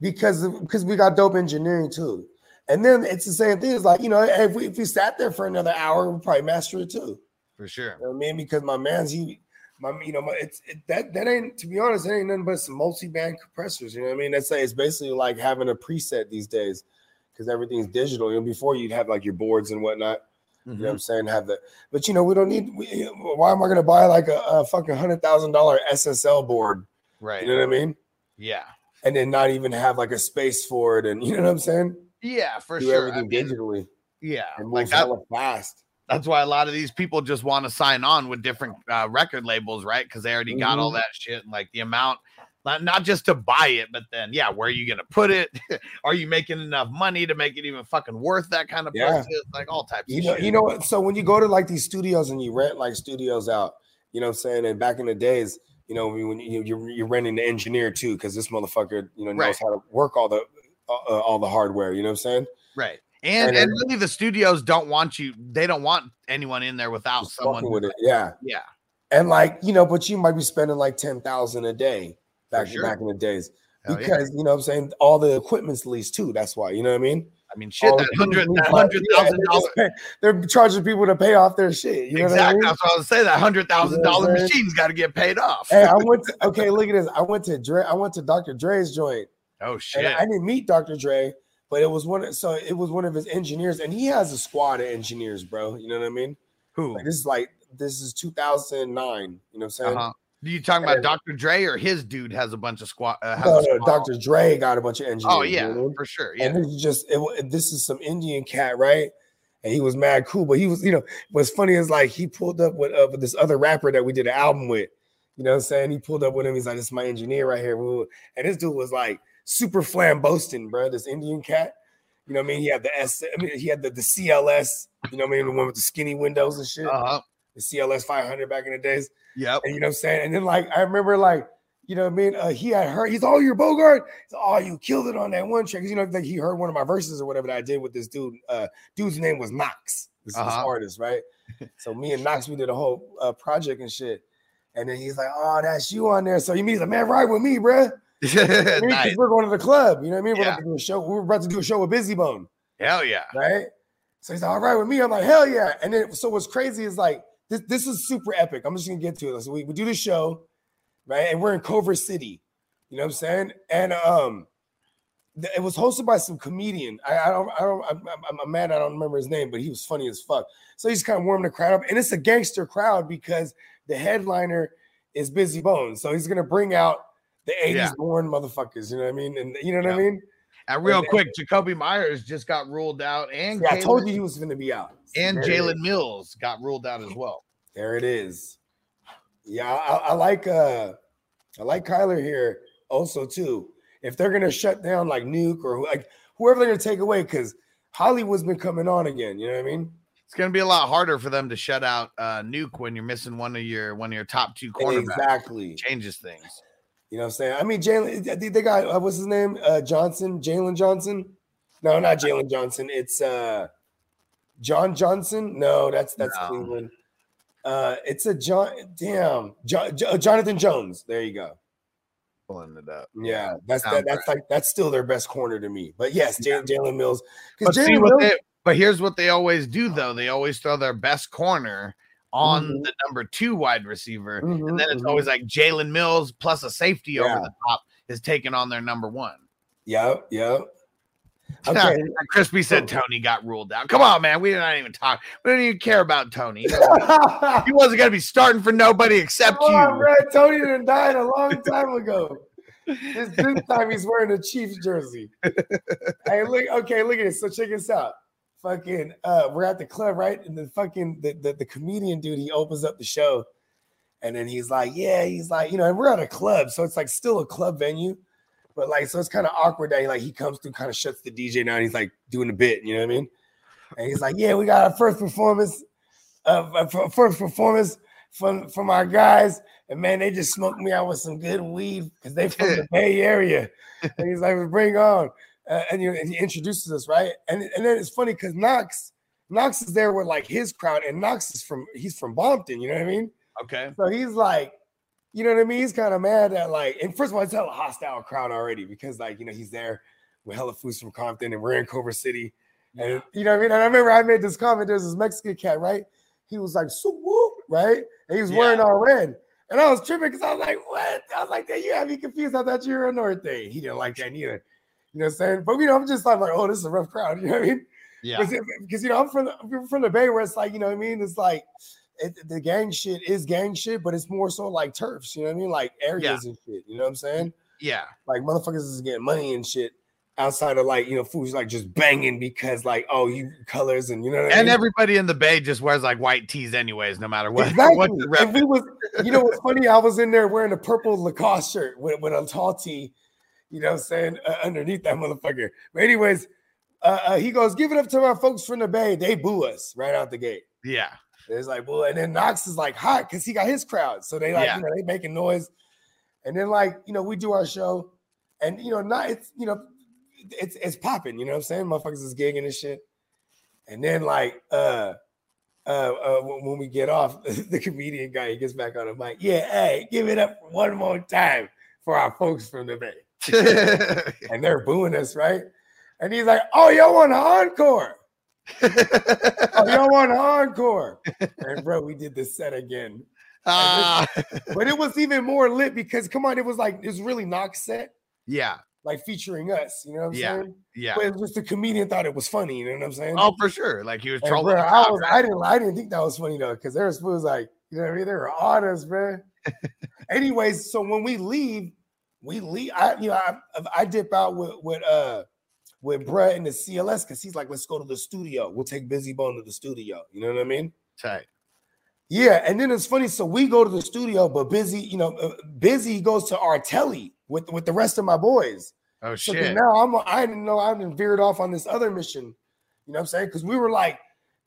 because because we got dope engineering too. And then it's the same thing. It's like you know, if we if we sat there for another hour, we'd probably master it too. For sure. You know what I mean? Because my man's he my you know my, it's it, that that ain't to be honest, it ain't nothing but some multi-band compressors. You know what I mean? That's like it's basically like having a preset these days because everything's digital. You know, before you'd have like your boards and whatnot. You know what mm-hmm. I'm saying? Have the, but you know, we don't need. We, why am I going to buy like a, a fucking hundred thousand dollar SSL board? Right. You know what I mean? Yeah. And then not even have like a space for it, and <laughs> you know what I'm saying? Yeah, for Do sure. I everything mean, digitally yeah. and Like that, hella fast. That's why a lot of these people just want to sign on with different uh, record labels, right? Because they already got Mm-hmm. all that shit and like the amount, not, not just to buy it, but then yeah, where are you gonna put it? <laughs> are you making enough money to make it even fucking worth that kind of Yeah. Like all types You of know, shit. you know what? So when you go to like these studios and you rent like studios out, you know what I'm saying? And back in the days, you know, when you, you're, you're renting the engineer too, because this motherfucker, you know, knows Right. how to work all the uh, uh, all the hardware. You know what I'm saying? right. And And and, really the studios don't want you, they don't want anyone in there without someone with it, yeah. Yeah. And like you know, but you might be spending like ten thousand a day back sure. back in the days Hell yeah. because you know what I'm saying all the equipment's leased too. That's why you know what I mean. I mean shit, All that the hundred that leased, yeah, they're dollars. <laughs> They're charging people to pay off their shit. You know what I Exactly. mean? That's what I was saying. That hundred thousand dollar saying? machine's got to get paid off. Hey, I went to okay. Look at this. I went to Dre. I went to Dr. Dre's joint. oh And shit. I didn't meet Dr. Dre, but it was one. So it was one of his engineers, and he has a squad of engineers, bro. You know what I mean? Who? Like this is like this is 2009. You know what I'm saying? Uh-huh. You talking about And- Dr. Dre or his dude has a bunch of squad? Uh, has No, no? Dr. Dre got a bunch of engineers. Oh you know yeah, I mean? for sure. Yeah. And this is just it, this is some Indian cat, right? And he was mad cool, but he was, you know, what's funny is like he pulled up with, uh, with this other rapper that we did an album with. You know what I'm saying? He pulled up with him. He's like, "This is my engineer right here." And this dude was like super flamboasting, bro. This Indian cat. You know what I mean? He had the S. I mean, he had the, the CLS. You know what I mean? The one with the skinny windows and shit. Uh-huh. The CLS 500 back in the days. Yep. And you know what I'm saying? And then like I remember like, you know what I mean? Uh, he had heard he's all your Bogart. He's oh, you killed it on that one track. you know, like he heard one of my verses or whatever that I did with this dude. Uh dude's name was Knox. This, this Uh-huh. artist, right? <laughs> so me and Knox, we did a whole uh, project and shit. And then he's like, Oh, that's you on there. So he mean he's like, man, ride with me, bruh. You know what I mean? 'Cause nice. We're going to the club. You know what I mean? We're Yeah. about to do a show. We're about to do a show with Bizzy Bone Hell yeah. right? So he's like, all right with me. I'm like, hell yeah. And then so what's crazy is like this, this is super epic. I'm just gonna get to it. So we, we do the show, right? And we're in Culver City. You know what I'm saying? And um th- it was hosted by some comedian. I, I don't, I don't, I'm, I'm, I'm mad I don't remember his name, but he was funny as fuck. So he's kind of warming the crowd up, and it's a gangster crowd because the headliner is Bizzy Bones. So he's gonna bring out the 80s Yeah. born motherfuckers, you know what I mean? And you know what I mean? And real And- quick, Jakobi Meyers just got ruled out, and Yeah, I told you he was gonna be out. and There it is. Jalen Mills got ruled out as well. There it is. Yeah, I, I like uh I like Kyler here also too. If they're gonna shut down like Nuk or like whoever they're gonna take away, because Hollywood's been coming on again. You know what I mean? It's gonna be a lot harder for them to shut out uh, Nuk when you're missing one of your one of your top two cornerbacks. Exactly. Changes things. You know what I'm saying? I mean, Jalen, they they got uh, what's his name? Uh Johnson, Jalen Johnson. No, not Jalen Johnson. It's uh John Johnson. No, that's that's No. Cleveland. Uh, it's a John. Damn, Jo- Jonathan Jones. There you go. Pulling it up. Yeah, that's that, that's like that's still their best corner to me. But yes, Jalen Jalen Mills. But Jalen what Mills, they, but here's what they always do though. They always throw their best corner on Mhm. the number two wide receiver, Mhm, and then it's mhm. always like Jalen Mills plus a safety Yeah. over the top is taking on their number one. Yep, yep. <laughs> Okay. Crispy said Tony got ruled out. Come on, man. We did not even talk. We didn't even care about Tony. <laughs> He wasn't gonna be starting for nobody except you. on, bro. Tony done died a long time ago. This, this time he's wearing a Chiefs jersey. hey, look, okay, look at this. So check this out. Fucking uh, we're at the club, right? And the fucking the, the, the comedian dude, he opens up the show, and then he's like, Yeah, he's like, you know, and we're at a club, so it's like still a club venue. But like, so it's kind of awkward that he like he comes through, kind of shuts the DJ down. He's like doing a bit, you know what I mean? And he's like, "Yeah, we got our first performance, uh, first performance from from our guys, and man, they just smoked me out with some good weed because they from <laughs> the Bay Area." And he's like, "Bring on!" Uh, and, you know, and he introduces us, right? And and then it's funny because Knox Knox is there with like his crowd, and Knox is from he's from Bompton, you know what I mean? Okay. So he's like, you know what I mean? He's kind of mad that like, and first of all, it's a hostile crowd already because like, you know, he's there with hella foods from Compton and we're in Culver City. And you know what I mean? And I remember I made this comment, there's this Mexican cat, right? He was like, so whoop, right? And he was wearing Yeah. all red. And I was tripping because I was like, what? I was like, "Damn, you have me confused. I thought you were a North Day. He didn't like that either. You know what I'm saying? But you know, I'm just like, oh, this is a rough crowd. You know what I mean? Yeah. Because you know, I'm from the from the Bay where it's like, you know what I mean? It's like it, the gang shit is gang shit, but it's more so like turfs, you know what I mean? Like areas and shit. You know what I'm saying? Yeah. Like motherfuckers is getting money and shit outside of like you know foods like just banging because like oh you colors and you know what I And mean? everybody in the Bay just wears like white tees, anyways, no matter what. <laughs> Exactly. what the rep- and was, you know, what's funny? I was in there wearing a purple Lacoste shirt with, with a tall tee, you know, what I'm saying uh, underneath that motherfucker. But anyways, uh, uh, he goes, "Give it up to my folks from the Bay." They boo us right out the gate. yeah. It's like, well, and then Knox is like hot because he got his crowd, so they like, Yeah. you know, they making noise, and then like, you know, we do our show, and you know, not it's you know, it's it's popping, you know what I'm saying? Motherfuckers is gigging and shit, and then like, uh, uh, uh when, when we get off, <laughs> the comedian guy he gets back on the mic, yeah, hey, give it up one more time for our folks from the Bay, <laughs> and they're booing us, right? And he's like, oh, y'all want an encore? <laughs> Oh, y'all want an encore? And bro, we did the set again. Ah, <laughs> But it was even more lit because come on, it was like it's really Knox set, yeah. like featuring us. You know what I'm Yeah, saying? Yeah. But it was just the comedian thought it was funny. You know what I'm saying? Oh, for sure. Like he was trolling. bro, I was? I didn't I didn't think that was funny though, because there was fools like, you know what I mean? They were honest, bro. Anyways, so when we leave, we leave. I you know, I, I dip out with with uh with Brett and the CLS because he's like, let's go to the studio. We'll take Bizzy Bone to the studio. You know what I mean? Tight. Yeah, and then it's funny. So we go to the studio, but Bizzy, you know, uh, Bizzy goes to our telly with with the rest of my boys. Oh So shit. now I'm I didn't know I didn't veered off on this other mission. You know what I'm saying? Because we were like,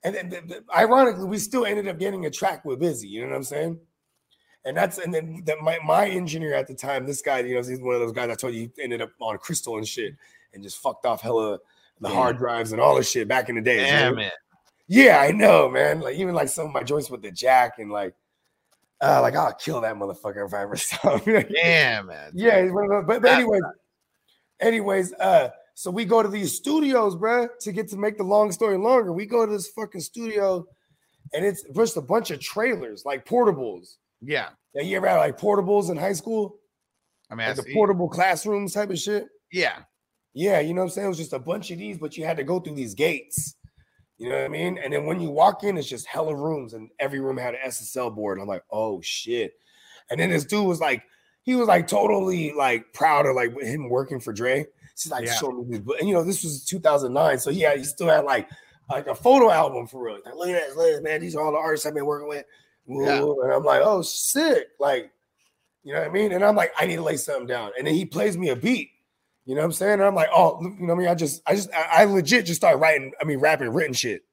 and then the- the- ironically, we still ended up getting a track with Bizzy. You know what I'm saying? And that's and then that my my engineer at the time, this guy, you know, he's one of those guys I told you he ended up on crystal and shit, and just fucked off hella the hard drives and all this shit back in the day. Damn it. Yeah, I know, man. Like even like some of my joints with the jack and like, uh, like I'll kill that motherfucker if I ever <laughs> saw him. Damn man. yeah, he's one of those- but, but anyways, anyways, uh, so we go to these studios, bruh, to get to make the long story longer. We go to this fucking studio, and it's just a bunch of trailers, like portables. Yeah. Yeah, you ever had like portables in high school, I mean, I the portable classrooms type of shit? yeah. Yeah, you know what I'm saying? It was just a bunch of these, but you had to go through these gates. You know what I mean? And then when you walk in, it's just hella rooms, and every room had an SSL board. I'm like, oh shit. And then this dude was like, he was like totally like proud of like him working for Dre. He's like, Yeah. show me this. And you know, this was 2009. So yeah, he still had like like a photo album for real. Like, look at this, look at this, man. These are all the artists I've been working with. And I'm like, oh, sick. Like, you know what I mean? And I'm like, I need to lay something down. And then he plays me a beat. You know what I'm saying? And I'm like, oh, you know what I mean? I just, I just, I, I legit just started writing, I mean, rapping written shit.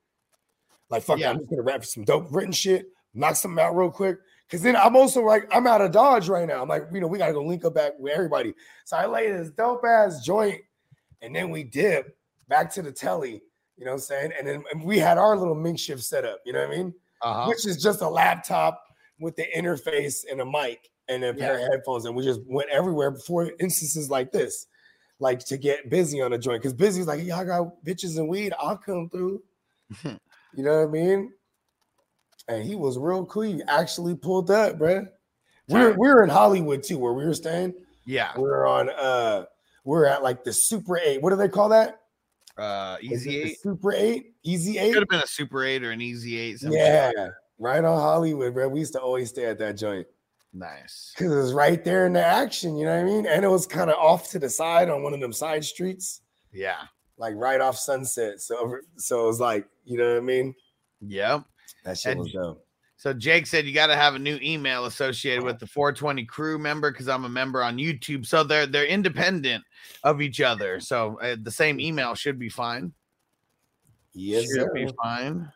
Like, fuck, it, Yeah. I'm just gonna rap some dope written shit, knock something out real quick. Cause then I'm also like, I'm out of Dodge right now. I'm like, you know, we gotta go link up back with everybody. So I lay this dope ass joint, and then we dip back to the telly, you know what I'm saying? And then we had our little makeshift setup, you know what I mean? Uh-huh. Which is just a laptop with the interface and a mic and a pair of headphones. And we just went everywhere before instances like this, like to get busy on a joint. Because Bizzy's like, y'all got bitches and weed, I'll come through. <laughs> you know what I mean? And he was real cool. He actually pulled up, bruh. We're we're in Hollywood too, where we were staying. Yeah. We're on uh we're at like the Super 8. What do they call that? Uh easy eight. Super 8? Easy 8? Could have been a super eight or an easy eight. Yeah, right on Hollywood, bro. We used to always stay at that joint Nice. because it was right there in the action. You know what I mean? And it was kind of off to the side on one of them side streets, Yeah. like right off Sunset. So, so it was like, you know what I mean? Yep. That shit And- was dope. So Jake said you got to have a new email associated with the 420 crew member because I'm a member on YouTube. So they're they're independent of each other. So uh, the same email should be fine. Yes, should sir. be fine.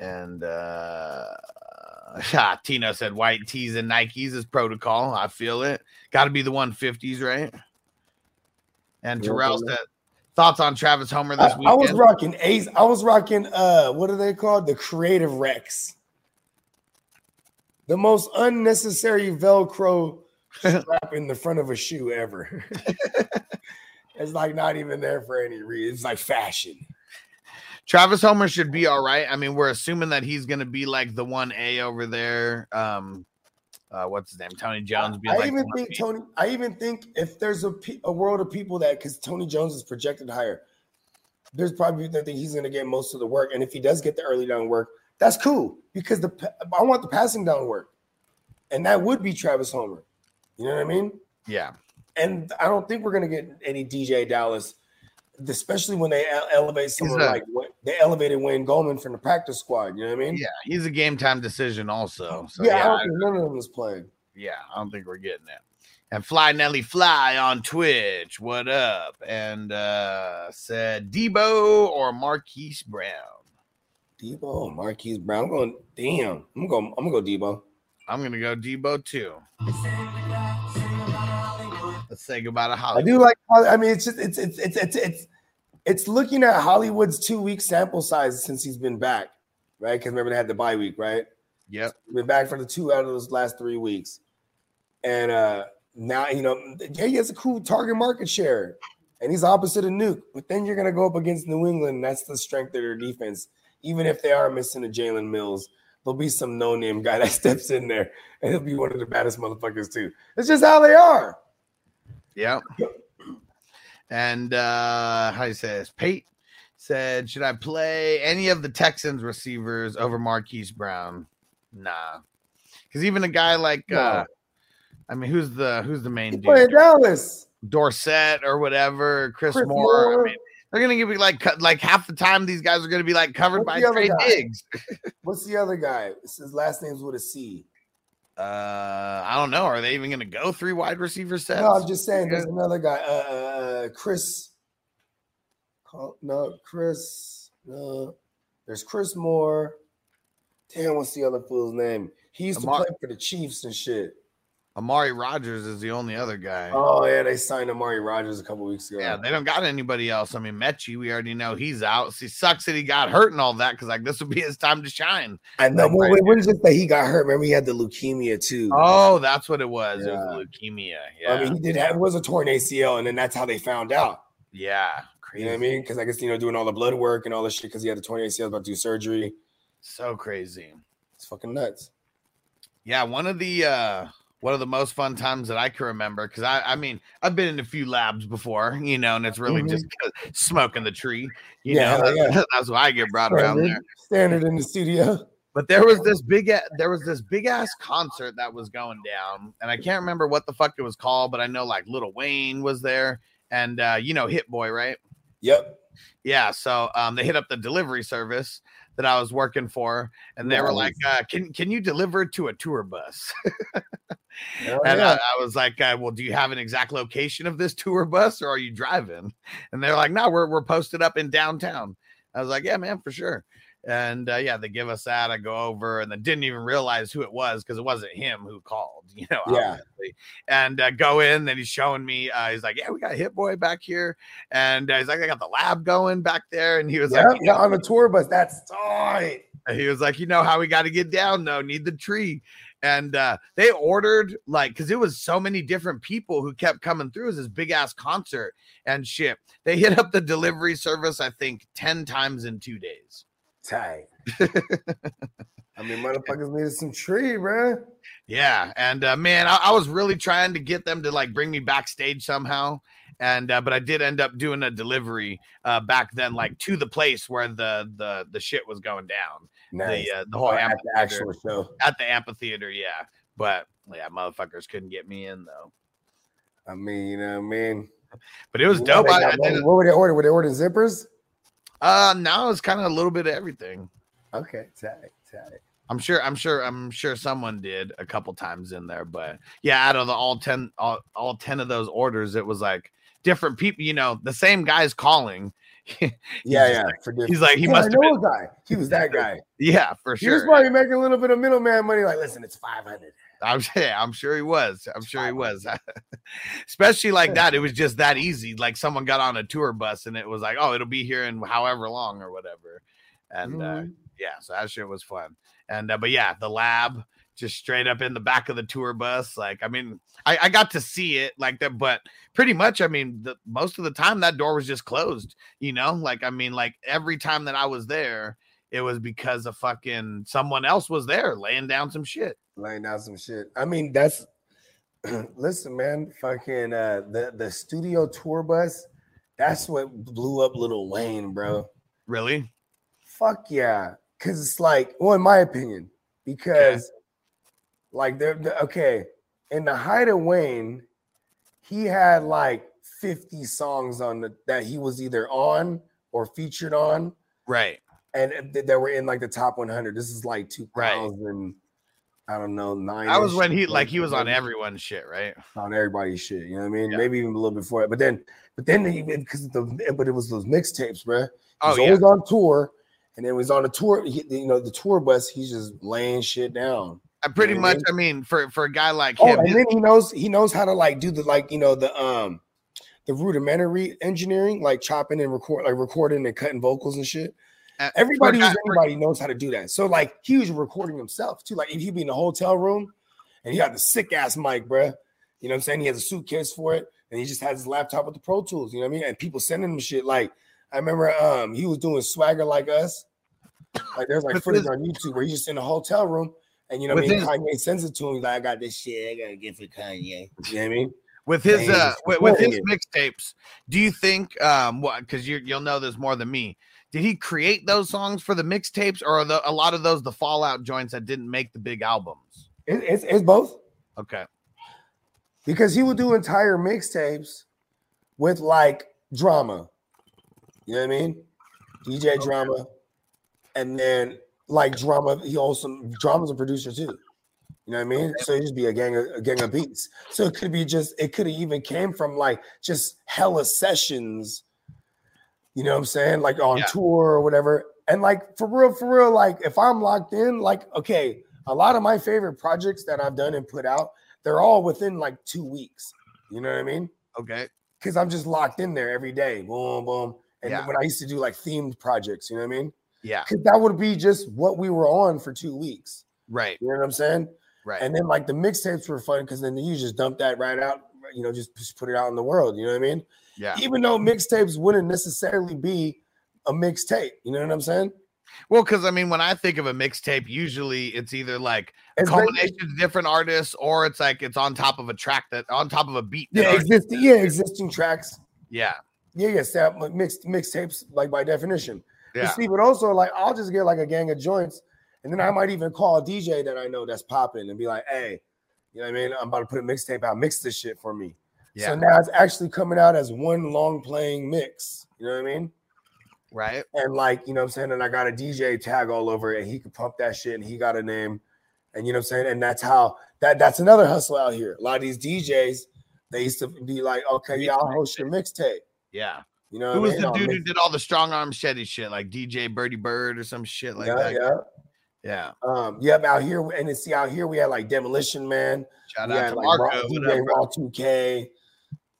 And uh <laughs> ah, Tino said white tees and Nikes is protocol. I feel it. Got to be the 150s, right? And Terrell said thoughts on Travis Homer this week? I was rocking Ace. I was rocking uh, what are they called? The Creative Rex. The most unnecessary Velcro <laughs> strap in the front of a shoe ever. <laughs> it's like not even there for any reason. It's like fashion. Travis Homer should be all right. I mean, we're assuming that he's going to be like the one A over there. Um, uh, what's his name? Tony Jones. I like even think 1B. Tony. I even think if there's a a world of people that because Tony Jones is projected higher, there's probably people that think he's going to get most of the work, and if he does get the early down work, that's cool because the I want the passing down work, and that would be Travis Homer. You know what I mean? Yeah. And I don't think we're going to get any DJ Dallas, especially when they elevate someone a- like what they elevated Wayne Goldman from the practice squad. You know what I mean? Yeah. He's a game time decision also. So yeah, I don't I- think none of them is playing. yeah, I don't think we're getting that. And Fly Nelly Fly on Twitch, what up? And uh said Debo or Marquise Brown. Debo, Marquise Brown. I'm going. Damn. I'm going. I'm gonna go Debo. I'm gonna go Debo too. Let's a goodbye to I do like. I mean, it's just it's it's it's it's it's, it's looking at Hollywood's two week sample size since he's been back, right? Because remember they had the bye week, right? Yep. Been back for the two out of those last three weeks, and uh now you know yeah, he has a cool target market share, and he's opposite of Nuk. But then you're gonna go up against New England. And that's the strength of their defense. Even if they are missing a Jalen Mills, there'll be some no name guy <laughs> that steps in there, and he'll be one of the baddest motherfuckers too. It's just how they are. Yep. And uh how do you say this? Pate said, Should I play any of the Texans receivers over Marquise Brown? Nah. Because even a guy like uh I mean, who's the who's the main dude? Dallas. Dorsett or whatever, Chris, Chris Moore. Moore. I mean, they're gonna give me like like half the time these guys are gonna be like covered What's by Trey? Diggs. <laughs> What's the other guy? His last name's with a C. Uh I don't know. Are they even gonna go three wide receiver sets? No, I'm just saying. There's another guy. Uh, uh, uh, Chris. Call- No, Chris. No, there's Chris Moore. Damn, what's the other fool's name? He used Amar- to play for the Chiefs and shit. Amari Rodgers is the only other guy. Oh yeah, they signed Amari Rodgers a couple weeks ago. Yeah, they don't got anybody else. I mean, Metchie, we already know he's out. See, sucks that he got hurt and all that because like this would be his time to shine. I know. like, Well, right when is it that he got hurt? Remember, he had the leukemia too. Oh, that's what it was. It was leukemia. Yeah, I mean, he did have it was a torn ACL, and then that's how they found out. yeah, crazy. You know what I mean? Because I guess you know doing all the blood work and all this shit because he had the torn ACL about to do surgery. So crazy. It's fucking nuts. Yeah, one of the uh one of the most fun times that I can remember because I I mean I've been in a few labs before, you know, and it's really Mhm. just 'cause smoking the tree. You Yeah, know, yeah. <laughs> that's, why I get brought around Standard, there. standard in the studio. But there was this big there was this big ass concert that was going down, and I can't remember what the fuck it was called, but I know like Little Wayne was there, and uh, you know Hit Boy, right? Yep. Yeah, so um, they hit up the delivery service that I was working for, and they were like, uh, "Can can you deliver to a tour bus?" Hell and yeah. I, I was like, uh, "Well, do you have an exact location of this tour bus, or are you driving?" And they're like, "No, we're we're posted up in downtown." I was like, "Yeah, man, for sure." And uh, yeah, they give us that. I go over and then didn't even realize who it was because it wasn't him who called, <laughs> you know. Yeah. obviously. And uh, go in, then he's showing me. Uh, he's like, "Yeah, we got Hit Boy back here," and uh, he's like, "I got the lab going back there." And he was Yep, like, yeah, on the tour bus. That's tight. he was like, you know how we got to get down though, need the tree. And uh they ordered like because it was so many different people who kept coming through. It was this big ass concert and shit. They hit up the delivery service, I think, 10 times in two days. Tight. <laughs> I mean, motherfuckers needed some tree, bro. Yeah, and uh, man, I, I was really trying to get them to like bring me backstage somehow, and uh, but I did end up doing a delivery uh, back then, like to the place where the the the shit was going down, Nice. the uh, the whole Oh, at the amphitheater, actual show. at the amphitheater, yeah. But yeah, motherfuckers couldn't get me in though. I mean, you know what I mean? But it was know, dope. I, I did. What were they ordering? Were they ordering zippers? Uh, now it's kind of a little bit of everything. Okay, tight, tight. I'm sure. I'm sure. I'm sure someone did a couple times in there, but yeah, out of the all ten, all, all ten of those orders, it was like different people. You know, the same guy's calling. <laughs> Yeah, yeah. like- he's like, he Yeah, must have know been. a guy. He was that <laughs> guy. Yeah, for sure. He was probably making a little bit of middleman money. Like, listen, it's five hundred. I'm <laughs> yeah, I'm sure he was. I'm sure he was. <laughs> Especially like that, it was just that easy. Like someone got on a tour bus and it was like, oh, it'll be here in however long or whatever. And uh, Mhm. yeah, so that shit was fun. And uh, but yeah, the lab just straight up in the back of the tour bus. Like, I mean, I, I got to see it like that, but pretty much, I mean, the, most of the time that door was just closed, you know? Like, I mean, like every time that I was there, it was because of fucking someone else was there laying down some shit. Laying down some shit. I mean, that's <clears throat> listen, man. Fucking uh, the the studio tour bus. That's what blew up Little Wayne, bro. Really? Fuck yeah, because it's like, well, in my opinion, because like they're, they're- okay in the height of Wayne, he had like fifty songs on the that he was either on or featured on, Right. and th- that were in like the top one hundred. This is like two Right. I don't know nine. That was when he like he was on everyone's shit, right? on everybody's shit. You know what I mean? Yeah. Maybe even a little before it. But then, but then he because the but it was those mixtapes, bro. He Oh was yeah. always on tour, and then he was on the tour. He, you know, the tour bus. He's just laying shit down. I pretty know what I much. I mean, for for a guy like Oh, him, and then he knows he knows how to like do the like you know the um the rudimentary engineering, like chopping and record, like recording and cutting vocals and shit. Uh, Everybody guy- who's for- anybody knows how to do that. So like he was recording himself too. Like if he'd be in a hotel room and he had the sick ass mic, bruh. You know what I'm saying? He has a suitcase for it, and he just has his laptop with the Pro Tools. You know what I mean? And people sending him shit. Like I remember, um, he was doing swagger like us. Like there's like footage on YouTube where he's just in a hotel room, and you know what I mean? his- Kanye sends it to him. He's like, I got this shit. I gotta get for Kanye. You know what I mean? with his uh with, with his mixtapes do you think um what because you you'll know this more than me did he create those songs for the mixtapes or are the, a lot of those the fallout joints that didn't make the big albums It- it's, it's both. okay because he would do entire mixtapes with like drama. You know what I mean? DJ drama, and then like drama. He also drama's a producer too. You know what I mean? So it just be a gang of a gang of beats. So it could be just it could have even came from like just hella sessions. You know what I'm saying? Like on Yeah. tour or whatever. And like for real, for real, like if I'm locked in, like okay, a lot of my favorite projects that I've done and put out, they're all within like two weeks. You know what I mean? okay Because I'm just locked in there every day. Boom, boom. And Yeah. when I used to do like themed projects, you know what I mean? yeah Because that would be just what we were on for two weeks. right You know what I'm saying? right And then like the mixtapes were fun because then you just dump that right out, you know, just, just put it out in the world. You know what I mean? Yeah Even though mixtapes wouldn't necessarily be a mixtape. You know what I'm saying? well because i mean when i think of a mixtape usually it's either like a combination of different artists or it's like it's on top of a track that on top of a beat yeah, existing, yeah, existing tracks. yeah Yeah, yeah, like, mixed mixtapes, like by definition. Yeah see, but also like I'll just get like a gang of joints, and then I might even call a DJ that I know that's popping and be like, "Hey, you know what I mean? I'm about to put a mixtape out. Mix this shit for me." Yeah So now it's actually coming out as one long playing mix. You know what I mean? right And like, you know what I'm saying? And I got a DJ tag all over it, and he could pump that shit, and he got a name, and you know what I'm saying? And that's how that that's another hustle out here. A lot of these DJs, they used to be like, "Okay, yeah, I'll host your mixtape." yeah You know, who was I mean? the dude who did all the Strong Arm Steady shit like dj birdie bird or some shit like yeah, that yeah. yeah Um, yep, out here, and then see out here we had like Demolition Man, shout we out had to like marco DJ? Raw 2K,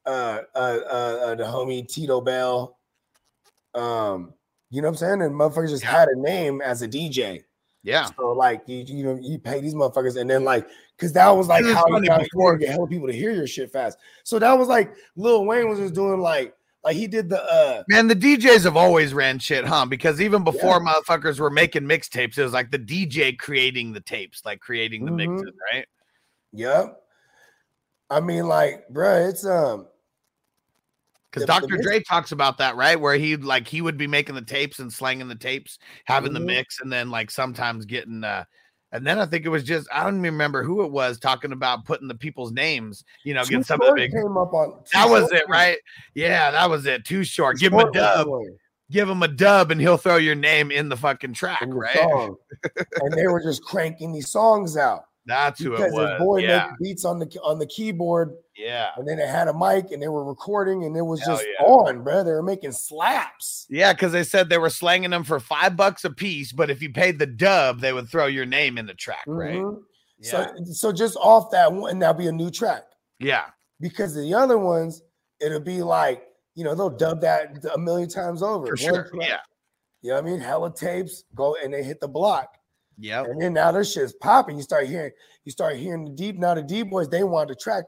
uh, uh, uh, uh, the homie Tito Bell. Um, you know what I'm saying? And motherfuckers just had a name as a DJ. yeah So like you, you know, you pay these motherfuckers, and then like, cause that was like how you got before- to get hella people to hear your shit fast. So that was like Lil Wayne was just doing like, like he did the uh Man, the DJs have always ran shit, huh? Because even before motherfuckers were making mixtapes, it was like the DJ creating the tapes, like creating the Mhm. mixes, right? Yep. I mean, like, bruh, it's um Because Dr. mix- Dre talks about that, right? Where he like he would be making the tapes and slanging the tapes, having Mhm. the mix, and then like sometimes getting uh and then I think it was just I don't even remember who it was talking about putting the people's names, you know, getting some of the big came up on that was Short it, right? Yeah, that was it. Too short. Too Give him a dub. Give him a dub, and he'll throw your name in the fucking track, in right? and they were just cranking these songs out That's who it was. because his boy yeah, made beats on the on the keyboard, yeah. and then they had a mic and they were recording, and it was Hell just yeah. on, bro. They were making slaps. Yeah, because they said they were slanging them for five bucks a piece, but if you paid the dub, they would throw your name in the track, right? Mhm. Yeah. So, so just off that one, that'll be a new track yeah. because the other ones, it'll be like you know they'll dub that a million times over. For sure. track. Yeah. You know what I mean? Hella tapes go and they hit the block. Yep. And then now this shit's popping. You start hearing, you start hearing the deep. Now the D boys, they want to track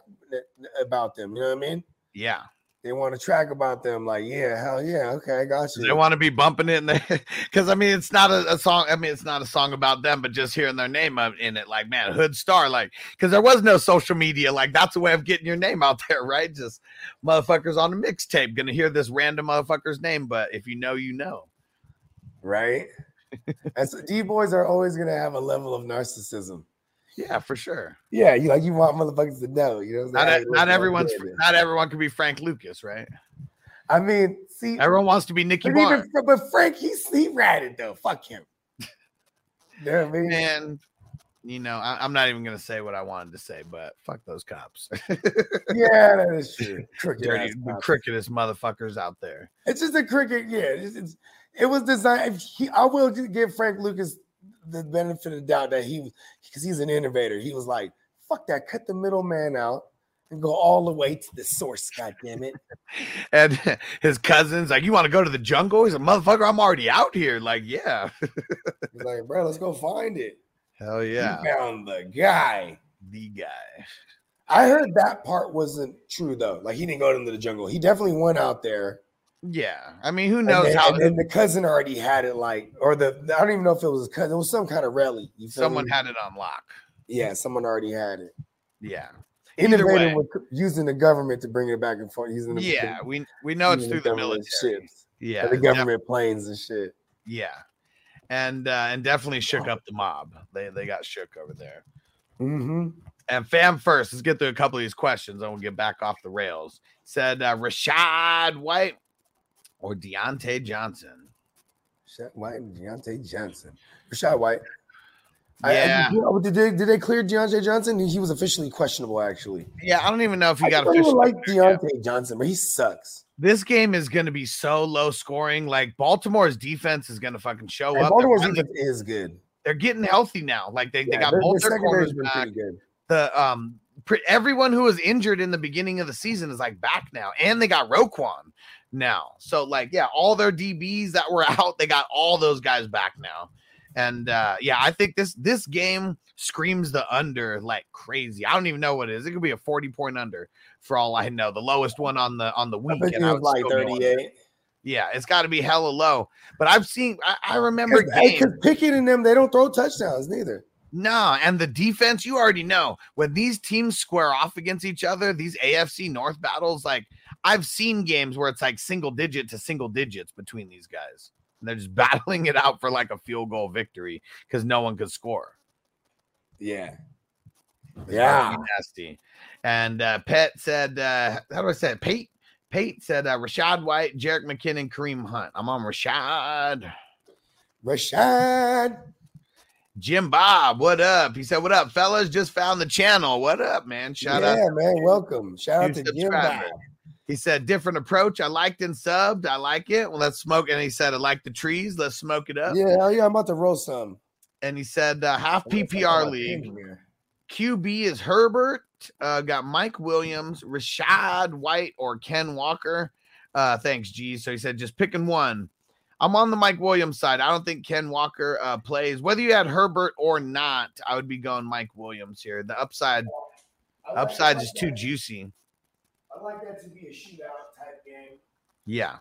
about them. You know what I mean? Yeah. They want to track about them. Like, yeah, hell yeah, okay, I got you. They want to be bumping it in there because <laughs> I mean it's not a, a, song. I mean it's not a song about them, but just hearing their name in it, like man, Hood Star, like because there was no social media, like that's a way of getting your name out <laughs> there, right? Just motherfuckers on a mixtape gonna hear this random motherfucker's name, but if you know, you know, right? And so D boys are always gonna have a level of narcissism. Yeah, for sure. Yeah, you like you want motherfuckers to know, you know. Not, not everyone's not everyone can be Frank Lucas, right? I mean, see, everyone wants to be Nicky but. Even, but Frank, he's he ratted though. Fuck him. <laughs> you know I mean? Man, you know, I, am not even gonna say what I wanted to say, but fuck those cops. <laughs> yeah, that is true. Crooked Dirty, the crookedest motherfuckers out there. It's just a cricket. Yeah, it's, it's, it was designed. He, I will give Frank Lucas the benefit of the doubt that he was because he's an innovator. He was like, fuck that, cut the middleman out and go all the way to the source, god damn it. <laughs> and his cousins, like, you want to go to the jungle? He's a motherfucker, I'm already out here. Like, yeah. <laughs> he's like, bro, let's go find it. Hell yeah. He found the guy. The guy. I heard that part wasn't true though. Like he didn't go into the jungle. He definitely went out there yeah, I mean, who knows and then, how? And, the cousin already had it, like, or the I don't even know if it was a cousin. It was some kind of rally. Someone me? had it on lock. Yeah, someone already had it. Yeah, innovative with using the government to bring it back and forth. Using the, yeah, <laughs> we we know it's through the, the military. Ships, yeah, the government planes and shit. Yeah, and uh, and definitely shook up the mob. They they got shook over there. Mm-hmm. And fam first, let's get through a couple of these questions. and we'll get back off the rails. Said uh, Rachaad White or Diontae Johnson? Rachaad White and Diontae Johnson. Rachaad White. Yeah. I, I, did, they, did they clear Diontae Johnson? He was officially questionable, actually. Yeah, I don't even know if he I got officially. like Diontae Johnson, but he sucks. This game is going to be so low scoring. Like Baltimore's defense is going to fucking show and up. Baltimore's defense is good. They're getting healthy now. Like they, yeah, they got both their corners back. The um everyone who was injured in the beginning of the season is like back now, and they got Roquan now. So like, yeah, all their DBs that were <laughs> out, they got all those guys back now. And uh yeah, I think this this game screams the under like crazy. I don't even know what it is. It could be a 40 point under for all I know. The lowest one on the on the week. I was like 38. Yeah, it's got to be hella low. But I've seen I, I remember because Pickett and them, they don't throw touchdowns neither. No, and the defense, you already know when these teams square off against each other, these AFC North battles, like I've seen games where it's like single digit to single digits between these guys. And they're just <laughs> battling it out for like a field goal victory because no one could score. Yeah. It's yeah. Nasty. And uh Pet said, uh, how do I say it? Pate? Pate said uh, Rachaad White, Jerick McKinnon, Kareem Hunt. I'm on Rashad. Rachaad. Jim Bob, what up? He said, What up, fellas? Just found the channel. What up, man? Shout yeah, out. Yeah, man. Welcome. Shout out to Jim Bob. He said, different approach. I liked and subbed. I like it. Well, let's smoke. And he said, I like the trees. Let's smoke it up. Yeah, hell yeah. I'm about to roll some. And he said, uh, half PPR league. QB is Herbert. Uh, got Mike Williams, Rachaad White, or Ken Walker. Uh, thanks, G. So he said, just picking one. I'm on the Mike Williams side. I don't think Ken Walker uh, plays. Whether you had Herbert or not, I would be going Mike Williams here. The upside, like, upside like is that. too juicy. I like that to be a shootout type game. Yeah.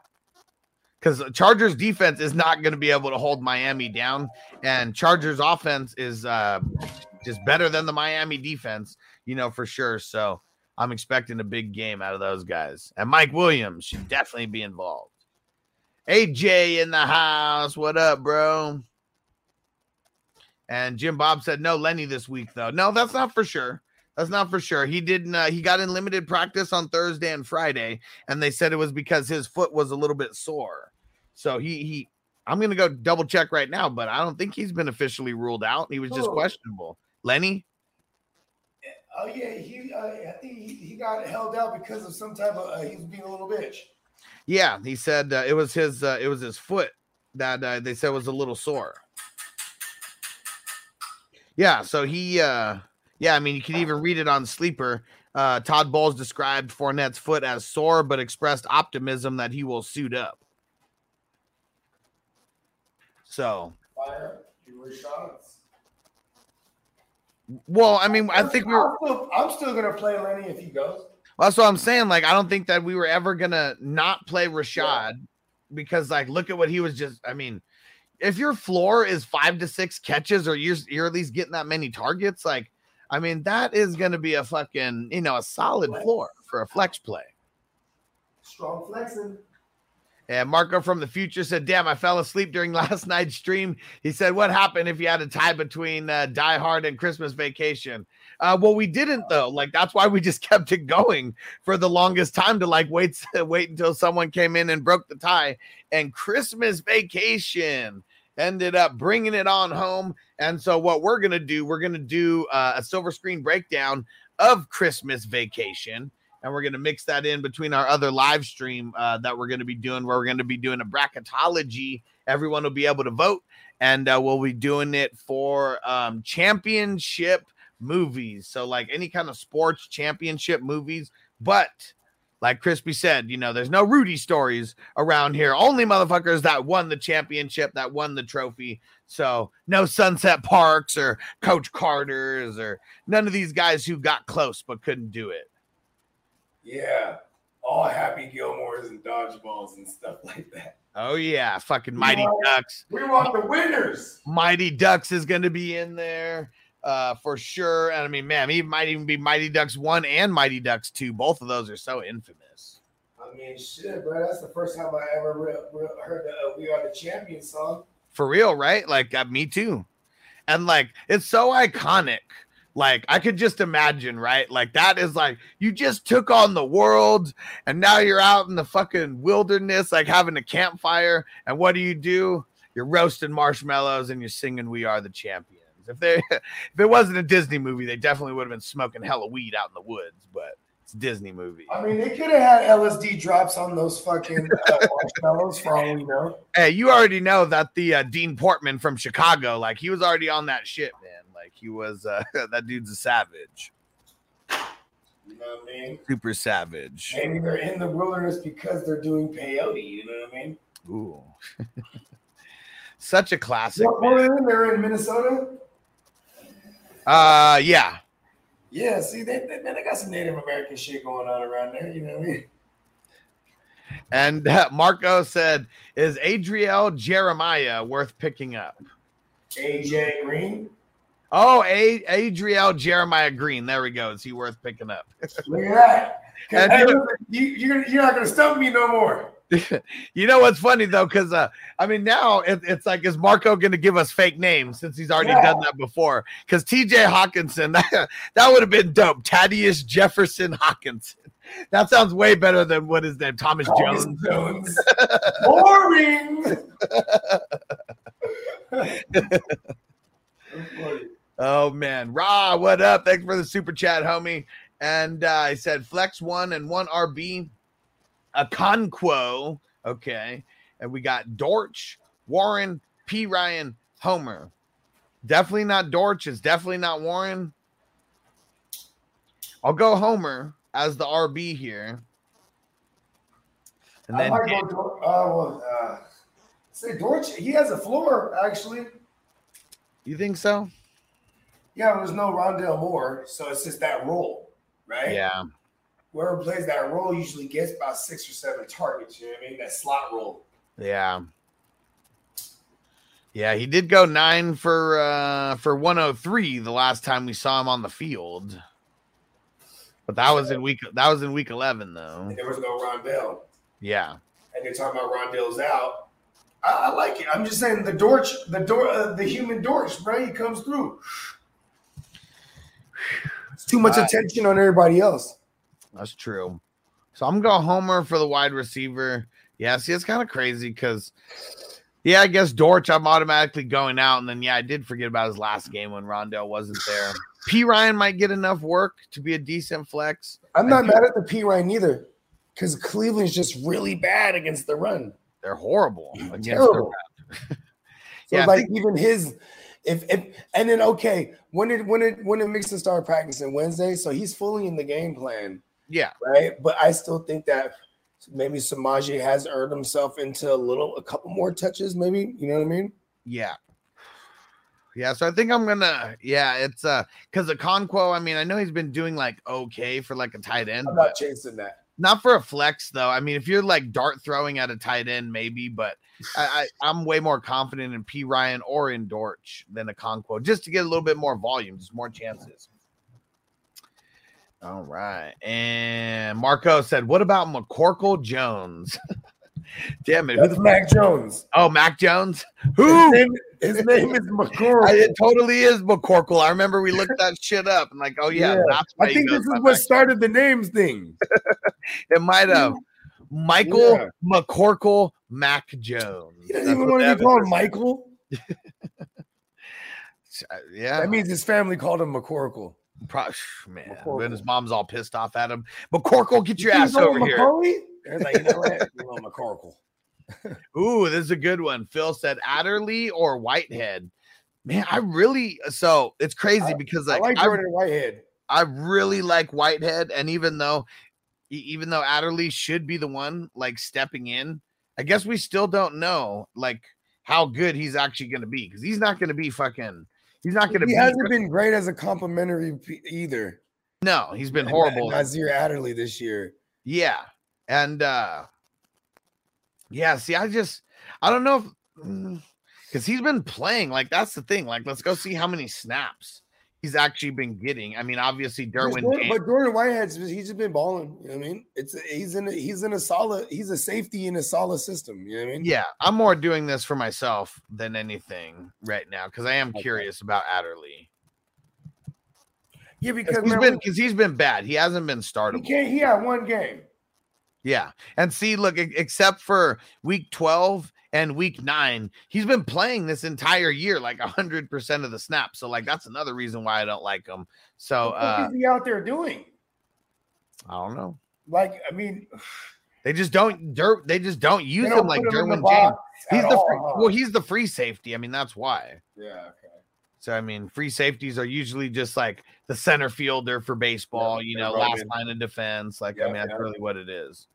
Because Chargers defense is not going to be able to hold Miami down, and Chargers offense is uh, just better than the Miami defense, you know for sure. So I'm expecting a big game out of those guys, and Mike Williams should definitely be involved. AJ in the house, what up, bro? And Jim Bob said no Lenny this week though. No, that's not for sure. That's not for sure. He didn't. Uh, he got in limited practice on Thursday and Friday, and they said it was because his foot was a little bit sore. So he he. I'm gonna go double check right now, but I don't think he's been officially ruled out. He was just oh. questionable. Lenny. Oh yeah, he uh, I think he, he got held out because of some type of uh, he was being a little bitch. Yeah, he said uh, it was his uh, it was his foot that uh, they said was a little sore. Yeah, so he uh yeah, I mean, you can even read it on Sleeper. Uh, Todd Bowles described Fournette's foot as sore, but expressed optimism that he will suit up. So. Well, I mean, I think we were. I'm still, I'm still gonna play Lenny if he goes. That's what I'm saying. Like, I don't think that we were ever gonna not play Rachaad because, like, look at what he was just. I mean, if your floor is five to six catches, or you're you're at least getting that many targets, like, I mean, that is gonna be a fucking you know a solid floor for a flex play. Strong flexing. And Marco from the future said, Damn, I fell asleep during <laughs> last night's stream. He said, What happened if you had a tie between uh, Die Hard and Christmas Vacation? Uh, well, we didn't though. Like that's why we just <laughs> kept it going for the longest time to like wait <laughs> wait until someone came in and broke the tie. And Christmas Vacation ended up bringing it on home. And so what we're gonna do, we're gonna do uh, a silver screen breakdown of Christmas Vacation and we're going to mix that in between our other live stream uh, that we're going to be doing where we're going to be doing a bracketology everyone will be able to vote and uh, we'll be doing it for um, championship movies so like any kind of sports championship movies but like crispy said you know there's no rudy stories around here only motherfuckers that won the championship that won the trophy so no sunset parks or coach carter's or none of these guys who got close but couldn't do it Yeah. All Happy Gilmores and dodgeballs and stuff <laughs> like that. Oh yeah, fucking Mighty want- Ducks. We want the winners. Mighty Ducks is going to be in there uh for sure. And I mean, man, he might even be Mighty Ducks 1 and Mighty Ducks 2. Both of those are so infamous. I mean, shit, bro. That's the first time I ever re- re- heard the uh, "We Are the Champions" song. For real, right? Like uh, me too. And like it's so iconic. Like I could just imagine, right? Like that is like you just took on the world and now you're out in the fucking wilderness like having a campfire and what do you do? You're roasting marshmallows and you're singing "We Are the Champions." If they <laughs> if it wasn't a Disney movie, they definitely would have been smoking hella weed out in the woods, but it's a Disney movie. I mean, they could have had LSD drops on those fucking uh, marshmallows for all we know. Hey, you already know that the uh, Dean Portman from Chicago, like he was already on that shit, man. Like he was, uh, <laughs> that dude's a savage, You know what I mean? super savage. Maybe they're in the wilderness because they're doing peyote. You know what I mean? Ooh, <laughs> such a classic. What, what are they in? They're in Minnesota. Uh, yeah, Yeah. See, they, they, man, they got some Native American shit going on around there. You know what I mean? and uh, Marco said, "Is Adriel Jeremiah worth picking up?" AJ Green. Oh, A- Adriel Jeremiah Green. There we go. Is he worth picking up? <laughs> Look at that. hey, you- you, you're, you're not gonna stump me no more. <laughs> you know what's funny though, because uh, I mean now it, it's like is Marco going to give us fake names since he's already Yeah. done that before? Because T.J. Hockenson, that, <laughs> that would have been dope. Thaddeus Jefferson Hockenson. That sounds way better than what is that Thomas Thomas Jones. Jones. <laughs> Boring. Oh man, Ra, what up? Thanks for the super chat, homie. And uh, I said flex one and one RB, Okonkwo. Okay, and we got Dortch, Warren, Perine, Homer. Definitely not Dortch. It's definitely not Warren. I'll go Homer as the RB here. And I then might go uh, well, uh, say Dortch. He has a floor actually. you think so? Yeah, there's no Rondale Moore, so it's just that role, right? Yeah. Whoever plays that role usually gets about six or seven targets. You know what I mean? That slot role. Yeah. Yeah, he did go nine for uh for 103 the last time we saw him on the field. But that was in week that was in week 11 though. And there was no Rondale, Yeah. and they're talking about Rondale's out. I, I like it. I'm just saying the Dortch, the door, uh, the human Dortch, right? He comes through. It's too much Right. attention on everybody else. That's true. So I'm going to Homer for the wide receiver. Yeah, see, it's kind of crazy because, yeah, I guess Dortch, I'm automatically going out. And then, yeah, I did forget about his last game when Rondale wasn't there. Perine might get enough work to be a decent flex. I'm not mad at the Perine either, because Cleveland's just really bad against the run. They're horrible <clears throat> against the run. <laughs> So Yeah, like think- even his, if if and then okay, when did when did when did Mixon start practicing Wednesday? So he's fully in the game plan, Yeah. right? But I still think that maybe Samaje has earned himself into a little, a couple more touches, maybe. You know what I mean? Yeah. Yeah, so I think I'm gonna. Yeah, it's uh, because the Okonkwo. I mean, I know he's been doing like okay for like a tight end, I'm not chasing that. not for a flex though. I mean, if you're like dart throwing at a tight end, maybe, but I, I I'm way more confident in Perine or in Dortch than Okonkwo, just to get a little bit more volume, just more chances. All right, and Marco said, "What about McCorkle Jones?" <laughs> Damn it! That's the, Mac Jones. oh, Mac Jones. His Who? name, his name is McCorkle. <laughs> I- it totally is McCorkle. I remember we looked that shit up and like, oh yeah, Yeah. I think this is what Mac. started the names thing. <laughs> it might have. Michael Yeah. McCorkle Mac Jones. He doesn't That's even want to be called. Michael. Uh, Yeah, That means his family called him McCorkle. Pro- <sighs> man. McCorkle. When his mom's all pissed off at him, McCorkle, get your You ass over here. Macaulay? It's like, you know what? <laughs> You want McCorkle. Ooh, this is a good one. Phil said Adderley or Whitehead. Man, I <laughs> really so it's crazy because I like, like I, Jordan Whitehead. I really like Whitehead, and even though even though Adderley should be the one like stepping in, I guess we still don't know like how good he's actually going to be because he's not going to be fucking. He's not going to He be. hasn't been great as a complimentary p- either. no, he's been horrible. Nasir Adderley this year. Yeah. And uh yeah, see, I just I don't know if because he's been playing like that's the thing. Like, let's go see how many snaps he's actually been getting. I mean, obviously Derwin but Jordan Whitehead's he's just been balling. You know what I mean? It's he's in a, he's in a solid he's a safety in a solid system. You know what I mean? Yeah, I'm more doing this for myself than anything right now because I am curious about Adderley. Yeah, because he's been because he's been bad. He hasn't been he startable. can't. He had one game. Yeah. And see, look, except for week 12 and week nine, he's been playing this entire year like 100% of the snaps. So, like, that's another reason why I don't like him. So, what uh, is he out there doing? I don't know. Like, I mean, <sighs> They just don't, Dirt, they just don't use him don't like him in the Derwin James. He's the free, well, he's the free safety. I mean, that's why. yeah. Okay. So, I mean, free safeties are usually just like the center fielder for baseball, you know, last rugged. line of defense. Like, I mean, that's yeah. really what it is.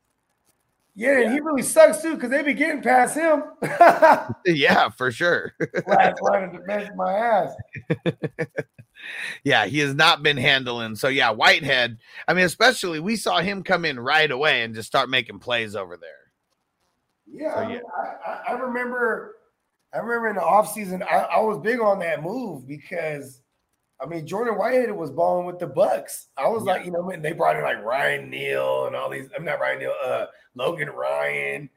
Yeah, and he really sucks too because they be getting past him. <laughs> <laughs> Yeah, for sure. Last line of defense, my ass. yeah, he has not been handling. So yeah, Whitehead. I mean, especially we saw him come in right away and just start making plays over there. Yeah, So, I, yeah. I, I, I remember. I remember in the offseason, I, I was big on that move because, I mean, Jordan Whitehead was balling with the Bucs. I was like, you know, when they brought in like Ryan Neal and all these. I'm not Ryan Neal, uh, Logan Ryan,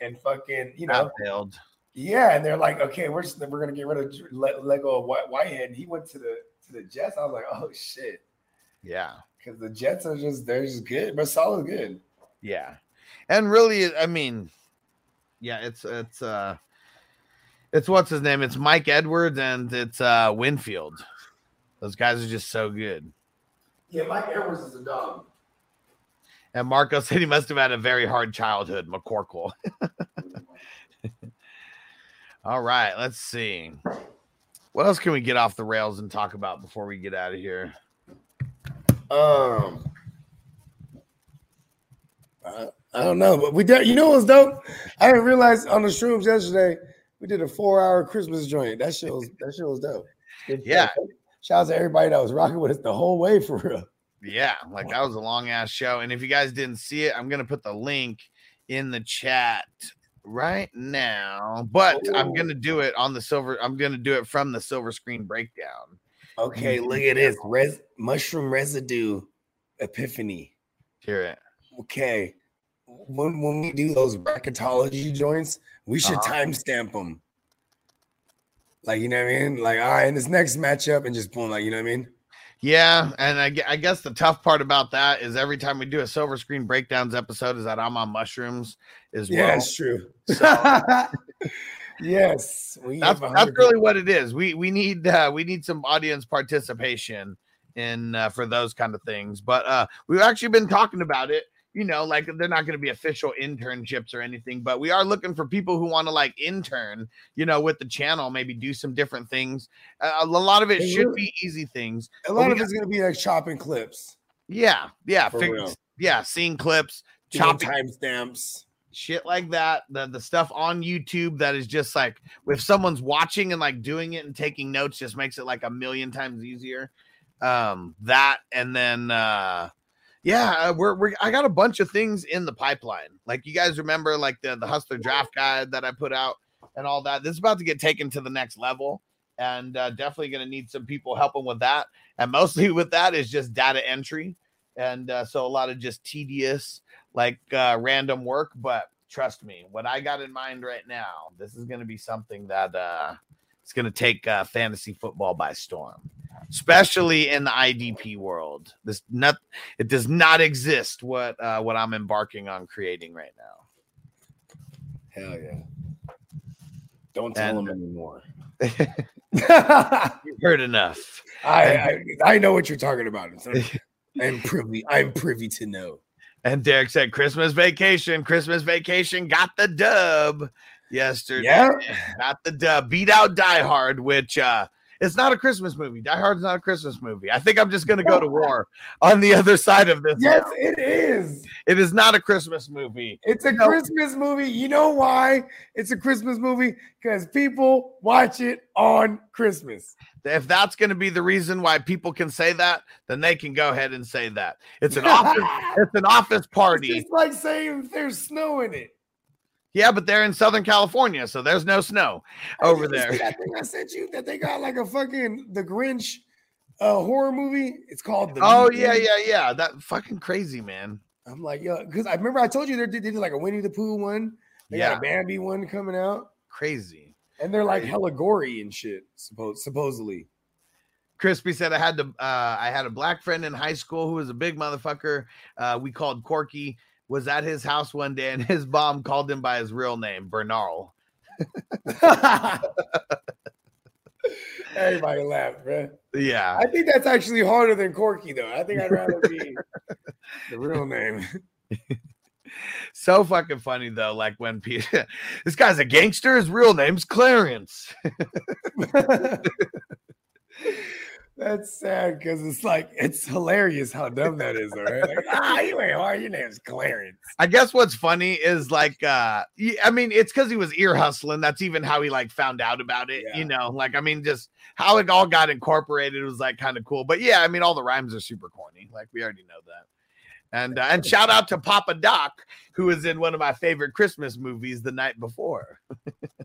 and fucking, you know, yeah. And they're like, okay, we're just, we're gonna get rid of let, let go of Whitehead. And he went to the to the Jets. I was like, oh shit, Yeah, because the Jets are just they're just good, but solid good. yeah, and really, I mean, yeah, it's it's uh, it's what's his name? It's Mike Edwards and it's uh Winfield. Those guys are just so good. Yeah, Mike Edwards is a dog. And Marco <laughs> said he must have had a very hard childhood, McCorkle. <laughs> All right, let's see. What else can we get off the rails and talk about before we get out of here? Um, I, I don't know, but we did. You know what's dope? I didn't realize on the shrooms yesterday we did a four-hour Christmas joint. That shit was that shit was dope. <laughs> Yeah. Shout out to everybody that was rocking with us the whole way for real. Yeah, like that was a long ass show. And if you guys didn't see it, I'm gonna put the link in the chat right now. But I'm gonna do it on the silver. I'm gonna do it from the silver screen breakdown. Okay, look at this res- mushroom residue epiphany. Hear it. Okay, when when we do those bracketology joints, we should Uh-huh. timestamp them. Like you know what I mean? Like all right, in this next matchup, and just boom, like you know what I mean? Yeah, and I, I guess the tough part about that is every time we do a silver screen breakdowns episode is that I'm on mushrooms as well. Yeah, it's true. So- <laughs> yes, we that's that's really what it is. We we need uh, we need some audience participation in uh, for those kind of things. But uh, we've actually been talking about it. You know, like they're not going to be official internships or anything, but we are looking for people who want to like intern. You know, with the channel, maybe do some different things. Uh, a lot of it Hey, should really? be easy things. A lot of got- it's gonna be like chopping clips, Yeah, yeah, For yeah, seeing clips, doing chopping timestamps. shit like that, the the stuff on YouTube that is just like if someone's watching and like doing it and taking notes just makes it like a million times easier. Um, that and then uh yeah, uh, we're, we're I got a bunch of things in the pipeline. Like you guys remember like the the hustler draft guide that I put out and all that. This is about to get taken to the next level and uh, definitely going to need some people helping with that. And mostly with that is just data entry. And uh, so a lot of just tedious, like uh, random work. But trust me, what I got in mind right now, this is going to be something that uh, it's going to take uh, fantasy football by storm, especially in the IDP world. This not it does not exist what uh, what I'm embarking on creating right now. Hell yeah. Don't tell And- him anymore. <laughs> <laughs> You've heard enough. I, I I know what you're talking about. I'm privy. I'm privy to know. And Derek said, Christmas vacation, Christmas vacation got the dub yesterday. Yeah. Got the dub. Beat out Die Hard, which uh it's not a Christmas movie. Die Hard's not a Christmas movie. I think I'm just gonna go to war on the other side of this. Yes, now. it is. It is not a Christmas movie. It's a No. Christmas movie. You know why it's a Christmas movie? Because people watch it on Christmas. If that's gonna be the reason why people can say that, then they can go ahead and say that. It's an <laughs> office, it's an office It's party. just like saying there's snow in it. Yeah, but they're in Southern California, so there's no snow over there. That thing I sent you that they got like a fucking the Grinch uh horror movie. It's called the Oh yeah, yeah, yeah. That fucking crazy man. I'm like, yo, because I remember I told you they did, they did like a Winnie the Pooh one. They got Yeah. a Bambi one coming out, Crazy. and they're like hella gory and shit. Suppose supposedly. Crispy said I had to uh I had a black friend in high school who was a big motherfucker. Uh we called Corky, was at his house one day and his mom called him by his real name, Bernal. <laughs> Everybody laughed, man. Yeah. I think that's actually harder than Corky, though. I think I'd rather be <laughs> the real name. <laughs> So fucking funny though. Like when Peter this guy's a gangster, his real name's Clarence. That's sad because it's like it's hilarious how dumb that is, though, right? Like, ah, you ain't hard. Your name's Clarence. I guess what's funny is like uh I mean it's because he was ear hustling. That's even how he like found out about it, Yeah. you know. Like I mean, just how it all got incorporated was like kind of cool. But yeah, I mean all the rhymes are super corny. Like we already know that. And uh, and <laughs> shout out to Papa Doc, who was in one of my favorite Christmas movies the night before.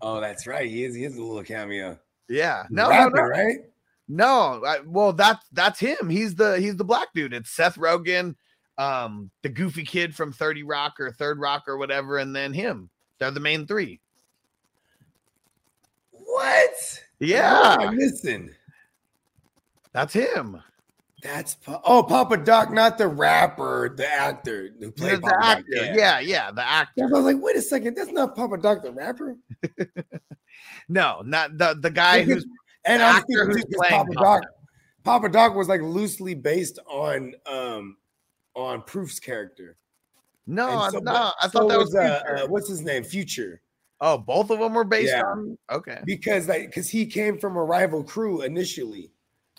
Oh, that's right. He is. He is a little cameo. Yeah, no, no, no, right? No. I, well, that's that's him. He's the he's the black dude. It's Seth Rogen, um, the goofy kid from Thirty Rock or Third Rock or whatever, and then him. They're the main three. What? Yeah, What am I missing. that's him. That's oh Papa Doc, not the rapper, the actor who played the actor. Yeah. Yeah. yeah, the actor. I was like, wait a second, that's not Papa Doc, the rapper. <laughs> No, not the the guy who's and I'm thinking who's too, 'cause playing Papa Doc. Papa Doc was like loosely based on um on Proof's character. no, so- not. I so thought that was. uh, uh, what's his name? Future. oh, both of them were based Yeah. on. Okay. Because like because he came from a rival crew initially.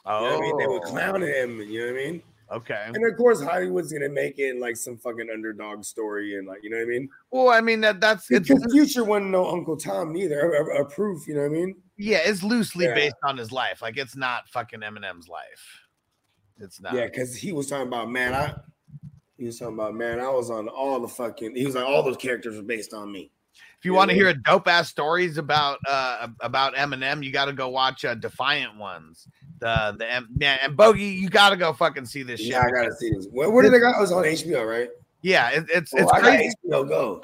You know Oh, I mean? They were clowning him, you know what I mean? okay. And of course, Hollywood's gonna make it like some fucking underdog story, and like you know what I mean? Well, I mean that that's it's Because Future wasn't no Uncle Tom neither. A proof, you know what I mean? Yeah, it's loosely Yeah. based on his life. Like it's not fucking Eminem's life. It's not. Yeah, because he was talking about man, I he was talking about man, I was on all the fucking. He was like all those characters were based on me. If you Yeah, want to hear a dope ass stories about uh about Eminem, you got to go watch uh, Defiant Ones. The the M- yeah, and Bogey, you got to go fucking see this shit. Yeah, I gotta see this. Where, where did they got? It was on HBO, right? Yeah, it, it's Oh, it's I crazy. HBO Go.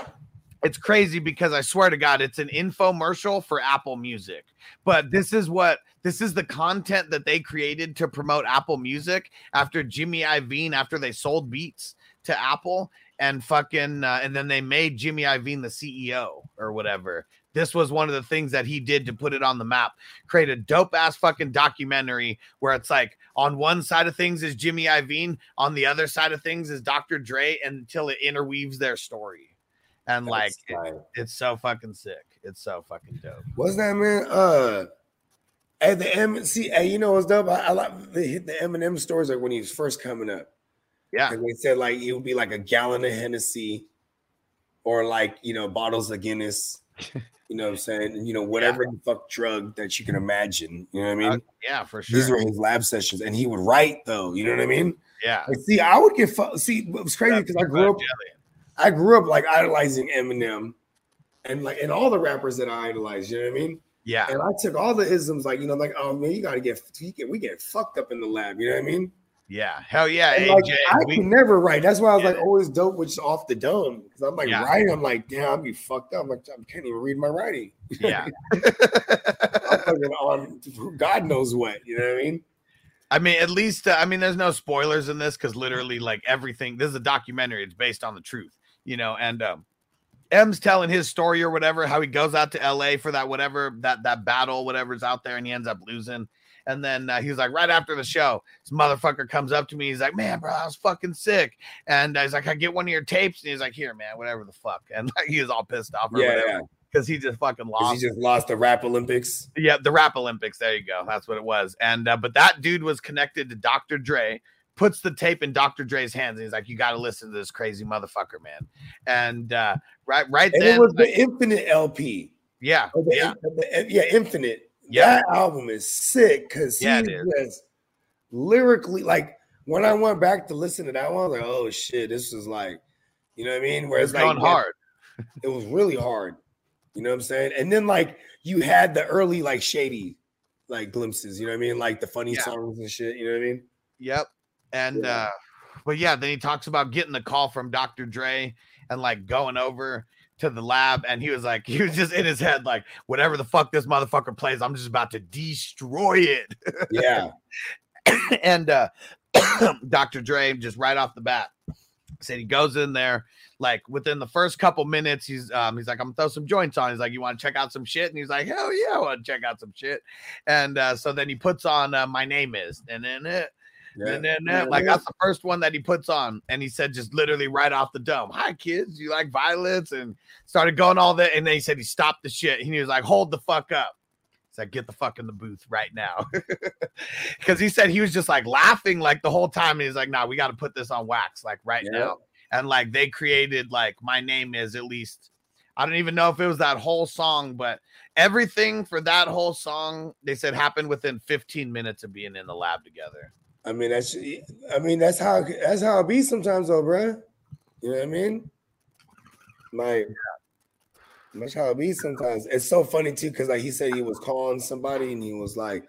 It's crazy because I swear to God, it's an infomercial for Apple Music. But this is what this is the content that they created to promote Apple Music after Jimmy Iovine after they sold Beats to Apple and fucking uh, and then they made Jimmy Iovine the CEO or whatever. This was one of the things that he did to put it on the map. Create a dope ass fucking documentary where it's like on one side of things is Jimmy Iovine, on the other side of things is Dr. Dre until it interweaves their story. And like it- it's so fucking sick. It's so fucking dope. What's that man? Uh, at the M. See, hey, you know what's dope? I, I like the hit the Eminem stores like when he was first coming up. Yeah. And they said like it would be like a gallon of Hennessy or like you know bottles of Guinness. <laughs> You know what I'm saying? You know whatever the fuck drug that you can imagine. You know what I mean? Uh, yeah, for sure. These were his lab sessions, and he would write though. You know what I mean? yeah. Like, see, I would get fu- see. It was crazy because I grew up. I grew up like idolizing Eminem, and like and all the rappers that I idolized. You know what I mean? Yeah. And I took all the isms, like you know, like oh man, you gotta get we get we get fucked up in the lab. You know what I mean? Yeah. Hell yeah. And, like, AJ. I we- can never write. That's why I was like always dope, which is off the dome. Because I'm like Yeah. writing, I'm like, damn, I'm be fucked up. I'm like, I can't even read my writing. yeah. <laughs> I'm fucking on God knows what. You know what I mean? I mean, at least uh, I mean, there's no spoilers in this because literally, like everything. This is a documentary. It's based on the truth, you know. And um, M's telling his story or whatever, how he goes out to L.A. for that whatever that that battle, whatever's out there, and he ends up losing. And then uh, he was like, right after the show, this motherfucker comes up to me. He's like, man, bro, I was fucking sick. And he's like, I get one of your tapes. And he's like, here, man, whatever the fuck. <laughs> And like, he was all pissed off or Yeah, whatever yeah. because he just fucking lost. He just lost the rap Olympics. Yeah, the Rap Olympics. There you go. That's what it was. And uh, but that dude was connected to Dr. Dre. Puts the tape in Dr. Dre's hands, and he's like, "You got to listen to this crazy motherfucker, man." And uh, right, right And then, it was like, the Infinite LP. yeah, the- yeah, the- yeah, Infinite. Yeah. That album is sick because Yeah, he was lyrically like when I went back to listen to that one, I was like, oh shit, this is like, you know what I mean? Where it's it's like going hard. <laughs> It was really hard. You know what I'm saying? And then like you had the early like shady like glimpses, you know what I mean? Like the funny Yeah. songs and shit, you know what I mean? Yep. And uh, but yeah, then he talks about getting the call from Dr. Dre and like going over to the lab, and he was like, <laughs> he was just in his head, like, whatever the fuck this motherfucker plays, I'm just about to destroy it. Yeah. <laughs> and uh <coughs> Dr. Dre just right off the bat said he goes in there like within the first couple minutes he's um he's like I'm gonna throw some joints on he's like you want to check out some shit and he's like hell yeah I want to check out some shit and uh so then he puts on uh, my name is and then it yeah. and then uh, like that's the first one that he puts on and he said just literally right off the dome hi kids you like violets and started going all that and then he said he stopped the shit and he was like hold the fuck up He's like, get the fuck in the booth right now. <laughs> Because he said he was just like laughing like the whole time. And he's like, nah, we got to put this on wax like right Yeah. now. And like they created like my name is at least, I don't even know if it was that whole song, but everything for that whole song, they said happened within 15 minutes of being in the lab together. I mean, that's I mean, that's how that's how it be sometimes, though, bro. You know what I mean? Like, that's how it be sometimes. It's so funny too, because like he said he was calling somebody and he was like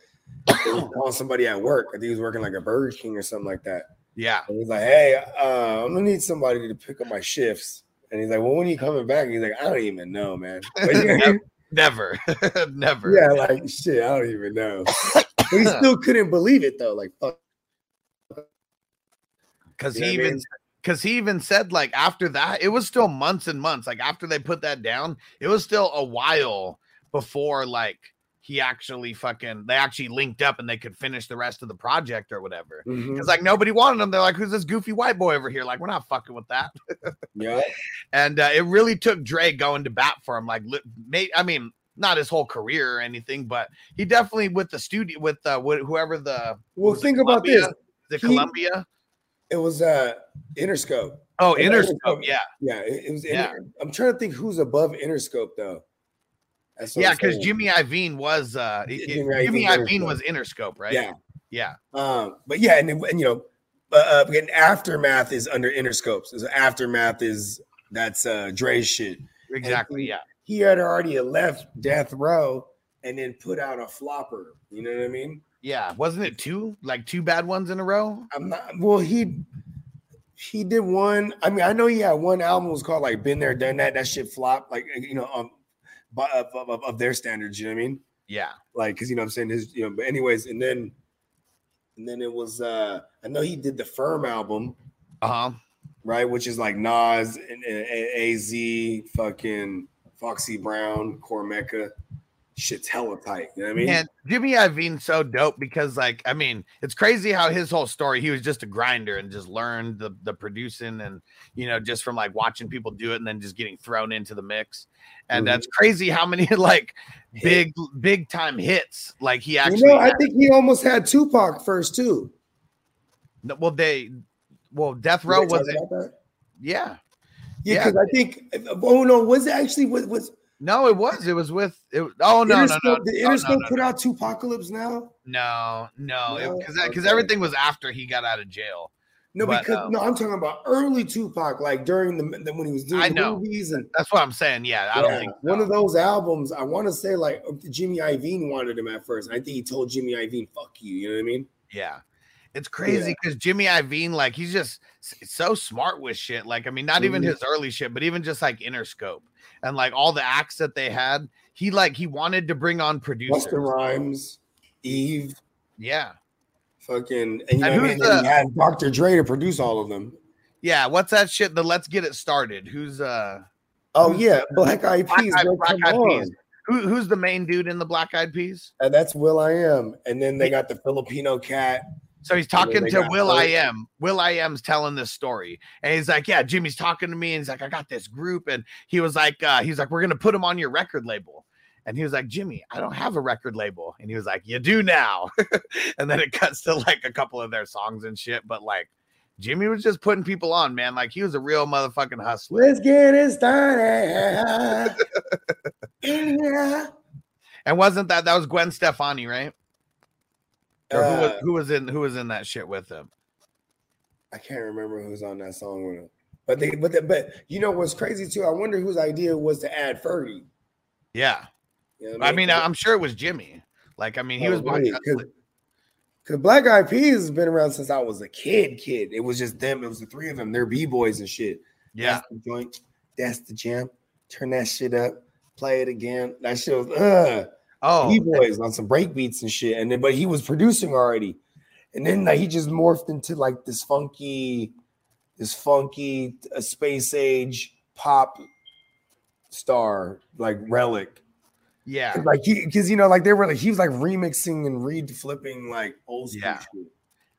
he was calling somebody at work. I think he was working like a Burger King or something like that. Yeah. And he's like, "Hey, uh, I'm gonna need somebody to pick up my shifts." And he's like, "Well, when are you coming back?" He's like, "I don't even know, man." <laughs> But, you know what I mean? Never. <laughs> Never. yeah, like shit, I don't even know. But he <laughs> still couldn't believe it though. Like, fuck. Because he even because he even said like after that it was still months and months like after they put that down it was still a while before like he actually fucking they actually linked up and they could finish the rest of the project or whatever. Mhm. like nobody wanted them they're like who's this goofy white boy over here? Like we're not fucking with that. <laughs> Yeah. and uh, it really took Dre going to bat for him like li- made I mean not his whole career or anything but he definitely with the studio with uh, wh- whoever the Well, think about this. The He- Columbia It was uh Interscope. oh Interscope Interscope. yeah Yeah, it, it was. Yeah. Inter- I'm trying to think who's above Interscope though. Yeah, because. Jimmy Iovine was uh it- Jimmy Jimmy Iovine Iovine was, Interscope, right? Yeah. Yeah. Um, but yeah, and, and you know, uh, uh, again, aftermath is under Interscopes. So aftermath is that's uh Dre's shit. Exactly. he- Yeah. He had already left Death Row and then put out a flopper. You know what I mean? Yeah. Wasn't it two like two bad ones in a row? I'm not. Well, he he did one. I mean, I know he had one album was called like "Been There, Done That." That shit flopped. Like you know, um, of, of, of- their standards. You know what I mean? Yeah. Like, because you know, what I'm saying his. You know, but anyways, and then and then it was. uh I know he did the Firm album, Uh-huh. right? Which is like Nas and, and, and Az, fucking Foxy Brown, Cormega. Shit's hella tight. You know what I mean? And Jimmy Iovine's so dope because like I mean, it's crazy how his whole story, he was just a grinder and just learned the the producing and you know, just from like watching people do it and then just getting thrown into the mix. And Mhm. that's crazy how many <laughs> like big big time hits like he actually you know, I had. think he almost had Tupac first too. well they well Death Row was it yeah. Yeah, Yeah. because I think oh no, was it actually was was No, it was. It was with. It, oh no, no, no, Interscope, no, no, Interscope no, put out two apocalypse now? no, no, No? because because Okay. everything was after he got out of jail. No, But, because um, no, I'm talking about early Tupac, like during the, the when he was doing I the know. movies and That's what I'm saying. Yeah, I don't Yeah, think one of those albums. I want to say like Jimmy Iovine wanted him at first. I think he told Jimmy Iovine, "Fuck you." You know what I mean? Yeah. It's crazy because Jimmy Iovine, like, he's just so smart with shit. Like, I mean, not even Mhm. his early shit, but even just like Interscope and like all the acts that they had. He like he wanted to bring on producers. Busta Rhymes, Eve, Yeah, fucking, and you know And what I mean. who's And he had Dr. Dre to produce all of them. yeah. What's that shit? The Let's Get It Started. Who's uh Oh Who's- yeah, Black Eyed Peas, Black Eyed. Peas. who, who's the main dude in the Black Eyed Peas? And that's Will I Am, and then they got the Filipino cat. So he's talking to got Will I Am. Will I Am's telling this story. And he's like, Yeah, Jimmy's talking to me. And he's like, I got this group. And he was like, uh, he's like, We're gonna put him on your record label. And he was like, Jimmy, I don't have a record label. And he was like, You do now. <laughs> and then it cuts to like a couple of their songs and shit. But like Jimmy was just putting people on, man. Like he was a real motherfucking hustler. Let's get it started. <laughs> yeah. And wasn't that that was Gwen Stefani, right? Or who was Uh, who was in who was in that shit with him? I can't remember who's on that song with him. But they, but the, but you know what's crazy too? I wonder whose idea was to add Fergie. Yeah. You know I mean, I'm sure it was Jimmy. Like, I mean, he was behind because Black Eyed Peas has been around since I was a kid. Kid, it was just them. It was the three of them. They're b boys and shit. yeah. That's the joint. That's the jam. Turn that shit up. Play it again. That shit was uh Oh, b boys on some break beats and shit. And then, but he was producing already, and then like, he just morphed into like this funky, this funky uh, space age pop star like relic. yeah. 'Cause, Like he, because you know, like they were like he was like remixing and re-flipping like old school Yeah. shit.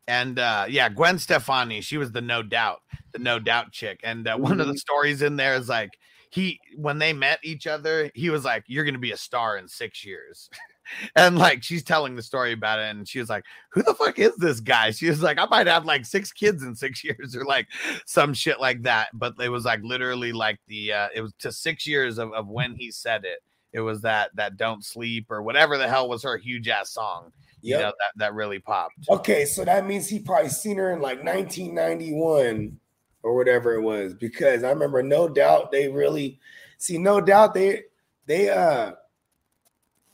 And uh yeah, Gwen Stefani, she was the no doubt, the no doubt chick. And uh, one of the stories in there is like he when they met each other, he was like, You're gonna be a star in six years. <laughs> and like she's telling the story about it, and she was like, Who the fuck is this guy? She was like, I might have like six kids in six <laughs> years, or like some shit like that. But it was like literally like the uh it was to six years of, of when he said it. It was that that don't sleep or whatever the hell was her huge ass song. You Yep. know, that that really popped. Okay, so that means he probably seen her in like 1991 or whatever it was. Because I remember, no doubt, they really see, no doubt they they uh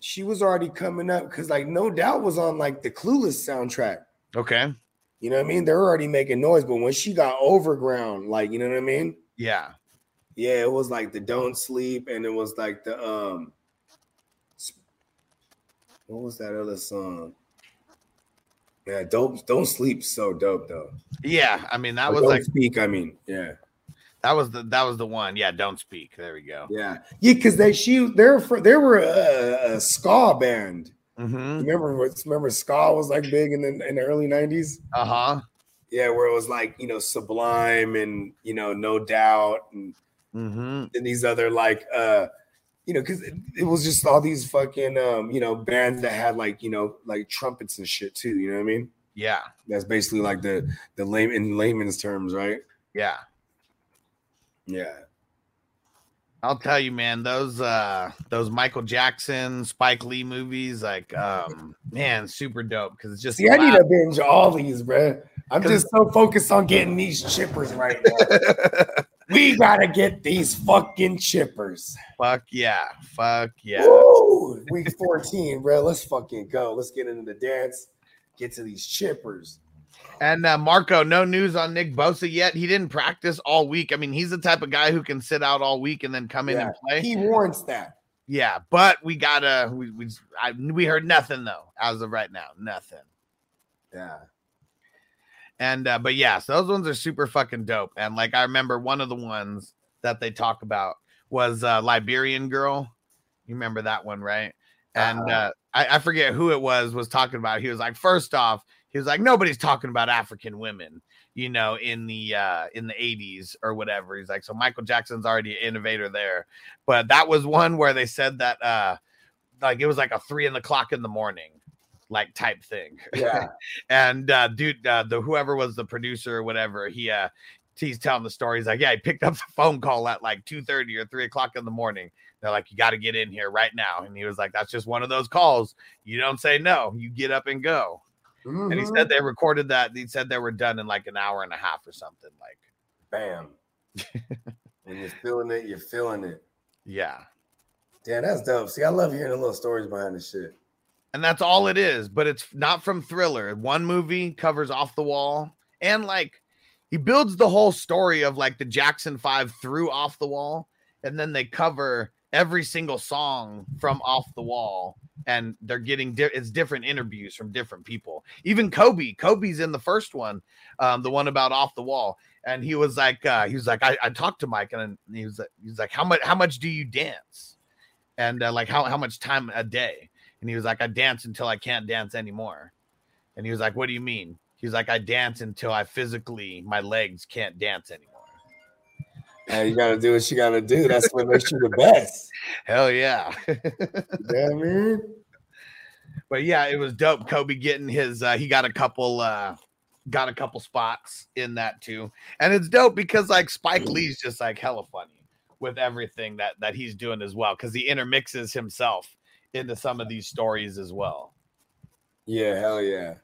she was already coming up because like no doubt was on like the Clueless soundtrack. Okay. You know what I mean? They're already making noise, but when she got overground, like you know what I mean? Yeah. Yeah, it was like the Don't Sleep, and it was like the um what was that other song? Yeah, don't don't sleep so dope though. Yeah. I mean, that Or was don't like speak. I mean, yeah, that was the that was the one. Yeah, don't speak. There we go. yeah, yeah. Because they she they're for they were a, a ska band. Mm-hmm. Remember? Remember ska was like big in the in the early nineties. Uh-huh. Yeah, where it was like you know Sublime and you know No Doubt and, Mm-hmm. and these other like uh you know because it, it was just all these fucking um you know bands that had like you know like trumpets and shit too. You know what I mean? Yeah. That's basically like the the lame in layman's terms, right? Yeah. Yeah. I'll tell you, man, those uh those Michael Jackson, Spike Lee movies, like um man, super dope because it's just See, I need to binge all these, bro. I'm <laughs> just so focused on getting these chippers right now. <laughs> we gotta get these fucking chippers. fuck yeah. Fuck yeah. Woo! Week 14, bro. Let's fucking go. Let's get into the dance. Get to these chippers. And uh, Marco, no news on Nick Bosa yet. He didn't practice all week. I mean, he's the type of guy who can sit out all week and then come in and play. He warrants that. yeah, but we gotta we we I, we heard nothing though as of right now, nothing. Yeah. And uh, but yeah, so those ones are super fucking dope. And like I remember one of the ones that they talk about was uh Liberian girl. You remember that one, right? And Uh-uh. uh I, I forget who it was was talking about. He was like, first off, he was like, nobody's talking about African women, you know, in the uh in the 80s or whatever. He's like, so Michael Jackson's already an innovator there. But that was one where they said that uh like it was like a three in the clock in the morning, like type thing Yeah. <laughs> and uh dude uh the whoever was the producer or whatever he uh he's telling the story. He's like, yeah, he picked up the <laughs> phone call at like two thirty or three o'clock in the morning. They're like, you got to get in here right now, and he was like, that's just one of those calls. You don't say no, you get up and go. And he said they recorded that. He said they were done in like an hour and a half or something. Like, Bam. <laughs> when you're feeling it, you're feeling it. yeah. Damn, that's dope. See, I love hearing the little stories behind the shit. And that's all it is but it's not from thriller. One movie covers off the wall and like he builds the whole story of like the jackson five through off the wall and then they cover every single song from off the wall and they're getting di- it's different interviews from different people. Even kobe kobe's in the first one um the one about off the wall and he was like uh he was like i, I talked to mike and he was like he was like how much how much do you dance? And uh, like how, how much time a day and he was like, I dance until I can't dance anymore. And he was like, What do you mean? He was like, I dance until I physically, my legs can't dance anymore. Hey, you gotta do what you gotta do. That's what makes you the best. <laughs> Hell yeah. What I mean? but yeah, it was dope. Kobe getting his, uh, he got a couple, uh, got a couple spots in that too. And it's dope because like Spike Lee's just like hella funny with everything that, that he's doing as well. Cause he intermixes himself into some of these stories as well. Yeah, hell yeah.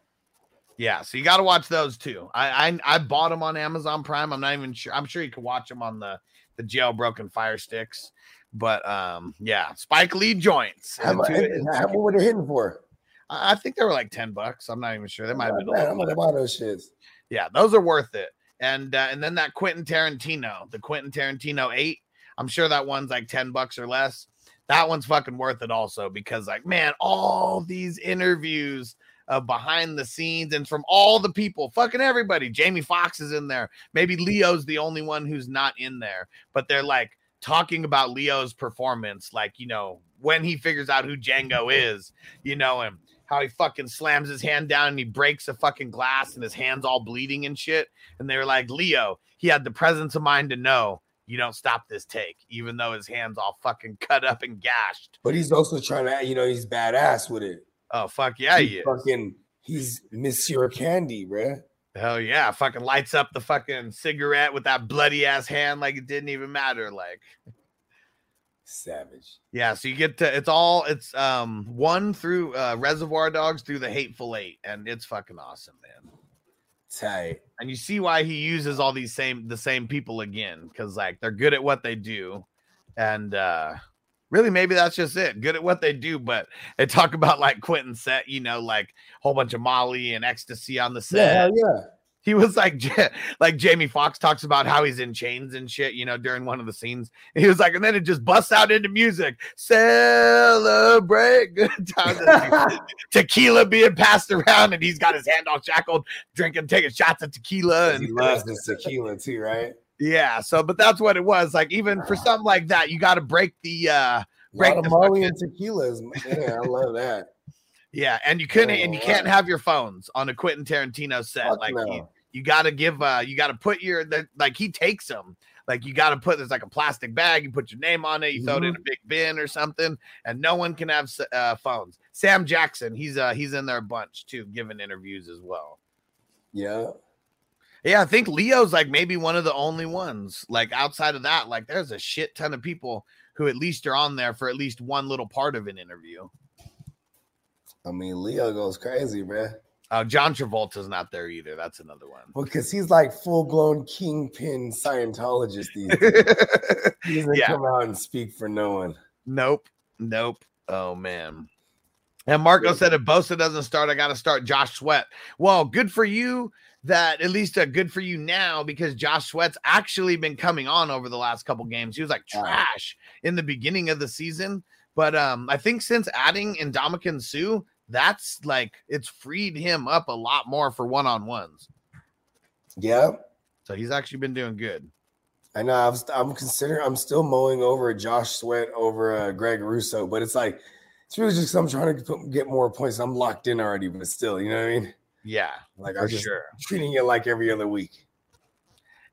Yeah, so you got to watch those too. I, I I bought them on Amazon Prime. I'm not even sure. I'm sure you can watch them on the the jailbroken Fire Sticks. But um, yeah, Spike Lee joints. How, much, two- it's- what were they hitting for? I I think they were like ten bucks. I'm not even sure. They might have been. Man, I'm gonna buy those shits. Yeah, those are worth it. And uh, and then that Quentin Tarantino, the Quentin Tarantino eight. I'm sure that one's like ten bucks or less. That one's fucking worth it also because like man, all these interviews uh, behind the scenes and from all the people, fucking everybody. Jamie Foxx is in there. Maybe Leo's the only one who's not in there, but they're like talking about Leo's performance, like you know when he figures out who Django <laughs> is, you know, and how he fucking slams his hand down and he breaks a fucking glass and his hand's all bleeding and shit. And they were like, Leo, he had the presence of mind to know you don't stop this take, even though his hand's all fucking cut up and gashed. But he's also trying to, you know, he's badass with it. Oh fuck yeah, He's he fucking, he's Monsieur Candie, bruh. Hell yeah, fucking lights up the fucking cigarette with that bloody ass hand like it didn't even matter. Like, Savage. yeah, so you get to it's all it's um one through uh Reservoir Dogs through the Hateful Eight, and it's fucking awesome, man. Tight. and you see why he uses all these same the same people again because like they're good at what they do and uh really maybe that's just it good at what they do but they talk about like quentin set you know like a whole bunch of molly and ecstasy on the set Yeah, yeah. He was like <laughs> like jamie Foxx talks about how he's in chains and shit you know during one of the scenes he was like and then it just busts out into music celebrate good <laughs> times <laughs> tequila being passed around and he's got his hand all shackled drinking taking shots of tequila and He loves his tequila too, right? yeah so but that's what it was like even for something like that you got to break the uh A Break lot of the Molly fucking- and tequilas. Yeah, I love that. Yeah and you couldn't Oh, and you wow. can't have your phones on a quentin tarantino set Fuck like no. you, you got to give uh you got to put your the, like he takes them like you got to put there's like a plastic bag you put your name on it you throw it in a big bin or something and no one can have uh phones sam jackson he's uh he's in there a bunch too giving interviews as well Yeah. Yeah, I think Leo's like maybe one of the only ones. Like outside of that, like there's a shit ton of people who at least are on there for at least one little part of an interview. I mean, Leo goes crazy, bruh. Uh, John Travolta's not there either. That's another one. Well, because he's like full blown kingpin Scientologist these days. <laughs> He doesn't Yeah. come out and speak for no one. nope. Nope. Oh man. And Marco said if Bosa doesn't start, I got to start Josh Sweat. Well, good for you. That at least uh, good for you now because Josh Sweat's actually been coming on over the last couple games. He was like trash in the beginning of the season, but um, I think since adding Ndamukong Suh, that's like it's freed him up a lot more for one on ones. Yeah. So he's actually been doing good. I know. I'm, I'm considering. I'm still mowing over Josh Sweat over uh, Greg Rousseau, but it's like it's really just I'm trying to put, get more points. I'm locked in already, but still, you know what I mean? Yeah, Like I'm just sure. treating it like every other week.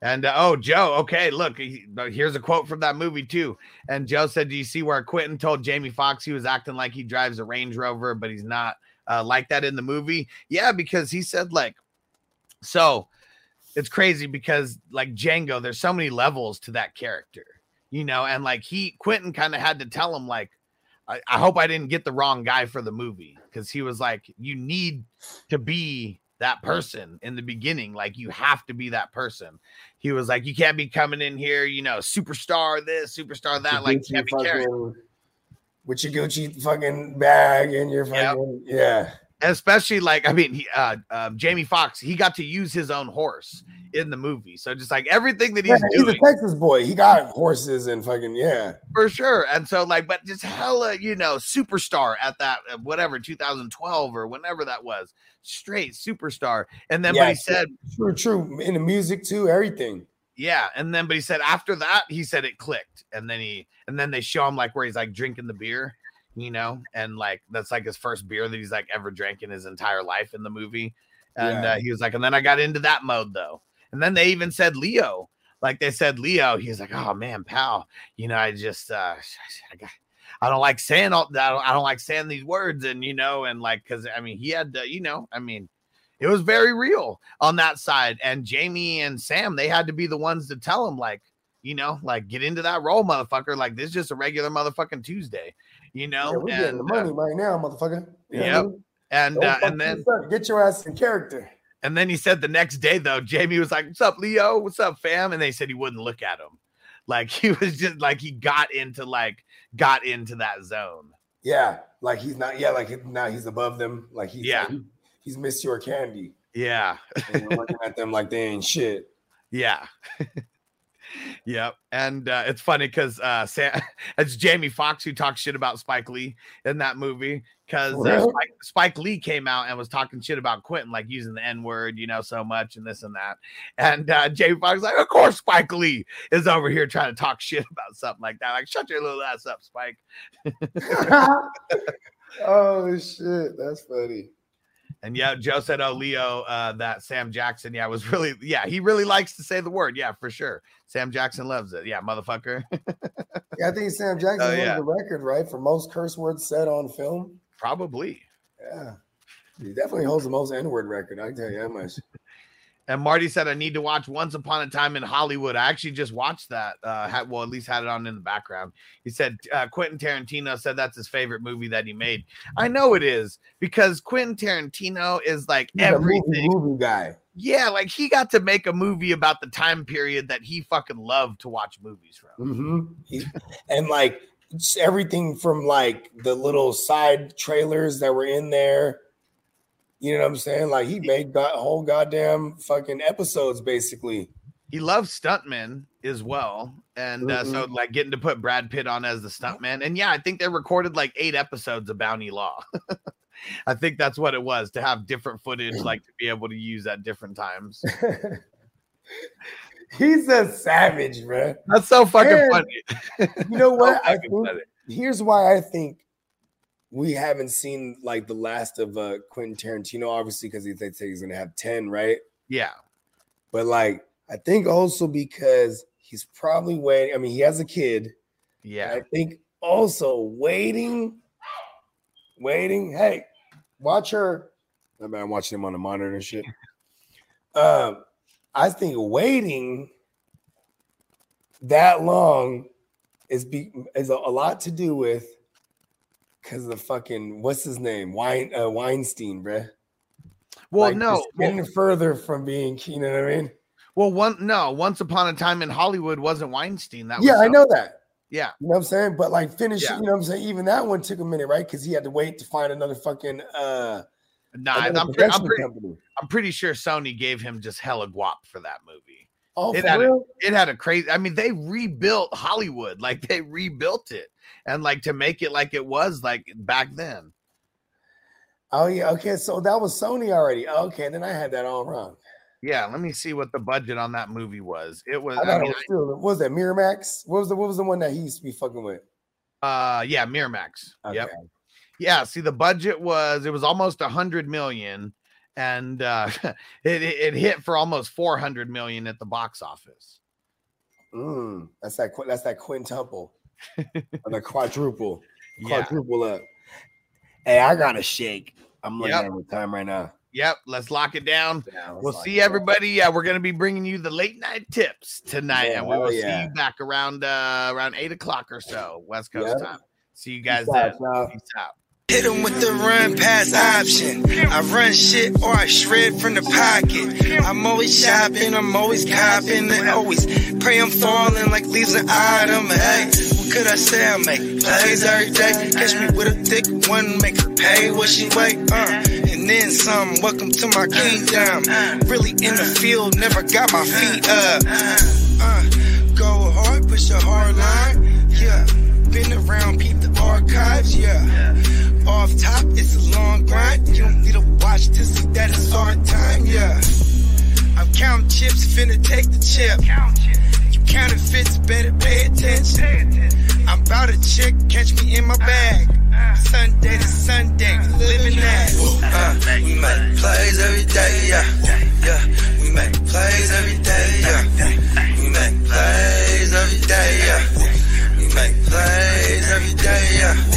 And uh, oh, Joe, okay, look, he, here's a quote from that movie too. And Joe said, "Do you see where Quentin told Jamie Foxx he was acting like he drives a Range Rover, but he's not uh, like that in the movie?" Yeah, because he said like, so it's crazy because like Django, there's so many levels to that character, you know, and like he Quentin kind of had to tell him like, I, I hope I didn't get the wrong guy for the movie because he was like, you need to be that person in the beginning, like you have to be that person. He was like, you can't be coming in here, you know, superstar this, superstar that, like you can't be carrying with your Gucci fucking bag and your Yep. fucking yeah. Especially like I mean, he, uh, um, Jamie Foxx, he got to use his own horse in the movie, so just like everything that Yeah, he's he's a Texas boy. He got horses and fucking yeah. for sure. And so like, but just hella, you know, superstar at that uh, whatever 2012 or whenever that was, straight superstar. And then, but he said, True, true. In the music too, everything. yeah, and then, but he said after that, he said it clicked, and then he, and then they show him like where he's like drinking the beer. You know, and like that's like his first beer that he's like ever drank in his entire life in the movie. And Yeah. uh, he was like, and then I got into that mode though. And then they even said Leo, like they said Leo. He's like, oh man, pal, you know, I just, uh, I got, I don't like saying all that. I don't, I don't like saying these words, and you know, and like, cause I mean, he had to, you know, I mean, it was very real on that side. And Jamie and Sam, they had to be the ones to tell him, like, you know, like get into that role, motherfucker. Like this is just a regular motherfucking Tuesday, you know. Yeah, we're getting the and, uh, money right now, motherfucker. You know what I Yep. and uh, and then get your ass in character. and then he said the next day though, Jamie was like, "What's up, Leo? What's up, fam?" And they said he wouldn't look at him, like <laughs> he was just like he got into like got into that zone. Yeah, like he's not. Yeah, like now he's above them. Like he's Yeah. like, he's Monsieur Candie. Yeah, And looking at them like they ain't shit. <laughs> yeah. <laughs> Yep, and uh, it's funny because uh, Sam, <laughs> it's Jamie Foxx who talks shit about Spike Lee in that movie because uh, Really? Spike, Spike Lee came out and was talking shit about Quentin, like using the N word, you know, so much and this and that. And uh, Jamie Foxx like, of course, Spike Lee is over here trying to talk shit <laughs> about something like that. Like, shut your little ass up, Spike. <laughs> oh shit, that's funny. And yeah, Joe said, "Oh, Leo, uh, that Sam Jackson, yeah, was really, yeah, he really likes to say the word, yeah, for sure. Sam Jackson loves it, yeah, motherfucker, Yeah, I think Sam Jackson Oh, holds yeah. the record, right, for most curse words said on film. probably." Yeah, he definitely holds the most N word record. I can tell you that much. And Marty said, I need to watch Once Upon a Time in Hollywood. I actually just watched that. Uh, had, well, at least had it on in the background. He said, uh, Quentin Tarantino said that's his favorite movie that he made. I know it is because Quentin Tarantino is like He's a movie, everything. movie guy. Yeah, like he got to make a movie about the time period that he fucking loved to watch movies from. hmm and like everything from like the little side trailers that were in there. You know what I'm saying? Like he made god, whole goddamn fucking episodes basically. He loves stuntmen as well. And uh, so, like, getting to put Brad Pitt on as the stuntman. And yeah, I think they recorded like eight episodes of Bounty Law. <laughs> I think that's what it was to have different footage, like to be able to use at different times. <laughs> He's a savage, man. That's so fucking And funny. You know <laughs> what? I think here's why I think we haven't seen like the last of uh Quentin Tarantino, obviously, because they say he's gonna have 10, right? Yeah. But like, I think also because he's probably waiting. I mean, he has a kid. Yeah. I think also waiting, waiting. Hey, watch her. I mean, I'm watching him on the monitor and shit. <laughs> Um, I think waiting that long is be is a, a lot to do with because of the fucking what's his name Wein uh, Weinstein, bruh. Well, Like, no. getting further from being, you know what I mean? Well, one no. Once upon a time in Hollywood wasn't Weinstein. That was Yeah, I know that. Yeah. You know what I'm saying? But like finish, Yeah. you know what I'm saying? Even that one took a minute, right? Because he had to wait to find another fucking uh Nah, another I'm, pre- I'm, pretty, company. I'm pretty sure Sony gave him just hella guap for that movie. Oh, It had, real? it had a crazy. I mean, they rebuilt Hollywood, like they rebuilt it, and like to make it like it was like back then. Oh yeah, okay. So that was Sony already. Okay, then I had that all wrong. Yeah, let me see what the budget on that movie was. It was, I I mean, it was still what was that Miramax? What was the what was the one that he used to be fucking with? uh, yeah, Miramax. Yep. Okay. Yeah. See, the budget was it was almost a hundred million, and uh, <laughs> it, it it hit for almost four hundred million at the box office. Mm, that's that that's that quintuple or the quadruple. Yeah. Quadruple up. Hey, I got to shake. I'm looking Yep. at the time right now. Yep, let's lock it down. Yeah, We'll see everybody. Yeah, we're gonna be bringing you the late night tips tonight, Yeah, and we will hell see you back around uh around eight o'clock or so, West Coast Yep. time. See you guys Peace then. out. Peace out. Hit 'em with the run pass option. I run shit or I shred from the pocket. I'm always shopping, I'm always copping, and always pray I'm falling like leaves an item. Hey, what could I say? I make plays every day. Catch me with a thick one, make her pay what she weigh. Uh, and then some. Welcome to my kingdom. Really in the field, never got my feet up. Uh, go hard, push a hard line. Yeah, been around, peep the archives. Yeah. Off top, it's a long grind. You don't need to watch to see that it's hard time, yeah. I'm counting chips, finna take the chip. You counterfeits, better pay attention. I'm about to check, catch me in my bag. Sunday to Sunday, living that. Uh, we make plays every day, yeah. Yeah, we make plays every day, yeah. We make plays every day, yeah. We make plays every day, yeah.